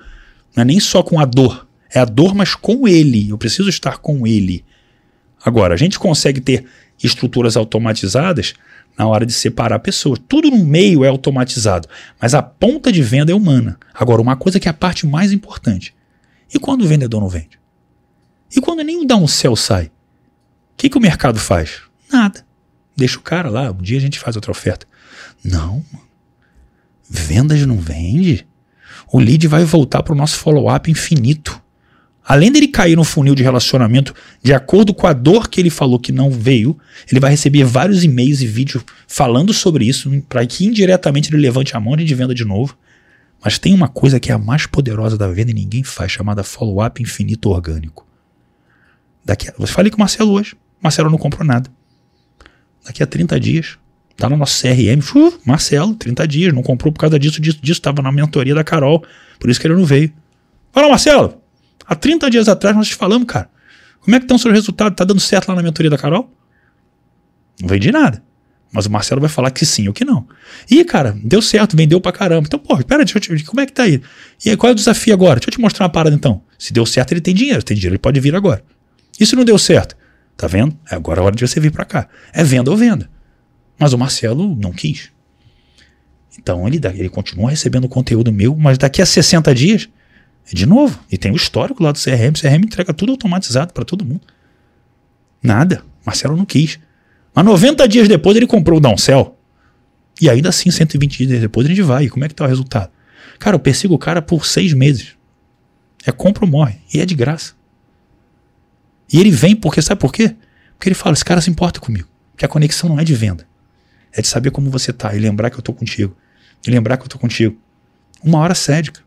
S3: não é nem só com a dor, é a dor mas com ele, eu preciso estar com ele. Agora, a gente consegue ter estruturas automatizadas na hora de separar pessoas. Tudo no meio é automatizado, mas a ponta de venda é humana. Agora, uma coisa que é a parte mais importante. E quando o vendedor não vende? E quando nem o céu sai? O que, que o mercado faz? Nada. Deixa o cara lá, um dia a gente faz outra oferta. Não. Vendas não vende. O lead vai voltar para o nosso follow-up infinito. Além dele cair no funil de relacionamento, de acordo com a dor que ele falou que não veio, ele vai receber vários e-mails e vídeos falando sobre isso, para que indiretamente ele levante a mão de venda de novo. Mas tem uma coisa que é a mais poderosa da venda e ninguém faz, chamada follow-up infinito orgânico. Daqui a, eu falei com o Marcelo hoje. Marcelo não comprou nada. Daqui a 30 dias, tá no nosso CRM. Uh, Marcelo, 30 dias, não comprou por causa disso, disso, disso. Tava na mentoria da Carol. Por isso que ele não veio. Fala, Marcelo. Há 30 dias atrás nós te falamos, cara. Como é que estão os seus resultados? Tá dando certo lá na mentoria da Carol? Não vendi nada. Mas o Marcelo vai falar que sim ou que não. E, cara, deu certo, vendeu pra caramba. Então, pô, pera, deixa te, como é que tá aí? E aí, qual é o desafio agora? Deixa eu te mostrar uma parada então. Se deu certo, ele tem dinheiro. Tem dinheiro, ele pode vir agora. Isso não deu certo. Tá vendo? É agora a hora de você vir para cá. É venda ou venda. Mas o Marcelo não quis. Então ele, ele continua recebendo conteúdo meu, mas daqui a 60 dias, de novo. E tem o histórico lá do CRM. O CRM entrega tudo automatizado para todo mundo. Nada. Marcelo não quis. Mas 90 dias depois ele comprou o Downcell. E ainda assim, 120 dias depois gente vai. E como é que tá o resultado? Cara, eu persigo o cara por seis meses. É compra ou morre. E é de graça. E ele vem porque, sabe por quê? Porque ele fala: esse cara se importa comigo. Que a conexão não é de venda. É de saber como você tá e lembrar que eu tô contigo. E lembrar que eu tô contigo. Uma hora cédica.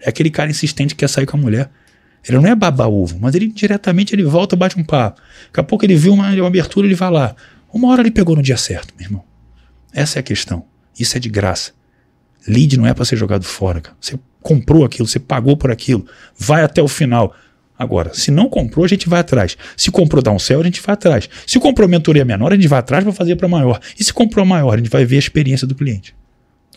S3: É aquele cara insistente que quer sair com a mulher. Ele não é baba ovo, mas ele diretamente ele volta, bate um papo. Daqui a pouco ele viu uma, uma abertura, ele vai lá. Uma hora ele pegou no dia certo, meu irmão. Essa é a questão. Isso é de graça. Lead não é para ser jogado fora. Cara. Você comprou aquilo, você pagou por aquilo. Vai até o final. Agora, se não comprou, a gente vai atrás. Se comprou downsell, a gente vai atrás. Se comprou mentoria menor, a gente vai atrás para fazer para maior. E se comprou maior, a gente vai ver a experiência do cliente.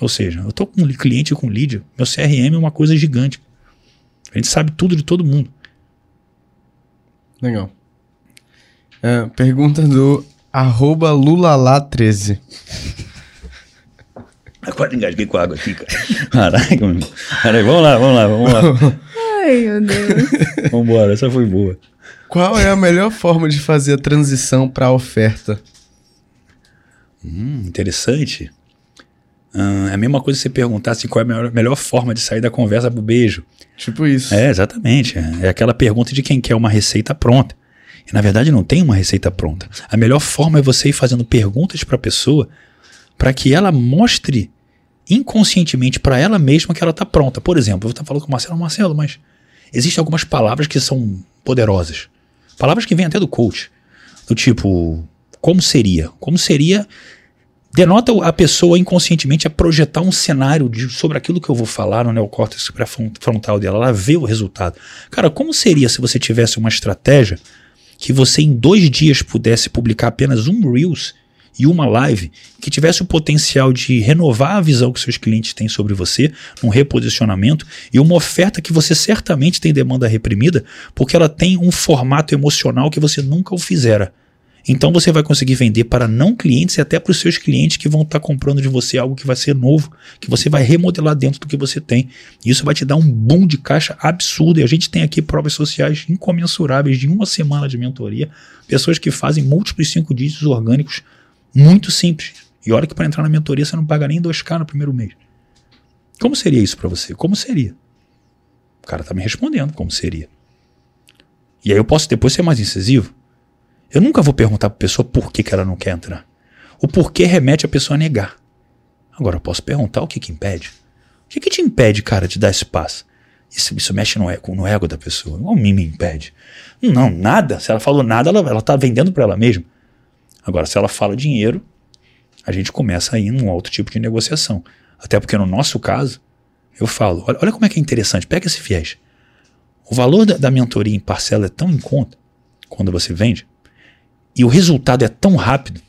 S3: Ou seja, eu estou com um cliente com lead, meu CRM é uma coisa gigante. A gente sabe tudo de todo mundo.
S2: Legal. É, pergunta do arroba lulalá13.
S3: Quase engasguei com água aqui, cara. Caraca, meu. Peraí, vamos lá, vamos lá, vamos lá.
S1: Ai, meu Deus.
S3: Vambora, essa foi boa.
S2: Qual é a melhor forma de fazer a transição para a oferta?
S3: Hum, interessante. Ah, é a mesma coisa que você perguntar se qual é a melhor, melhor forma de sair da conversa pro beijo.
S2: Tipo isso.
S3: É, exatamente. É aquela pergunta de quem quer uma receita pronta. E na verdade não tem uma receita pronta. A melhor forma é você ir fazendo perguntas para a pessoa para que ela mostre inconscientemente para ela mesma que ela está pronta. Por exemplo, eu vou estar falando com o Marcelo, Marcelo, mas existem algumas palavras que são poderosas. Palavras que vêm até do coach. Do tipo, como seria? Como seria denota a pessoa inconscientemente a projetar um cenário de, sobre aquilo que eu vou falar no neocórtex pré-frontal dela. Ela vê o resultado. Cara, como seria se você tivesse uma estratégia que você em dois dias pudesse publicar apenas um Reels e uma live que tivesse o potencial de renovar a visão que seus clientes têm sobre você, um reposicionamento e uma oferta que você certamente tem demanda reprimida, porque ela tem um formato emocional que você nunca o fizera. Então você vai conseguir vender para não clientes e até para os seus clientes que vão estar tá comprando de você algo que vai ser novo, que você vai remodelar dentro do que você tem. Isso vai te dar um boom de caixa absurdo. E a gente tem aqui provas sociais incomensuráveis de uma semana de mentoria, pessoas que fazem múltiplos cinco dígitos orgânicos muito simples. E olha que para entrar na mentoria você não paga nem 2K no primeiro mês. Como seria isso para você? Como seria? O cara está me respondendo como seria. E aí eu posso depois ser mais incisivo. Eu nunca vou perguntar para a pessoa por que, que ela não quer entrar. O porquê remete a pessoa a negar. Agora eu posso perguntar o que, que impede. O que, que te impede, cara, de dar esse passo? Isso, isso mexe no ego, no ego da pessoa. O mim me impede. Não, nada. Se ela falou nada, ela, ela tá vendendo para ela mesma. Agora, se ela fala dinheiro, a gente começa a ir num outro tipo de negociação. Até porque no nosso caso, eu falo, olha, olha como é que é interessante, pega esse viés. O valor da, da mentoria em parcela é tão em conta quando você vende, e o resultado é tão rápido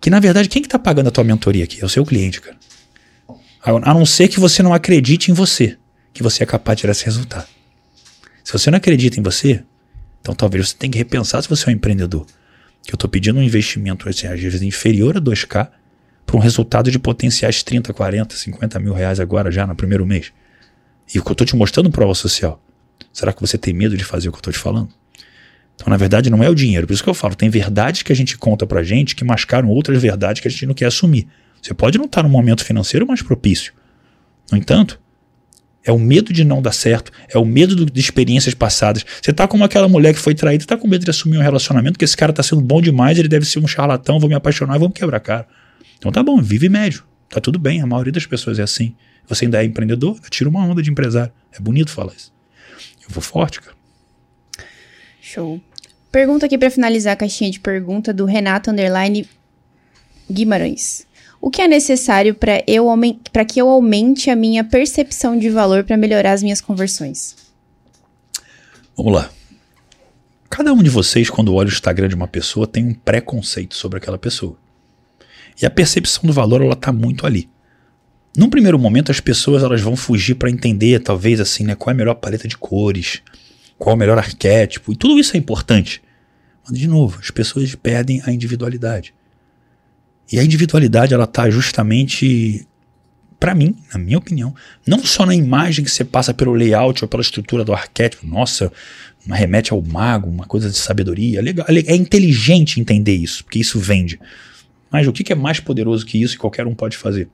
S3: que, na verdade, quem que está pagando a tua mentoria aqui? É o seu cliente, cara. A não ser que você não acredite em você, que você é capaz de tirar esse resultado. Se você não acredita em você, então talvez você tenha que repensar se você é um empreendedor. Que eu estou pedindo um investimento, assim, às vezes inferior a 2K, para um resultado de potenciais 30, 40, 50 mil reais agora, já no primeiro mês. E o que eu estou te mostrando prova social. Será que você tem medo de fazer o que eu estou te falando? Então, na verdade, não é o dinheiro. Por isso que eu falo, tem verdades que a gente conta pra gente que mascaram outras verdades que a gente não quer assumir. Você pode não estar num momento financeiro mais propício. No entanto, é o medo de não dar certo, é o medo do, de experiências passadas. Você tá como aquela mulher que foi traída, tá com medo de assumir um relacionamento, que esse cara tá sendo bom demais, ele deve ser um charlatão, vou me apaixonar, vamos quebrar a cara. Então tá bom, vive médio. Tá tudo bem, a maioria das pessoas é assim. Você ainda é empreendedor, tira uma onda de empresário. É bonito falar isso. Eu vou forte, cara.
S1: Show. Pergunta aqui para finalizar a caixinha de pergunta do Renato Underline Guimarães. O que é necessário para eu para que eu aumente a minha percepção de valor para melhorar as minhas conversões?
S3: Vamos lá. Cada um de vocês, quando olha o Instagram de uma pessoa, tem um preconceito sobre aquela pessoa. E a percepção do valor, ela tá muito ali. Num primeiro momento, as pessoas elas vão fugir para entender, talvez assim, né, qual é a melhor paleta de cores, qual o melhor arquétipo, e tudo isso é importante. Mas, de novo, as pessoas perdem a individualidade. E a individualidade, ela está justamente, para mim, na minha opinião, não só na imagem que você passa pelo layout ou pela estrutura do arquétipo, nossa, remete ao mago, uma coisa de sabedoria, é legal, é inteligente entender isso, porque isso vende. Mas o que é mais poderoso que isso e qualquer um pode fazer?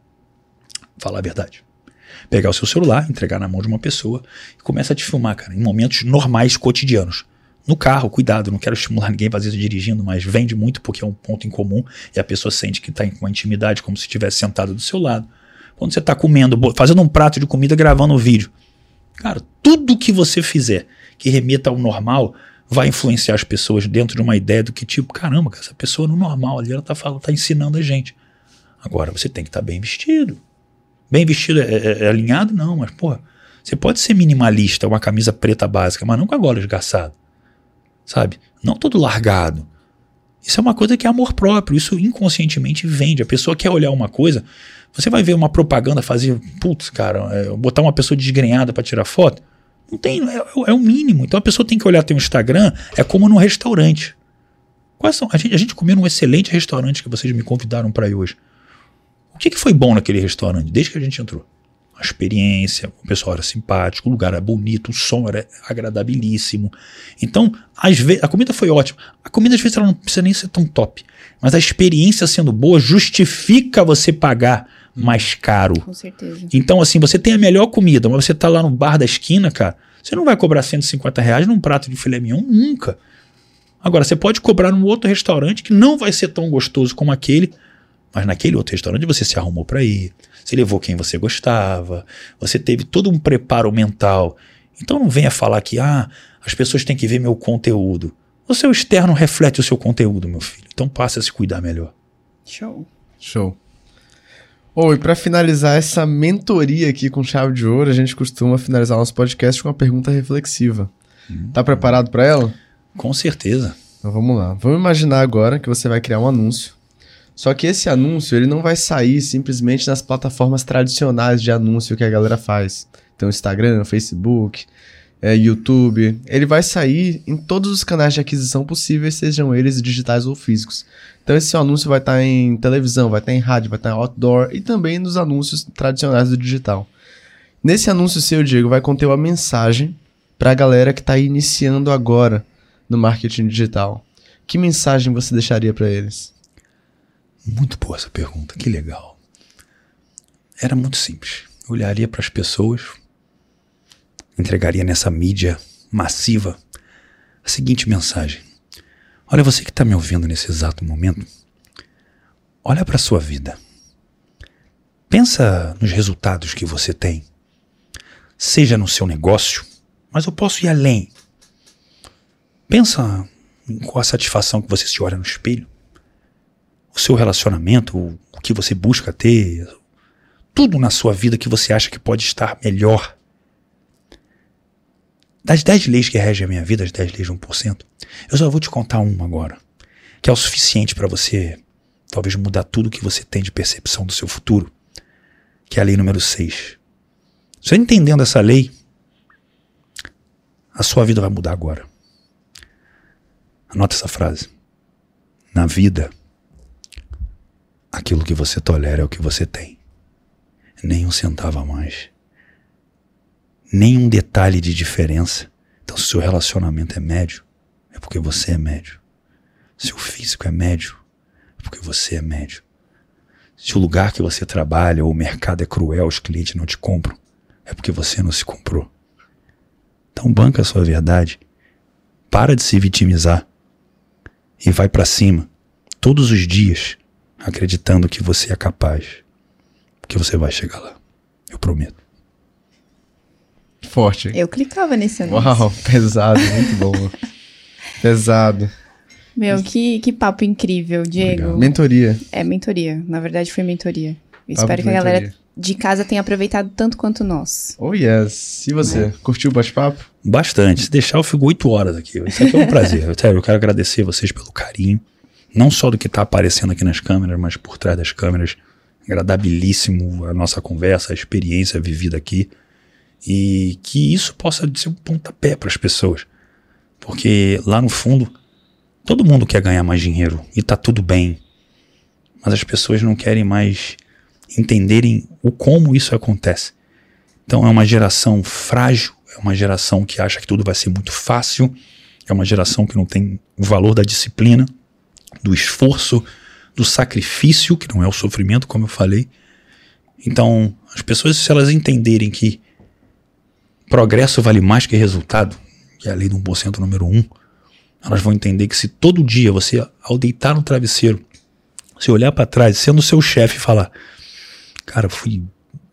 S3: Falar a verdade pegar o seu celular, entregar na mão de uma pessoa e começa a te filmar, cara, em momentos normais, cotidianos. No carro, cuidado, não quero estimular ninguém fazer isso dirigindo, mas vende muito porque é um ponto em comum e a pessoa sente que está com uma intimidade como se estivesse sentado do seu lado. Quando você está comendo, fazendo um prato de comida, gravando um vídeo. Cara, tudo que você fizer que remeta ao normal vai influenciar as pessoas dentro de uma ideia do que tipo, caramba, essa pessoa no normal ali, ela está tá ensinando a gente. Agora você tem que estar tá bem vestido. Bem vestido é, é, é alinhado? Não, mas, pô, você pode ser minimalista, uma camisa preta básica, mas não com a gola esgarçada. Sabe? Não todo largado. Isso é uma coisa que é amor próprio, isso inconscientemente vende. A pessoa quer olhar uma coisa, você vai ver uma propaganda fazer, putz, cara, é, botar uma pessoa desgrenhada para tirar foto. Não tem, é, é, o mínimo. Então a pessoa tem que olhar teu Instagram, é como num restaurante. Quais são? A gente, a gente comeu num excelente restaurante que vocês me convidaram para ir hoje que, que foi bom naquele restaurante desde que a gente entrou? a experiência, o pessoal era simpático, o lugar era bonito, o som era agradabilíssimo. Então, às vezes, a comida foi ótima. A comida às vezes ela não precisa nem ser tão top, mas a experiência sendo boa justifica você pagar mais caro.
S1: Com certeza.
S3: Então, assim, você tem a melhor comida, mas você tá lá no bar da esquina, cara, você não vai cobrar 150 reais num prato de filé mignon nunca. Agora, você pode cobrar num outro restaurante que não vai ser tão gostoso como aquele, mas naquele outro restaurante você se arrumou para ir, você levou quem você gostava, você teve todo um preparo mental. Então não venha falar que ah, as pessoas têm que ver meu conteúdo. O seu externo reflete o seu conteúdo, meu filho. Então passe a se cuidar melhor.
S1: Show.
S2: Show. Ou e para finalizar essa mentoria aqui com chave de ouro, a gente costuma finalizar nosso podcast com uma pergunta reflexiva.
S3: Hum.
S2: Tá preparado para ela?
S3: Com certeza.
S2: Então vamos lá. Vamos imaginar agora que você vai criar um anúncio. Só que esse anúncio ele não vai sair simplesmente nas plataformas tradicionais de anúncio que a galera faz. Então Instagram, Facebook, é, YouTube. Ele vai sair em todos os canais de aquisição possíveis, sejam eles digitais ou físicos. Então esse anúncio vai estar em televisão, vai estar em rádio, vai estar em outdoor e também nos anúncios tradicionais do digital. Nesse anúncio seu, Diego, vai conter uma mensagem para a galera que está iniciando agora no marketing digital. Que mensagem você deixaria para eles?
S3: Muito boa essa pergunta, que legal. Era muito simples. Eu olharia para as pessoas, entregaria nessa mídia massiva a seguinte mensagem: Olha, você que está me ouvindo nesse exato momento, olha para a sua vida. Pensa nos resultados que você tem, seja no seu negócio, mas eu posso ir além. Pensa com a satisfação que você se olha no espelho o seu relacionamento, o, que você busca ter, tudo na sua vida que você acha que pode estar melhor. Das 10 leis que regem a minha vida, as 10 leis de 1%, eu só vou te contar uma agora, que é o suficiente para você talvez mudar tudo que você tem de percepção do seu futuro, que é a lei número 6. Você entendendo essa lei, a sua vida vai mudar agora. Anota essa frase. Na vida, aquilo que você tolera é o que você tem. Nem um centavo a mais. Nem um detalhe de diferença. Então, se o seu relacionamento é médio, é porque você é médio. Se o físico é médio, é porque você é médio. Se o lugar que você trabalha ou o mercado é cruel, os clientes não te compram, é porque você não se comprou. Então banca a sua verdade. Para de se vitimizar e vai para cima todos os dias acreditando que você é capaz, que você vai chegar lá. Eu prometo.
S2: Forte.
S1: Eu clicava nesse anúncio.
S2: Uau, pesado, muito bom. pesado.
S1: Meu, que, que papo incrível, Diego.
S3: Obrigado.
S2: Mentoria.
S1: É mentoria. Na verdade, foi mentoria. Eu
S2: Papo
S1: espero que a
S2: mentoria.
S1: galera de casa tenha aproveitado tanto quanto nós.
S2: Oh yes. E você? Curtiu o bate-papo?
S3: Bastante. Se deixar, eu fico oito horas aqui. Isso aqui é um prazer. Sério, eu quero agradecer vocês pelo carinho. Não só do que está aparecendo aqui nas câmeras, mas por trás das câmeras. Agradabilíssimo a nossa conversa, a experiência vivida aqui. E que isso possa ser um pontapé para as pessoas. Porque lá no fundo, todo mundo quer ganhar mais dinheiro e tá tudo bem. Mas as pessoas não querem mais entenderem o como isso acontece. Então é uma geração frágil, é uma geração que acha que tudo vai ser muito fácil, é uma geração que não tem o valor da disciplina, do esforço, do sacrifício, que não é o sofrimento, como eu falei. Então, as pessoas, se elas entenderem que progresso vale mais que resultado, que é a lei do 1% número 1, elas vão entender que se todo dia você, ao deitar no travesseiro, se olhar para trás, sendo seu chefe e falar, cara, eu fui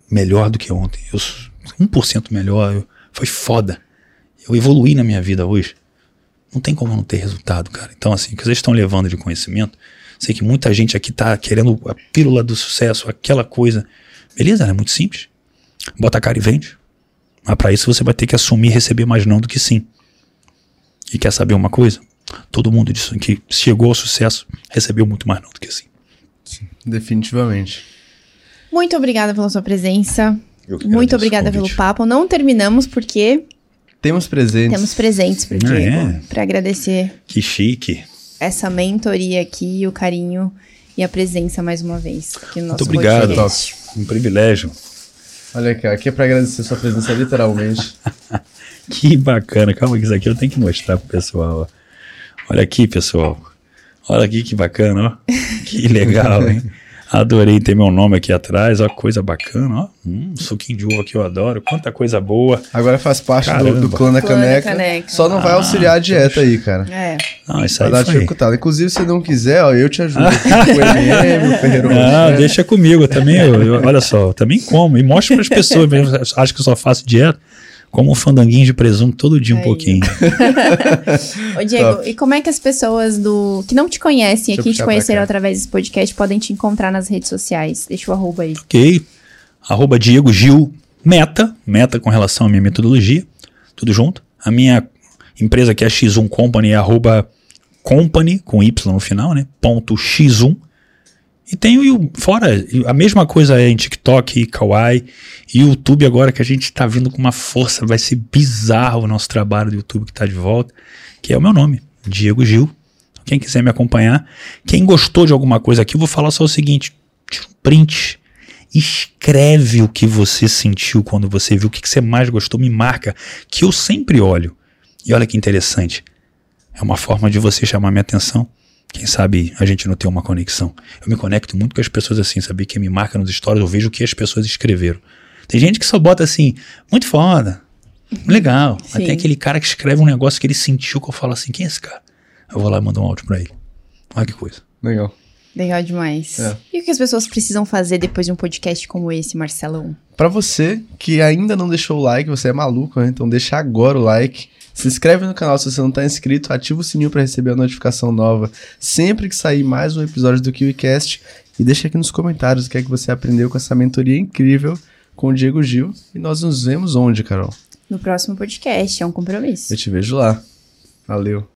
S3: melhor do que ontem, eu sou 1% melhor, eu, foi foda, eu evoluí na minha vida hoje. Não tem como não ter resultado, cara. Então, assim, o que vocês estão levando de conhecimento, sei que muita gente aqui tá querendo a pílula do sucesso, aquela coisa. Beleza, ela é muito simples. Bota a cara e vende. Mas para isso você vai ter que assumir e receber mais não do que sim. E quer saber uma coisa? Todo mundo disso que chegou ao sucesso recebeu muito mais não do que sim.
S2: Definitivamente.
S1: Muito obrigada pela sua presença.
S3: Eu que
S1: Muito obrigada pelo papo. Não terminamos porque
S2: Temos presentes.
S1: temos presentes pro
S3: Ah,
S1: Diego.
S3: é?
S1: Pra agradecer
S3: Que chique.
S1: essa mentoria aqui, o carinho e a presença mais uma vez aqui no nosso
S3: Muito obrigado.
S1: podcast.
S3: Um privilégio.
S2: Olha aqui, aqui é pra agradecer sua presença, literalmente.
S3: Que bacana. Calma que isso aqui eu tenho que mostrar pro pessoal. ó. Olha aqui, pessoal. Olha aqui que bacana, ó. Que legal, hein? Adorei ter meu nome aqui atrás, ó, coisa bacana, ó. Hum, suquinho de uva que eu adoro, quanta coisa boa.
S2: Agora faz parte do,
S3: Caramba.
S2: do clã da
S1: Clã da
S2: caneca.
S1: caneca.
S2: Só não vai
S3: Ah,
S2: auxiliar a dieta aí, cara.
S1: É.
S3: Não, isso
S2: Vai
S3: aí
S2: dar
S3: foi.
S2: dificuldade. Inclusive, se não quiser, ó, eu te ajudo. Aqui com o MM, o Ferreiro
S3: Não,
S2: Rocher.
S3: deixa comigo eu também. Eu, eu- olha só, eu também como. E mostra para as pessoas, mesmo, acho que eu só faço dieta. Como um fandanguinho de presunto todo dia um
S1: Aí.
S3: pouquinho.
S1: Ô, Diego,
S2: Top.
S1: e como é que as pessoas do que não te conhecem
S2: Deixa
S1: aqui, te conheceram através desse podcast, podem te encontrar nas redes sociais? Deixa o arroba aí.
S3: Ok. Arroba Diego Gil Meta. Meta com relação à minha metodologia. Tudo junto. A minha empresa que é X1 Company é arroba company, com Y no final, né? Ponto X1. E tem o fora, a mesma coisa é em TikTok, Kawaii, e YouTube agora que a gente tá vindo com uma força, vai ser bizarro o nosso trabalho do YouTube que tá de volta, que é o meu nome, Diego Gil. Quem quiser me acompanhar, quem gostou de alguma coisa aqui, eu vou falar só o seguinte, tira um print, escreve o que você sentiu quando você viu, o que, que você mais gostou, me marca, que eu sempre olho. E olha que interessante, é uma forma de você chamar minha atenção. Quem sabe a gente não tem uma conexão. Eu me conecto muito com as pessoas assim, sabe? Quem me marca nos stories, eu vejo o que as pessoas escreveram. Tem gente que só bota assim, muito foda, legal. Mas
S1: Sim.
S3: tem aquele cara que escreve um negócio que ele sentiu que eu falo assim, quem é esse cara? Eu vou lá e mando um áudio pra ele. Olha que coisa.
S2: Legal.
S1: Legal demais.
S2: É.
S1: E o que as pessoas precisam fazer depois de um podcast como esse, Marcelão?
S2: Pra você que ainda não deixou o like, você é maluco, né? Então deixa agora o like. Se inscreve no canal se você não tá inscrito, ativa o sininho pra receber a notificação nova sempre que sair mais um episódio do KiwiCast. E deixa aqui nos comentários o que é que você aprendeu com essa mentoria incrível com o Diego Gil. E nós nos vemos onde, Carol?
S1: No próximo podcast, é um compromisso.
S2: Eu te vejo lá. Valeu.